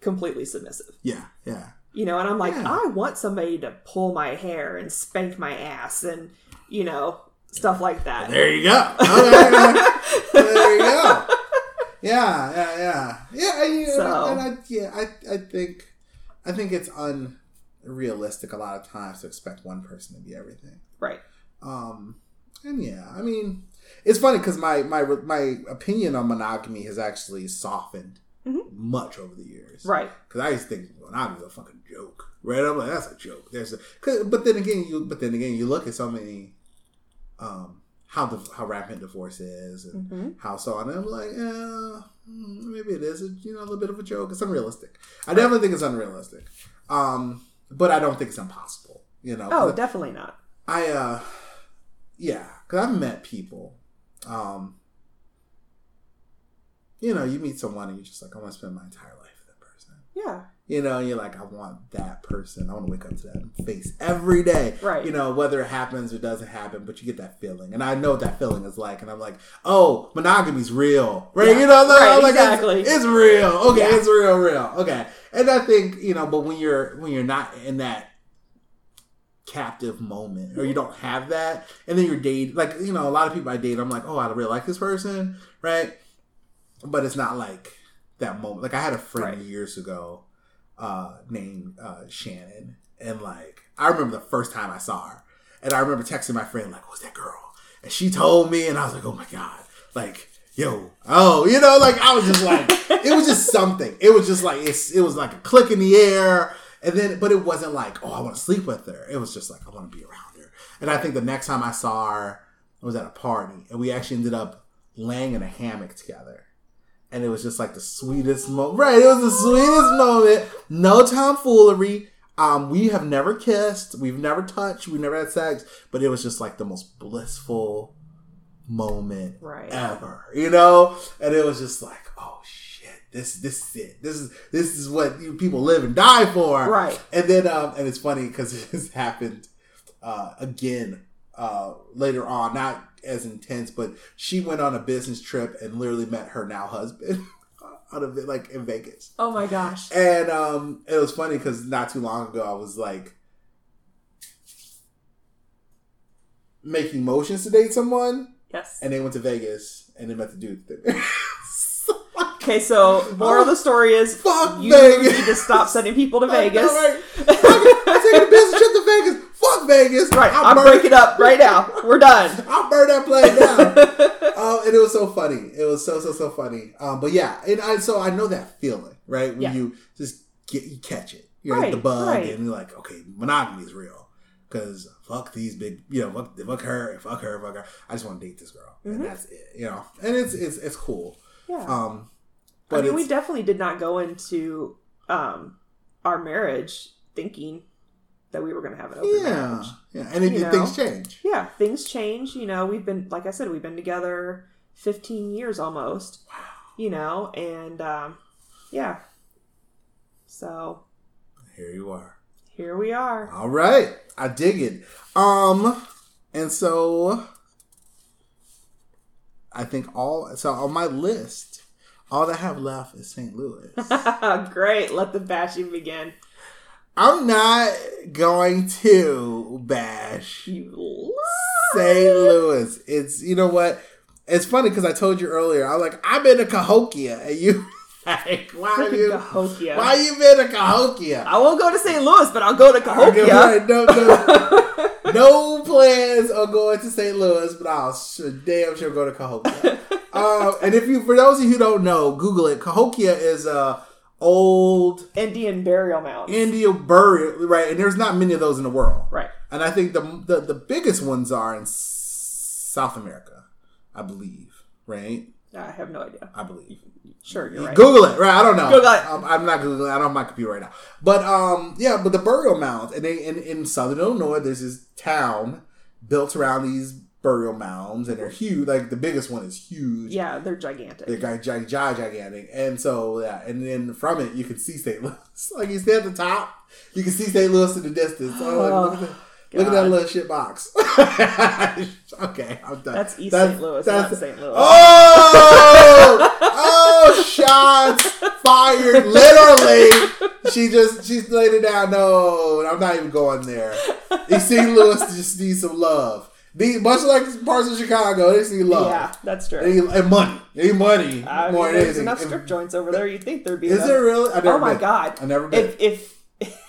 completely submissive. Yeah. Yeah. You know, and I'm like, Yeah. I want somebody to pull my hair and spank my ass and, you know, stuff like that. There you go. There you go. Yeah, yeah, yeah, yeah. You So- and I, yeah, I, I think, I think it's unrealistic a lot of times to expect one person to be everything. Right. Um, and yeah, I mean, it's funny because my my my opinion on monogamy has actually softened Mhm. much over the years. Right. Because I used to think monogamy was a fucking joke, right? I'm like, that's a joke. There's a, cause, but then again, you but then again, you look at so many, um, how the how rampant divorce is and hmm how so on. And I'm like, eh, mm, maybe it is, a, you know, a little bit of a joke. It's unrealistic. I definitely think it's unrealistic. Um, but I don't think it's impossible. You know? Oh, definitely not. I uh yeah, cuz I've met people um you know, you meet someone and you're just like I want to spend my entire life with that person. Yeah. You know, you're like I want that person. I want to wake up to that face every day. Right. You know, whether it happens or doesn't happen, but you get that feeling. And I know what that feeling is like and I'm like, "Oh, monogamy's real." Right? Yeah. You know, like, Right, like, it's- exactly. It's, real. Okay, Yeah. it's real real. Okay. And I think, you know, but when you're when you're not in that captive moment or you don't have that and then you're dating like you know a lot of people i date i'm like oh i really like this person right but it's not like that moment like i had a friend Right. years ago uh named uh shannon. And like i remember the first time i saw her. And i remember texting my friend like who's that girl? And she told me and i was like oh my god. Like yo oh you know like i was just like it was just something. It was just like it's it was like a click in the air. And then but it wasn't like oh i want to sleep with her. It was just like i want to be around her. And i think the next time i saw her I was at a party and we actually ended up laying in a hammock together and it was just like the sweetest moment right it was the sweetest moment no tomfoolery um we have never kissed we've never touched we've never had sex but it was just like the most blissful moment Right. ever, you know? And it was just like, oh shit, this this is it. This is this is what you people live and die for. Right. And then um and it's funny because it has happened uh again uh later on, not as intense, but she went on a business trip and literally met her now husband. out of it, like in Vegas. Oh my gosh. And um, it was funny because not too long ago, I was like making motions to date someone, Yes. and they went to Vegas and they met the dude there. So, like, Okay, so moral of the story is Fuck you Vegas. need to stop sending people to Vegas. know, right? I'm taking a business trip to Vegas. Vegas. Right, I'll I'm burn- breaking up right now. We're done. I'll burn that plane down. um, and it was so funny. It was so so so funny. Um, but yeah, and I, so I know that feeling, right? When Yeah. you just get you catch it, you're like the bug, right. and you're like, okay, monogamy is real. Because fuck these big, you know, fuck, fuck her, fuck her, fuck her. I just want to date this girl, Mhm. and that's it, you know. And it's it's it's cool. Yeah. Um, I but mean, we definitely did not go into um, our marriage thinking that we were going to have an open yeah, marriage. yeah, and it, You things change. Yeah, things change. You know, we've been, like I said, we've been together 15 years almost. Wow. You know, and um, yeah. So Here you are. here we are. All right, I dig it. Um, and so I think all so on my list, all I have left is St. Louis. Great. Let the bashing begin. I'm not going to bash You St. Louis. It's you know what? It's funny because I told you earlier. I was like, I've been to Cahokia, and you like, why freaking you? Cahokia. Why you been to Cahokia? I won't go to St. Louis, but I'll go to Cahokia. right, no, no, no plans on going to St. Louis, but I'll damn sure go to Cahokia. uh, and if you, for those of you who don't know, Google it. Cahokia is a old Indian burial mounds. India burial, right? And there's not many of those in the world, right. And I think the the, the biggest ones are in South America, I believe, right? I have no idea. I believe. Sure, you're right. Google it, right? I don't know. Google it. Um, I'm not googling. I don't have my computer right now. But um, yeah, but the burial mounds, and they in, in southern Illinois, there's this town built around these burial mounds, and they're huge. Like the biggest one is huge. Yeah, they're gigantic. They're gi- gi- gi- gigantic, and so yeah, and then from it you can see St. Louis. like you stay at the top, you can see St. Louis in the distance. Like, look, at oh, that, look at that little shit box. okay, I'm done. That's East St. Louis, not St. Louis. Oh, oh, shots fired! Literally, she just she's laid it down. No, I'm not even going there. East St. Louis just needs some love. They, much like parts of Chicago, they need love. Yeah, that's true. They and money. They need money I mean, more than there's anything. enough And- strip joints over there. You'd think there'd be. Is enough. there really? Oh my been. god! I've never been. If if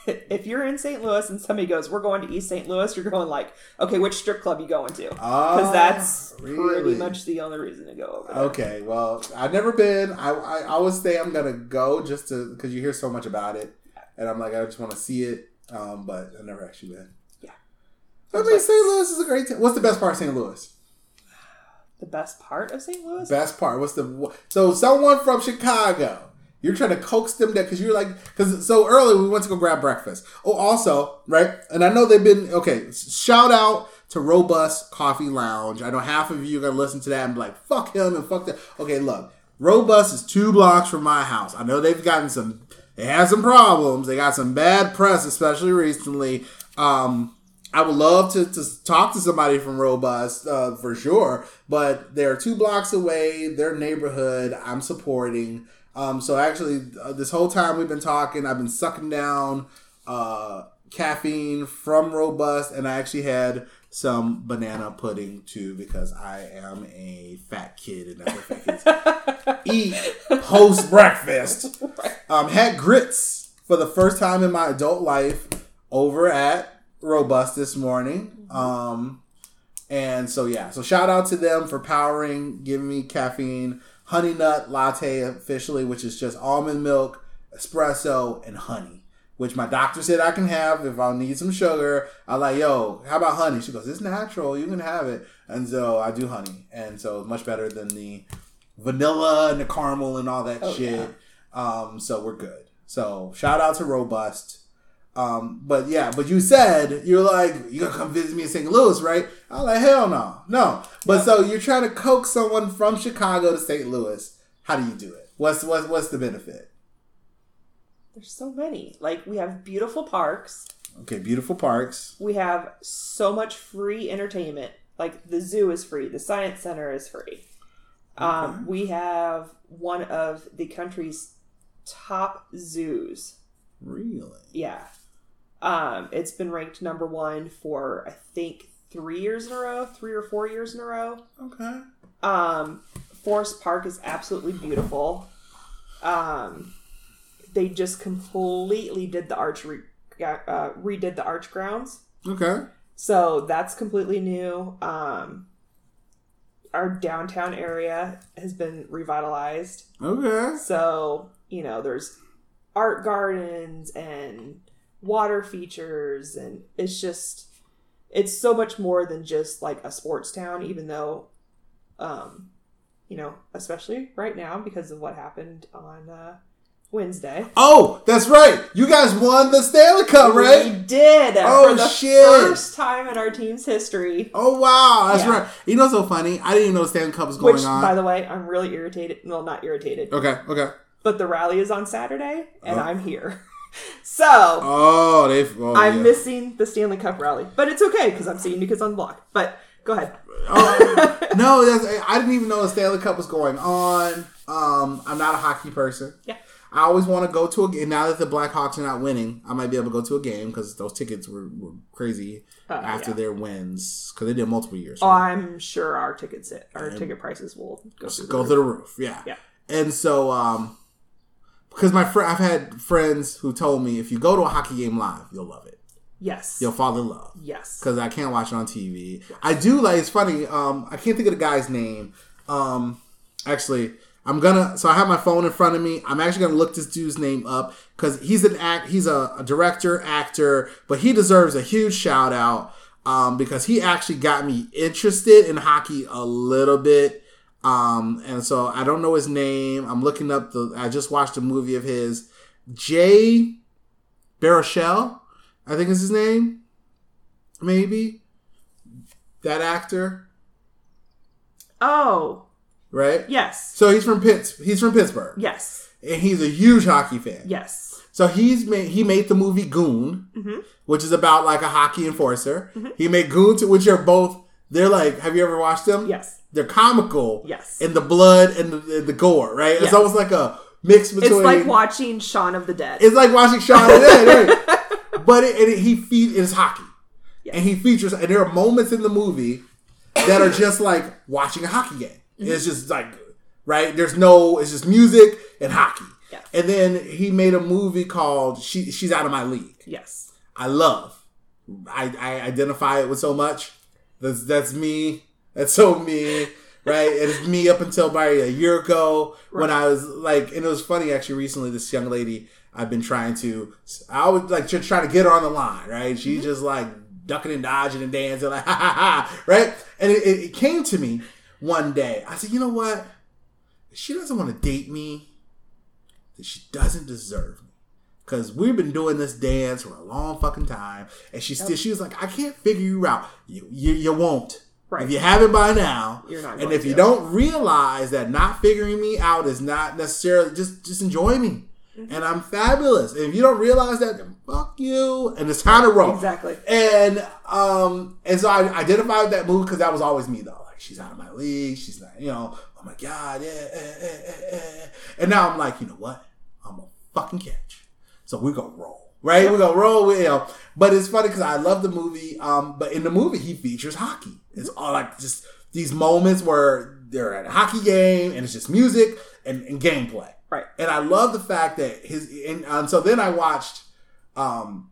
if you're in St. Louis and somebody goes, "We're going to East St. Louis," you're going like, "Okay, which strip club you going to?" Ah, Because that's really? pretty much the only reason to go over there. Okay, well, I've never been. I, I, I always say I'm gonna go just to because you hear so much about it, and I'm like I just want to see it. Um, but I've never actually been. I mean, St. Louis is a great. town. What's the best part of St. Louis? The best part of St. Louis? Best part. What's the so someone from Chicago? You're trying to coax them there because you're like because so early we went to go grab breakfast. Oh, also right, and I know they've been okay. Shout out to Robust Coffee Lounge. I know half of you are gonna listen to that and be like, "Fuck him" and "fuck that." Okay, look, Robust is two blocks from my house. I know they've gotten some. They had some problems. They got some bad press, especially recently. Um, I would love to, to talk to somebody from Robust uh, for sure, but they're two blocks away. Their neighborhood, I'm supporting. Um, so actually, uh, this whole time we've been talking, I've been sucking down uh, caffeine from Robust, and I actually had some banana pudding too because I am a fat kid, and that's what eat post breakfast. Um, had grits for the first time in my adult life over at Robust this morning. Um, and so yeah, so shout out to them for powering, giving me caffeine, honey nut latte officially, which is just almond milk, espresso, and honey. Which my doctor said I can have if I need some sugar. I like, yo, how about honey? She goes, it's natural, you can have it. And so I do honey, and so much better than the vanilla and the caramel and all that Oh, shit. Um, so we're good. So shout out to Robust. Um, but yeah, but you said you're like you're gonna come visit me in St. Louis, right? I'm like hell no, no. But so you're trying to coax someone from Chicago to St. Louis. How do you do it? What's what's what's the benefit? There's so many. Like we have beautiful parks. Okay, beautiful parks. We have so much free entertainment. Like the zoo is free. The science center is free. Um, we have one of the country's top zoos. Really? Yeah. Um, it's been ranked number one for I think three years in a row, three or four years in a row. Okay. Um, Forest Park is absolutely beautiful. Um, they just completely did the archery, uh, redid the arch grounds. Okay. So that's completely new. Um, our downtown area has been revitalized. Okay. So, you know, there's art gardens and water features, and it's just, it's so much more than just like a sports town, even though, um, you know, especially right now because of what happened on uh, Wednesday. Oh, that's right. You guys won the Stanley Cup, right? We did Oh, for the shit. first time in our team's history. Oh wow, that's Yeah. right. You know, so funny. I didn't even know the Stanley Cup was going Which, on. by the way, I'm really irritated. Well, not irritated, okay. Okay. but the rally is on Saturday, and Oh. I'm here. So Oh, they. Oh, I'm yeah. missing the Stanley Cup rally, but it's okay because I'm seeing you kids on the block. But go ahead. Oh, no, that's, I didn't even know the Stanley Cup was going on. Um, I'm not a hockey person. Yeah. I always want to go to a game. Now that the Blackhawks are not winning, I might be able to go to a game because those tickets were, were crazy Uh, after yeah. their wins because they did multiple years. Oh, I'm sure our tickets, our ticket prices will go through. go the through roof. the roof. Yeah. Yeah. And so, um, because my friend, I've had friends who told me if you go to a hockey game live, you'll love it. Yes. You'll fall in love. Yes. because I can't watch it on TV. I do like. It's funny. Um, I can't think of the guy's name. Um, actually, I'm gonna. So I have my phone in front of me. I'm actually gonna look this dude's name up because he's an act. He's a, a director, actor, but he deserves a huge shout out. Um, because he actually got me interested in hockey a little bit. Um, and so I don't know his name. I'm looking up the. I just watched a movie of his. Jay Baruchel, I think is his name maybe that actor, Oh, right? yes. So he's from Pitts. He's from Pittsburgh, Yes. and he's a huge hockey fan. Yes. So he's made he made the movie Goon, Mm-hmm. which is about like a hockey enforcer. He made Goon, which are both. They're like, have you ever watched them? Yes. They're comical. Yes. In the blood and the, the gore, right? It's Yes. almost like a mix between. It's like watching Shaun of the Dead. It's like watching Shaun of the Dead, right? But it, it, he feed is hockey, Yes. and he features, and there are moments in the movie that are just like watching a hockey game. Mm-hmm. It's just like right. There's no. It's just music and hockey. Yeah. And then he made a movie called "She She's Out of My League." yes. I love. I, I identify it with so much. That's that's me. That's so me. Right? It is me up until about a year ago when I was like, and it was funny actually. Recently, this young lady I've been trying to, I was like just trying to get her on the line. Right? She's Mm-hmm. just like ducking and dodging and dancing, like ha ha ha. Right? And it, it, it came to me one day. I said, you know what? If she doesn't want to date me, then she doesn't deserve me. Cause we've been doing this dance for a long fucking time, and she still she was like, I can't figure you out. You you, you won't. Right. If you haven't by now, You're not and if you don't realize that not figuring me out is not necessarily just just enjoy me, Mm-hmm. and I'm fabulous. And if you don't realize that, then fuck you. And it's time to roll. Exactly. And um and so I identified with that move because that was always me though. Like she's out of my league. She's not, you know. Oh my god, yeah, eh, eh, eh, eh. And now I'm like, you know what? I'm a fucking catch. So we're gonna roll, right? We're gonna roll with you know. But it's funny because I love the movie. Um, but in the movie he features hockey. It's all like just these moments where they're at a hockey game and it's just music and, and gameplay. Right. And I love the fact that his and, and so then I watched um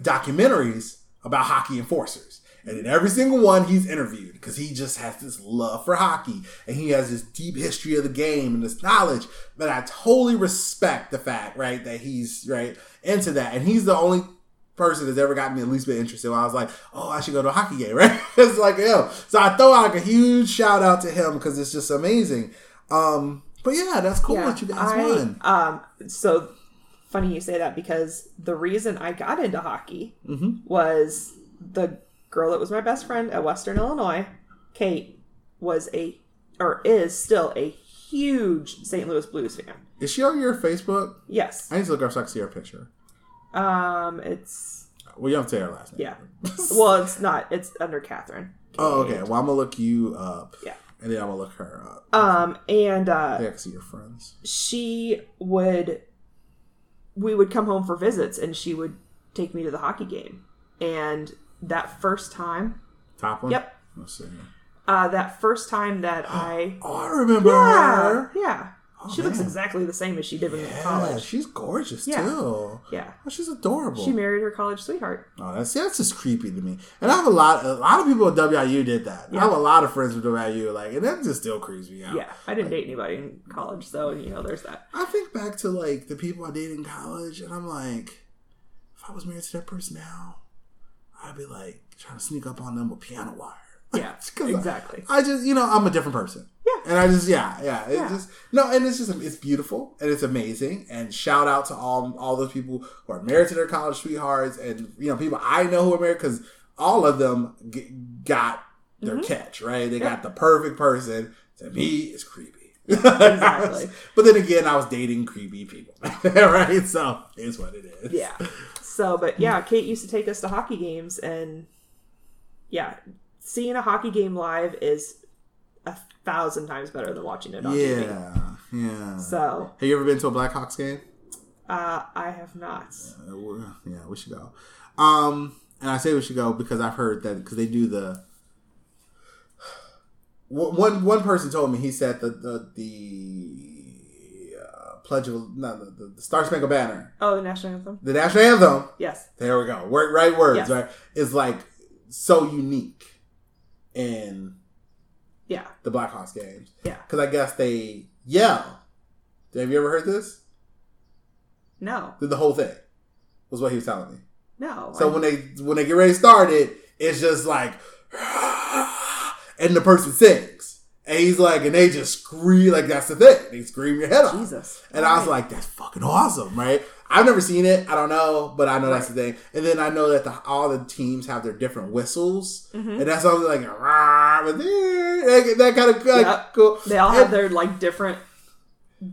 documentaries about hockey enforcers. And in every single one, he's interviewed because he just has this love for hockey and he has this deep history of the game and this knowledge. But I totally respect the fact, right, that he's right into that. And he's the only person that's ever gotten me at least bit interested. When I was like, oh, I should go to a hockey game, right? it's like, yo. So I throw out like a huge shout out to him because it's just amazing. Um, but yeah, that's cool that you guys I, won. Um, so funny you say that because the reason I got into hockey Mm-hmm. was the girl that was my best friend at Western Illinois, Kate, was a or is still a huge St. Louis Blues fan. Is she on your Facebook? Yes. I need to look up so I can see her picture. Um, it's Well, you don't have to say her last name. yeah. well, it's not. It's under Catherine. Oh, okay. Well, I'm gonna look you up. Yeah. And then I'm gonna look her up. Um, and uh, I can see your friends. she would we would come home for visits and she would take me to the hockey game and that first time Top one. Yep. Let's see. uh that first time that i Oh, I remember yeah her. yeah she looks exactly the same as she did when in college she's gorgeous Yeah. too. yeah Oh, she's adorable. she married her college sweetheart Oh, that's that's just creepy to me. And I have a lot, a lot of people at WIU did that. I have a lot of friends with WIU, like, and that just still creeps me out. yeah i didn't date anybody in college so you know there's that I think back to like the people I dated in college, and I'm like, if I was married to that person now, I'd be like trying to sneak up on them with piano wire. Yeah, exactly I just, you know, I'm a different person. Yeah. And I just, yeah, yeah. It's Yeah. just, no, and it's just, it's beautiful and it's amazing. And shout out to all, all those people who are married to their college sweethearts and, you know, people I know who are married because all of them g- got their mm-hmm. catch, right? They got the perfect person. To me, it's creepy. Exactly. but then again, I was dating creepy people, right? So it's what it is. yeah so but yeah kate used to take us to hockey games and yeah seeing a hockey game live is a thousand times better than watching it on tv Yeah. Yeah. so Have you ever been to a Blackhawks game? uh i have not Uh, we- yeah, we should go. Um, and I say we should go because I've heard that because they do the. One one person told me he said the the the pledge of no, the, the, the Star Spangled Banner, oh the national anthem the national anthem. yes There we go. Word, right words, Yes. right? Is like so unique in yeah the Blackhawks games. Yeah. because I guess they yell. Have you ever heard this? no The whole thing was what he was telling me. no So I- when they when they get ready to start it, it's just like, and the person sings, and he's like, and they just scream like that's the thing. They scream your head off. jesus And I was like, that's fucking awesome, right? I've never seen it. I don't know, but I know that's the thing. And then I know that the, all the teams have their different whistles, Mhm. and that's something like, "Rah," but that, that kind of like, Yep. cool. they all And- have their like different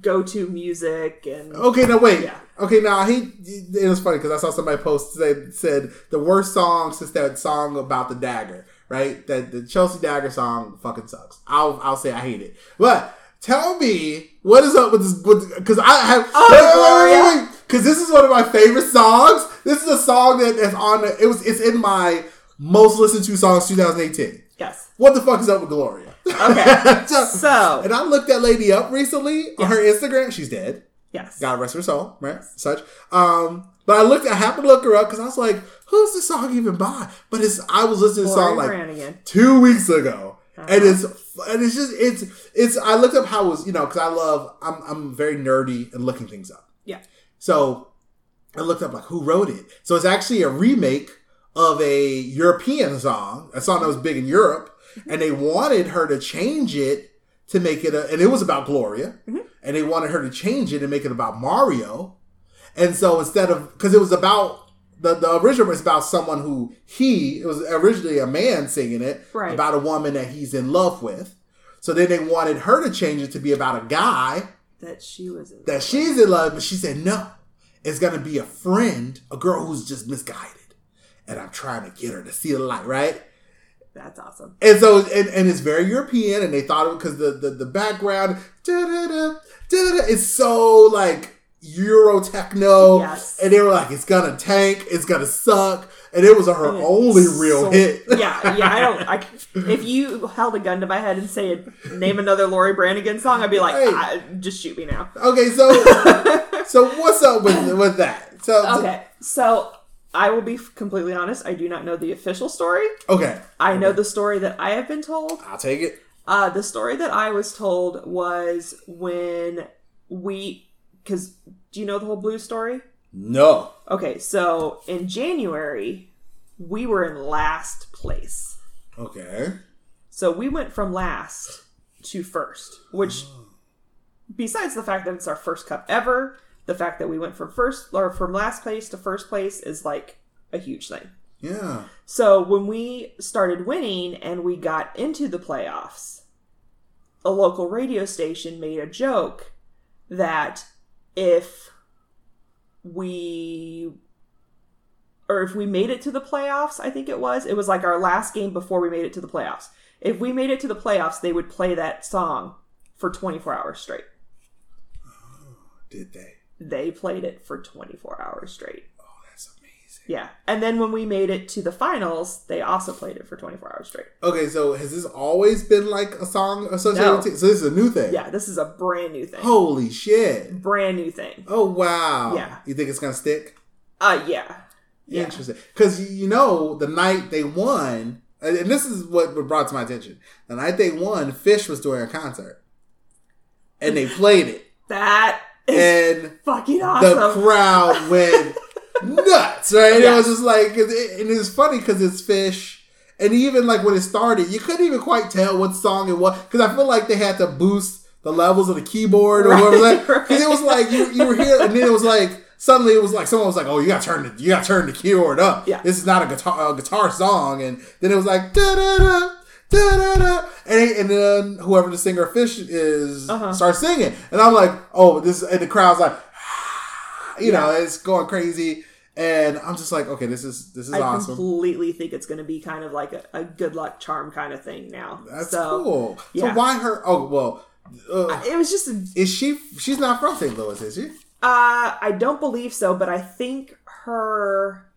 go-to music and Okay, now wait. Yeah. Okay, now he. It was funny because I saw somebody post said said the worst song since that song about the dagger, right? That the Chelsea Dagger song fucking sucks. I'll I'll say I hate it. But tell me what is up with this? Because I have. Oh. Because this is one of my favorite songs. This is a song that is on. The, it was. It's in my most listened to songs 2018. yes What the fuck is up with Gloria? Okay. So- So- and I looked that lady up recently on her Instagram. She's dead. yes God rest her soul, right? Such. Um, but I looked. I happened to look her up because I was like, "Who's this song even by?" But it's. I was listening to the song like Branigan. two weeks ago, and Uh-huh. it's and it's just it's it's. I looked up how it was you know because I love. I'm I'm very nerdy and looking things up. yeah So I looked up like who wrote it. So it's actually a remake of a European song, a song that was big in Europe, and they wanted her to change it to make it a, and it was about Gloria, and they wanted her to change it and make it about Mario. And so instead of because it was about the the original was about someone who he it was originally a man singing it Right. about a woman that he's in love with. So then they wanted her to change it to be about a guy that she was in that she's in love, but she said no. It's gonna be a friend, a girl who's just misguided, and I'm trying to get her to see the light, right? that's awesome And so, and, and it's very European, and they thought it because the, the the background, da-da-da, da-da-da, it's so like Euro techno, Yes. and they were like, it's gonna tank, it's gonna suck, and it was her And only real hit. yeah, yeah. I don't. I, if you held a gun to my head and said, "Name another Laura Branigan song," I'd be like, Right. "Just shoot me now." Okay, so so what's up with with that? So Okay, so I will be completely honest. I do not know the official story. okay, I know the story that I have been told. I'll take it. Uh, the story that I was told was when we, because do you know the whole blue story? No. Okay, so in January, we were in last place. Okay. So we went from last to first, which, oh. besides the fact that it's our first cup ever, the fact that we went from first or from last place to first place is like a huge thing. Yeah. So when we started winning and we got into the playoffs, a local radio station made a joke that if we or if we made it to the playoffs, I think it was, it was like our last game before we made it to the playoffs. if we made it to the playoffs, they would play that song for 24 hours straight. Oh, did they? They played it for 24 hours straight. Yeah. And then when we made it to the finals, they also played it for 24 hours straight. Okay, so has this always been like a song associated No. with it? So this is a new thing. Yeah, this is a brand new thing. Holy shit. Brand new thing. Oh wow. Yeah. You think it's gonna stick? Uh, yeah. Yeah. Interesting. Because you know, the night they won, and and this is what brought to my attention. The night they won, Phish was doing a concert, and they played it, That is and fucking awesome. the crowd went nuts. Right? And It was just like, it- and it's funny because it's Phish. And even like when it started, you couldn't even quite tell what song it was because I feel like they had to boost the levels of the keyboard or Right, whatever. Because right. it was like you, you were here, and then it was like suddenly it was like someone was like, "Oh, you got to turn the you got to turn the keyboard up. Yeah. This is not a guitar a guitar song." And then it was like da da da. Da, da, da. And, and then whoever the singer Phish is Uh-huh. starts singing, and I'm like, "Oh, this!" And the crowd's like, you know, it's going crazy, and I'm just like, "Okay, this is this is I awesome. completely think it's going to be kind of like a, a good luck charm kind of thing now. That's so, cool." So why her? Oh well, uh, It was just, a, is she? She's not from St. Louis, is she? uh, I don't believe so, but I think her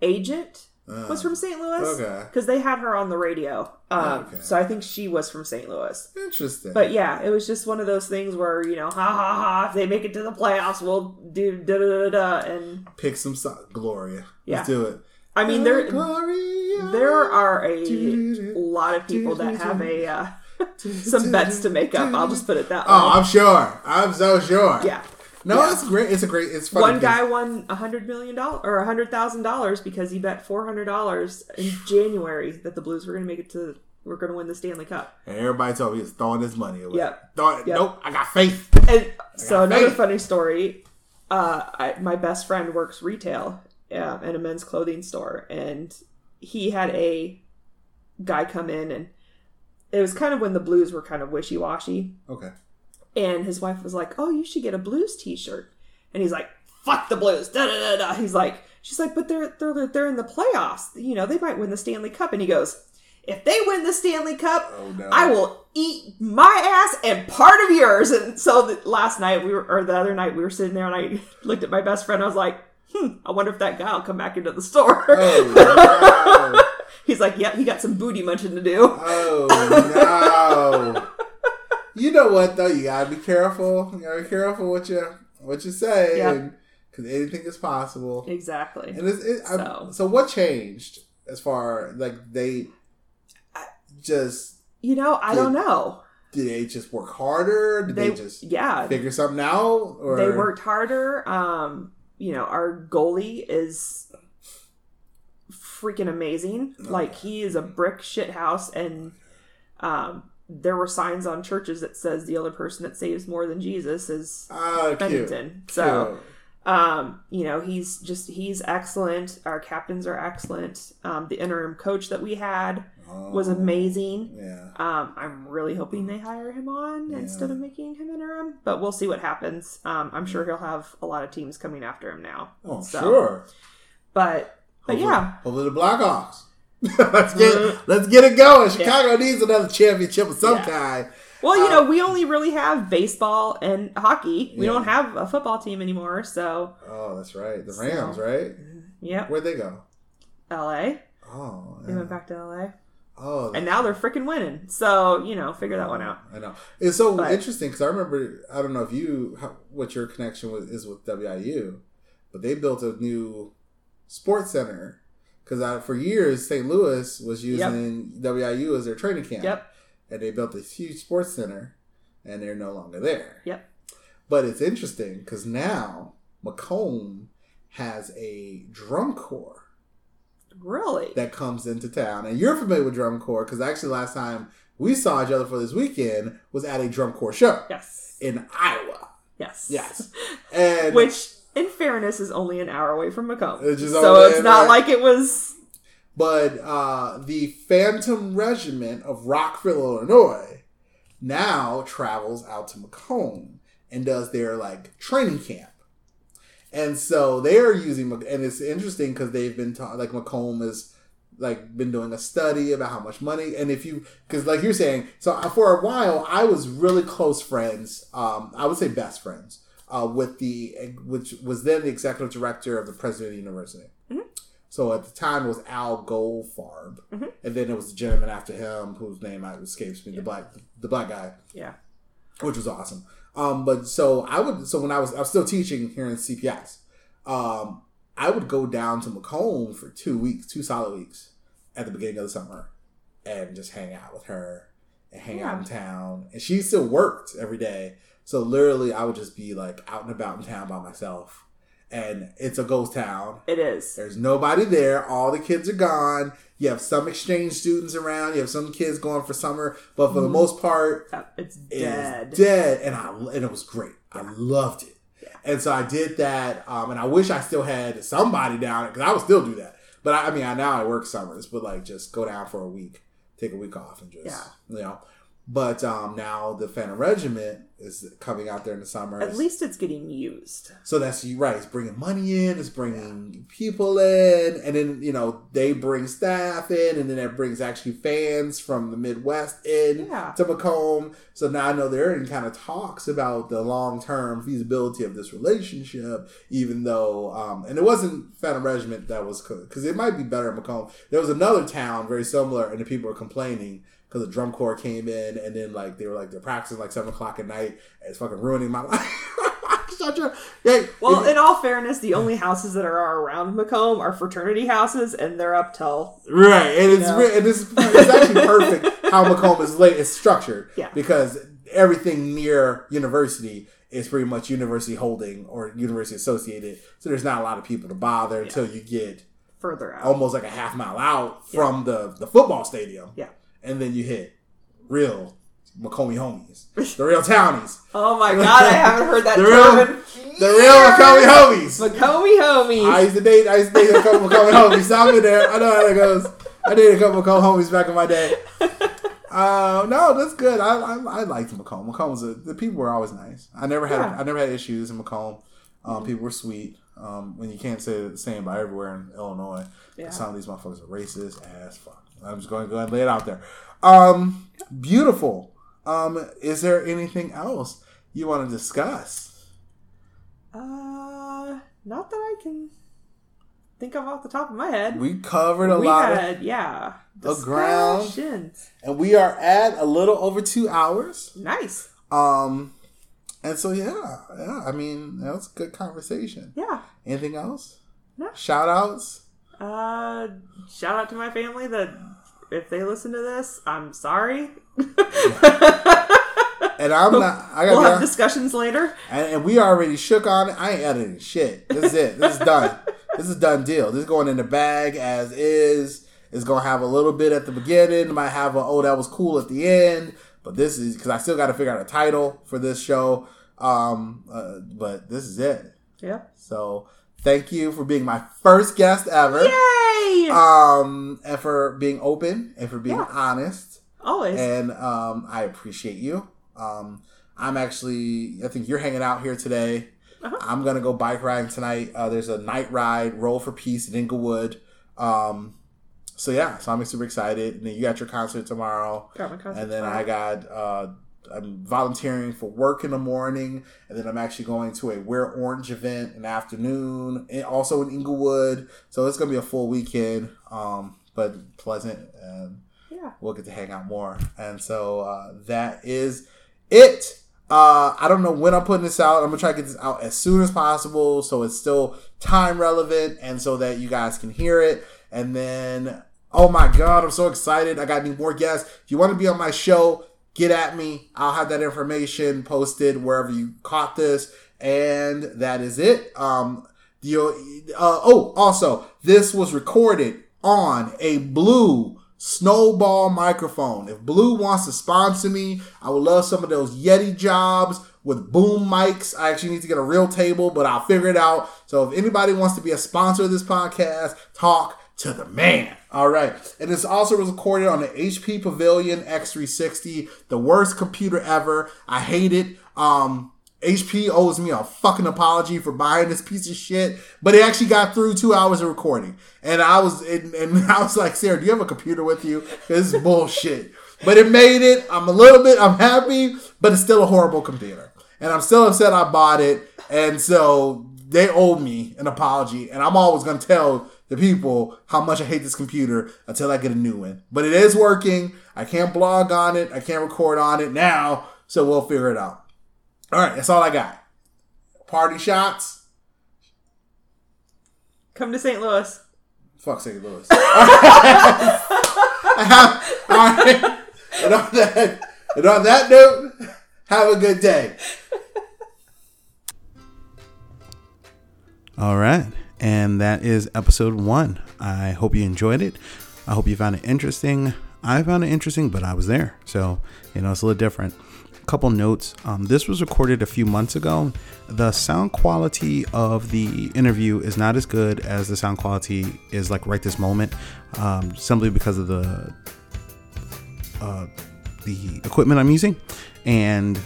agent was from St. Louis. Uh, okay. Because they had her on the radio. Um, Okay. So I think she was from St. Louis. Interesting. But yeah, it was just one of those things where, you know, ha ha ha, if they make it to the playoffs, we'll do da da da da. And pick some song, Gloria. Yeah. Let's do it. I mean, there Gloria. there are a lot of people that have a uh, some bets to make up. I'll just put it that way. Oh, I'm sure. I'm so sure. yeah. No, Yeah. it's great. It's a great. It's funny. One guy won a hundred million dollars or a hundred thousand dollars because he bet four hundred dollars in January that the Blues were going to make it to We're going to win the Stanley Cup. And everybody told me he's throwing his money away. Yep. Throw it- Yep. Nope. I got faith. And so another faith. funny story. Uh, I, my best friend works retail uh, in a men's clothing store, and he had a guy come in, and it was kind of when the Blues were kind of wishy washy. Okay. And his wife was like, "Oh, you should get a Blues T-shirt." And he's like, "Fuck the Blues!" Da da da da. He's like, "She's like, but they're they're they're in the playoffs. You know, they might win the Stanley Cup." And he goes, "If they win the Stanley Cup, Oh no. I will eat my ass and part of yours." And so the, last night we were, or the other night we were sitting there, and I looked at my best friend. I was like, "Hmm, I wonder if that guy will come back into the store." Oh no. He's like, "Yep, he got some booty munching to do." Oh no. You know what though? You gotta be careful. You gotta be careful what you what you say, because anything is possible. Exactly. And it's, it, so. So. so what changed as far like they just You know, I don't know. did they just work harder? Did they, They, just yeah, figure something out? Or they worked harder. Um, you know, our goalie is freaking amazing. Like he is a brick shit house, and um, there were signs on churches that says the only person that saves more than Jesus is ah, cute. Binnington. So, Cute. um, you know, he's just he's excellent. Our captains are excellent. Um, the interim coach that we had was Oh, amazing. Yeah. Um, I'm really hoping they hire him on Yeah. instead of making him interim, but we'll see what happens. Um, I'm sure he'll have a lot of teams coming after him now. Oh, So, sure. But but Hopefully- yeah, Hopefully the Blackhawks. let's get let's get it going. Chicago needs another championship of some Yeah. kind. well, you Uh, know, we only really have baseball and hockey. We Yeah. don't have a football team anymore. So Oh, that's right. The So- Rams, right? yep, Where'd they go? L.A. Oh, They yeah. went back to L.A. oh, and now they're freaking winning. So you know, figure that one out. I know. It's so But- interesting because I remember. I don't know if you how, what your connection with is with WIU, but they built a new sports center because for years St. Louis was using WIU as their training camp. Yep. and they built this huge sports center, and they're no longer there. Yep. But it's interesting because now Macomb has a drum corps Really? that comes into town, and you're familiar with drum corps because actually last time we saw each other for this weekend was at a drum corps show yes. in Iowa. Yes. Yes, and Which, is only an hour away from Macomb. It's so it's not like it was. but uh, the Phantom Regiment of Rockville, Illinois, now travels out to Macomb and does their like training camp. And so they are using, and it's interesting because they've been taught like Macomb is like been doing a study about how much money and if you because like you're saying so for a while i was really close friends um i would say best friends uh with the which was then the executive director of the president of the university. So at the time it was al goldfarb. And then it was the gentleman after him whose name escapes me the black the black guy. Yeah. which was awesome. Um, but so I would so when I was I was still teaching here in CPS, um, I would go down to Macomb for two weeks, two solid weeks at the beginning of the summer, and just hang out with her and hang out in town. And she still worked every day, so literally I would just be like out and about in town by myself. And it's a ghost town. It is. There's nobody there. All the kids are gone. You have some exchange students around. You have some kids going for summer, but for the most part, Uh, It's dead. dead, and I and it was great. I loved it, and so I did that. Um, and I wish I still had somebody down because I would still do that. But I, I mean, I now I work summers, but like just go down for a week, take a week off, and just Yeah. you know. But um, now the Phantom Regiment is coming out there in the summer. At least it's getting used. So that's you right. It's bringing money in. It's bringing people in, and then you know they bring staff in, and then that brings actually fans from the Midwest in Yeah. to Macomb. So now I know they're in kind of talks about the long term feasibility of this relationship. Even though, um, and it wasn't Phantom Regiment that was because it might be better in Macomb. There was another town very similar, and the people were complaining. Because the drum corps came in, and then like they were like they're practicing like seven o'clock at night. And it's fucking ruining my life. Yeah, Well, in all fairness, the only houses that are around Macomb are fraternity houses, and they're up till Right, and it's know? and it's, it's actually perfect how Macomb is late. It's structured, Yeah. because everything near university is pretty much university holding or university associated. So there's not a lot of people to bother until you get further out. almost like a half mile out from the the football stadium. Yeah. And then you hit real Macomb homies, the real townies, Oh my god, I haven't heard that The term real- in the real Macomb homies. Macomb homies. I used to date. I used to date a couple Macomb homies. So I'm in there. I know how that goes. I dated a couple Macomb homies back in my day. Uh, no, that's good. I I, I liked Macomb. Macomb was a, the people were always nice. I never had Yeah. I never had issues in Macomb. Um, people were sweet. Um, when you can't say the same about everywhere in Illinois. Yeah. Some of these motherfuckers are racist as fuck. I'm just going to go ahead and lay it out there. Um, beautiful. Um, is there anything else you want to discuss? Uh, not that I can think of off the top of my head. We covered a We lot of had, yeah, the ground. and we are at a little over two hours. Nice. Um, and so yeah, yeah. I mean, that was a good conversation. Yeah. Anything else? No. Shout outs. Uh, shout out to my family that if they listen to this, I'm sorry. And I'm not. I we'll got have discussions later. and, and we already shook on it. I ain't editing shit. This is it. This is done. this is done deal. This is going in the bag as is. It's gonna have a little bit at the beginning. It might have a oh that was cool at the end. But this is because I still got to figure out a title for this show. Um, uh, but this is it. Yeah. So thank you for being my first guest ever. Yay! Um, and for being open and for being Yeah. honest. Always. And um, I appreciate you. Um, I'm actually, I think you're hanging out here today. Uh-huh. I'm gonna go bike riding tonight. Uh, there's a night ride, Roll for Peace in Englewood. Um, so yeah, so I'm super excited. And then you got your concert tomorrow, Got my concert and then tomorrow. I got uh, I'm volunteering for work in the morning, and then I'm actually going to a Wear Orange event in the afternoon, and also in Englewood. So it's gonna be a full weekend, um, but pleasant, and Yeah. we'll get to hang out more. And so uh, that is it. Uh, I don't know when I'm putting this out. I'm gonna try to get this out as soon as possible, so it's still time relevant, and so that you guys can hear it. And then, oh my god, I'm so excited! I got any more guests. If you want to be on my show, get at me. I'll have that information posted wherever you caught this. And that is it. Um, the, uh, oh, also, this was recorded on a blue snowball microphone. If Blue wants to sponsor me, I would love some of those Yeti jobs with boom mics. I actually need to get a real table, but I'll figure it out. So if anybody wants to be a sponsor of this podcast, talk to the man. All right. And this also was recorded on the HP Pavilion X360, the worst computer ever. I hate it. Um, HP owes me a fucking apology for buying this piece of shit, but it actually got through two hours of recording, and I was and, and I was like, Sarah, do you have a computer with you? This is bullshit, but it made it. I'm a little bit, I'm happy, but it's still a horrible computer, and I'm still upset I bought it, and so they owe me an apology, and I'm always gonna tell the people how much I hate this computer until I get a new one. But it is working. I can't blog on it. I can't record on it now, so we'll figure it out. All right, that's all I got. Party shots. Come to St. Louis. Fuck St. Louis. all right. And on that, and on that note, have a good day. All right. And that is episode one. I hope you enjoyed it. I hope you found it interesting. I found it interesting, but I was there. So, you know, it's a little different. A couple notes. Um, this was recorded a few months ago. The sound quality of the interview is not as good as the sound quality is like right this moment, um, simply because of the uh, the equipment I'm using. And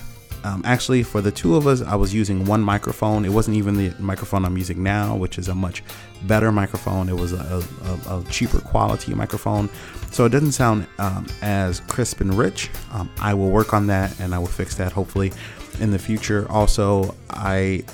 um, actually, for the two of us, I was using one microphone. It wasn't even the microphone I'm using now, which is a much better microphone. It was a, a, a cheaper quality microphone. So it doesn't sound um, as crisp and rich. Um, I will work on that and I will fix that hopefully in the future. Also, I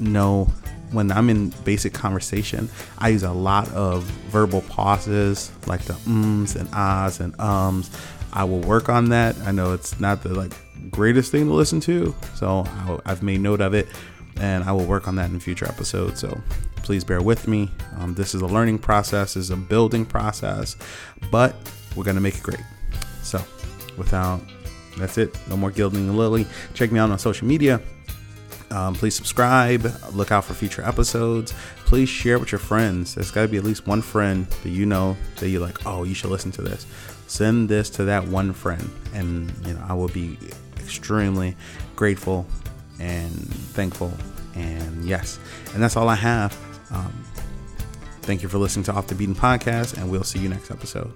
know when I'm in basic conversation, I use a lot of verbal pauses like the ums and ahs and ums. I will work on that. I know it's not the like greatest thing to listen to, so i have made note of it, and I will work on that in future episodes. So please bear with me. Um, this is a learning process, is a building process, but we're gonna make it great. So without that's it. No more gilding the lily. Check me out on social media. Um, please subscribe. Look out for future episodes. Please share with your friends. There's got to be at least one friend that you know that you're like, oh, you should listen to this. Send this to that one friend, and you know I will be extremely grateful and thankful. And yes, and that's all I have. Um, thank you for listening to Off the Beaten Podcast, and we'll see you next episode.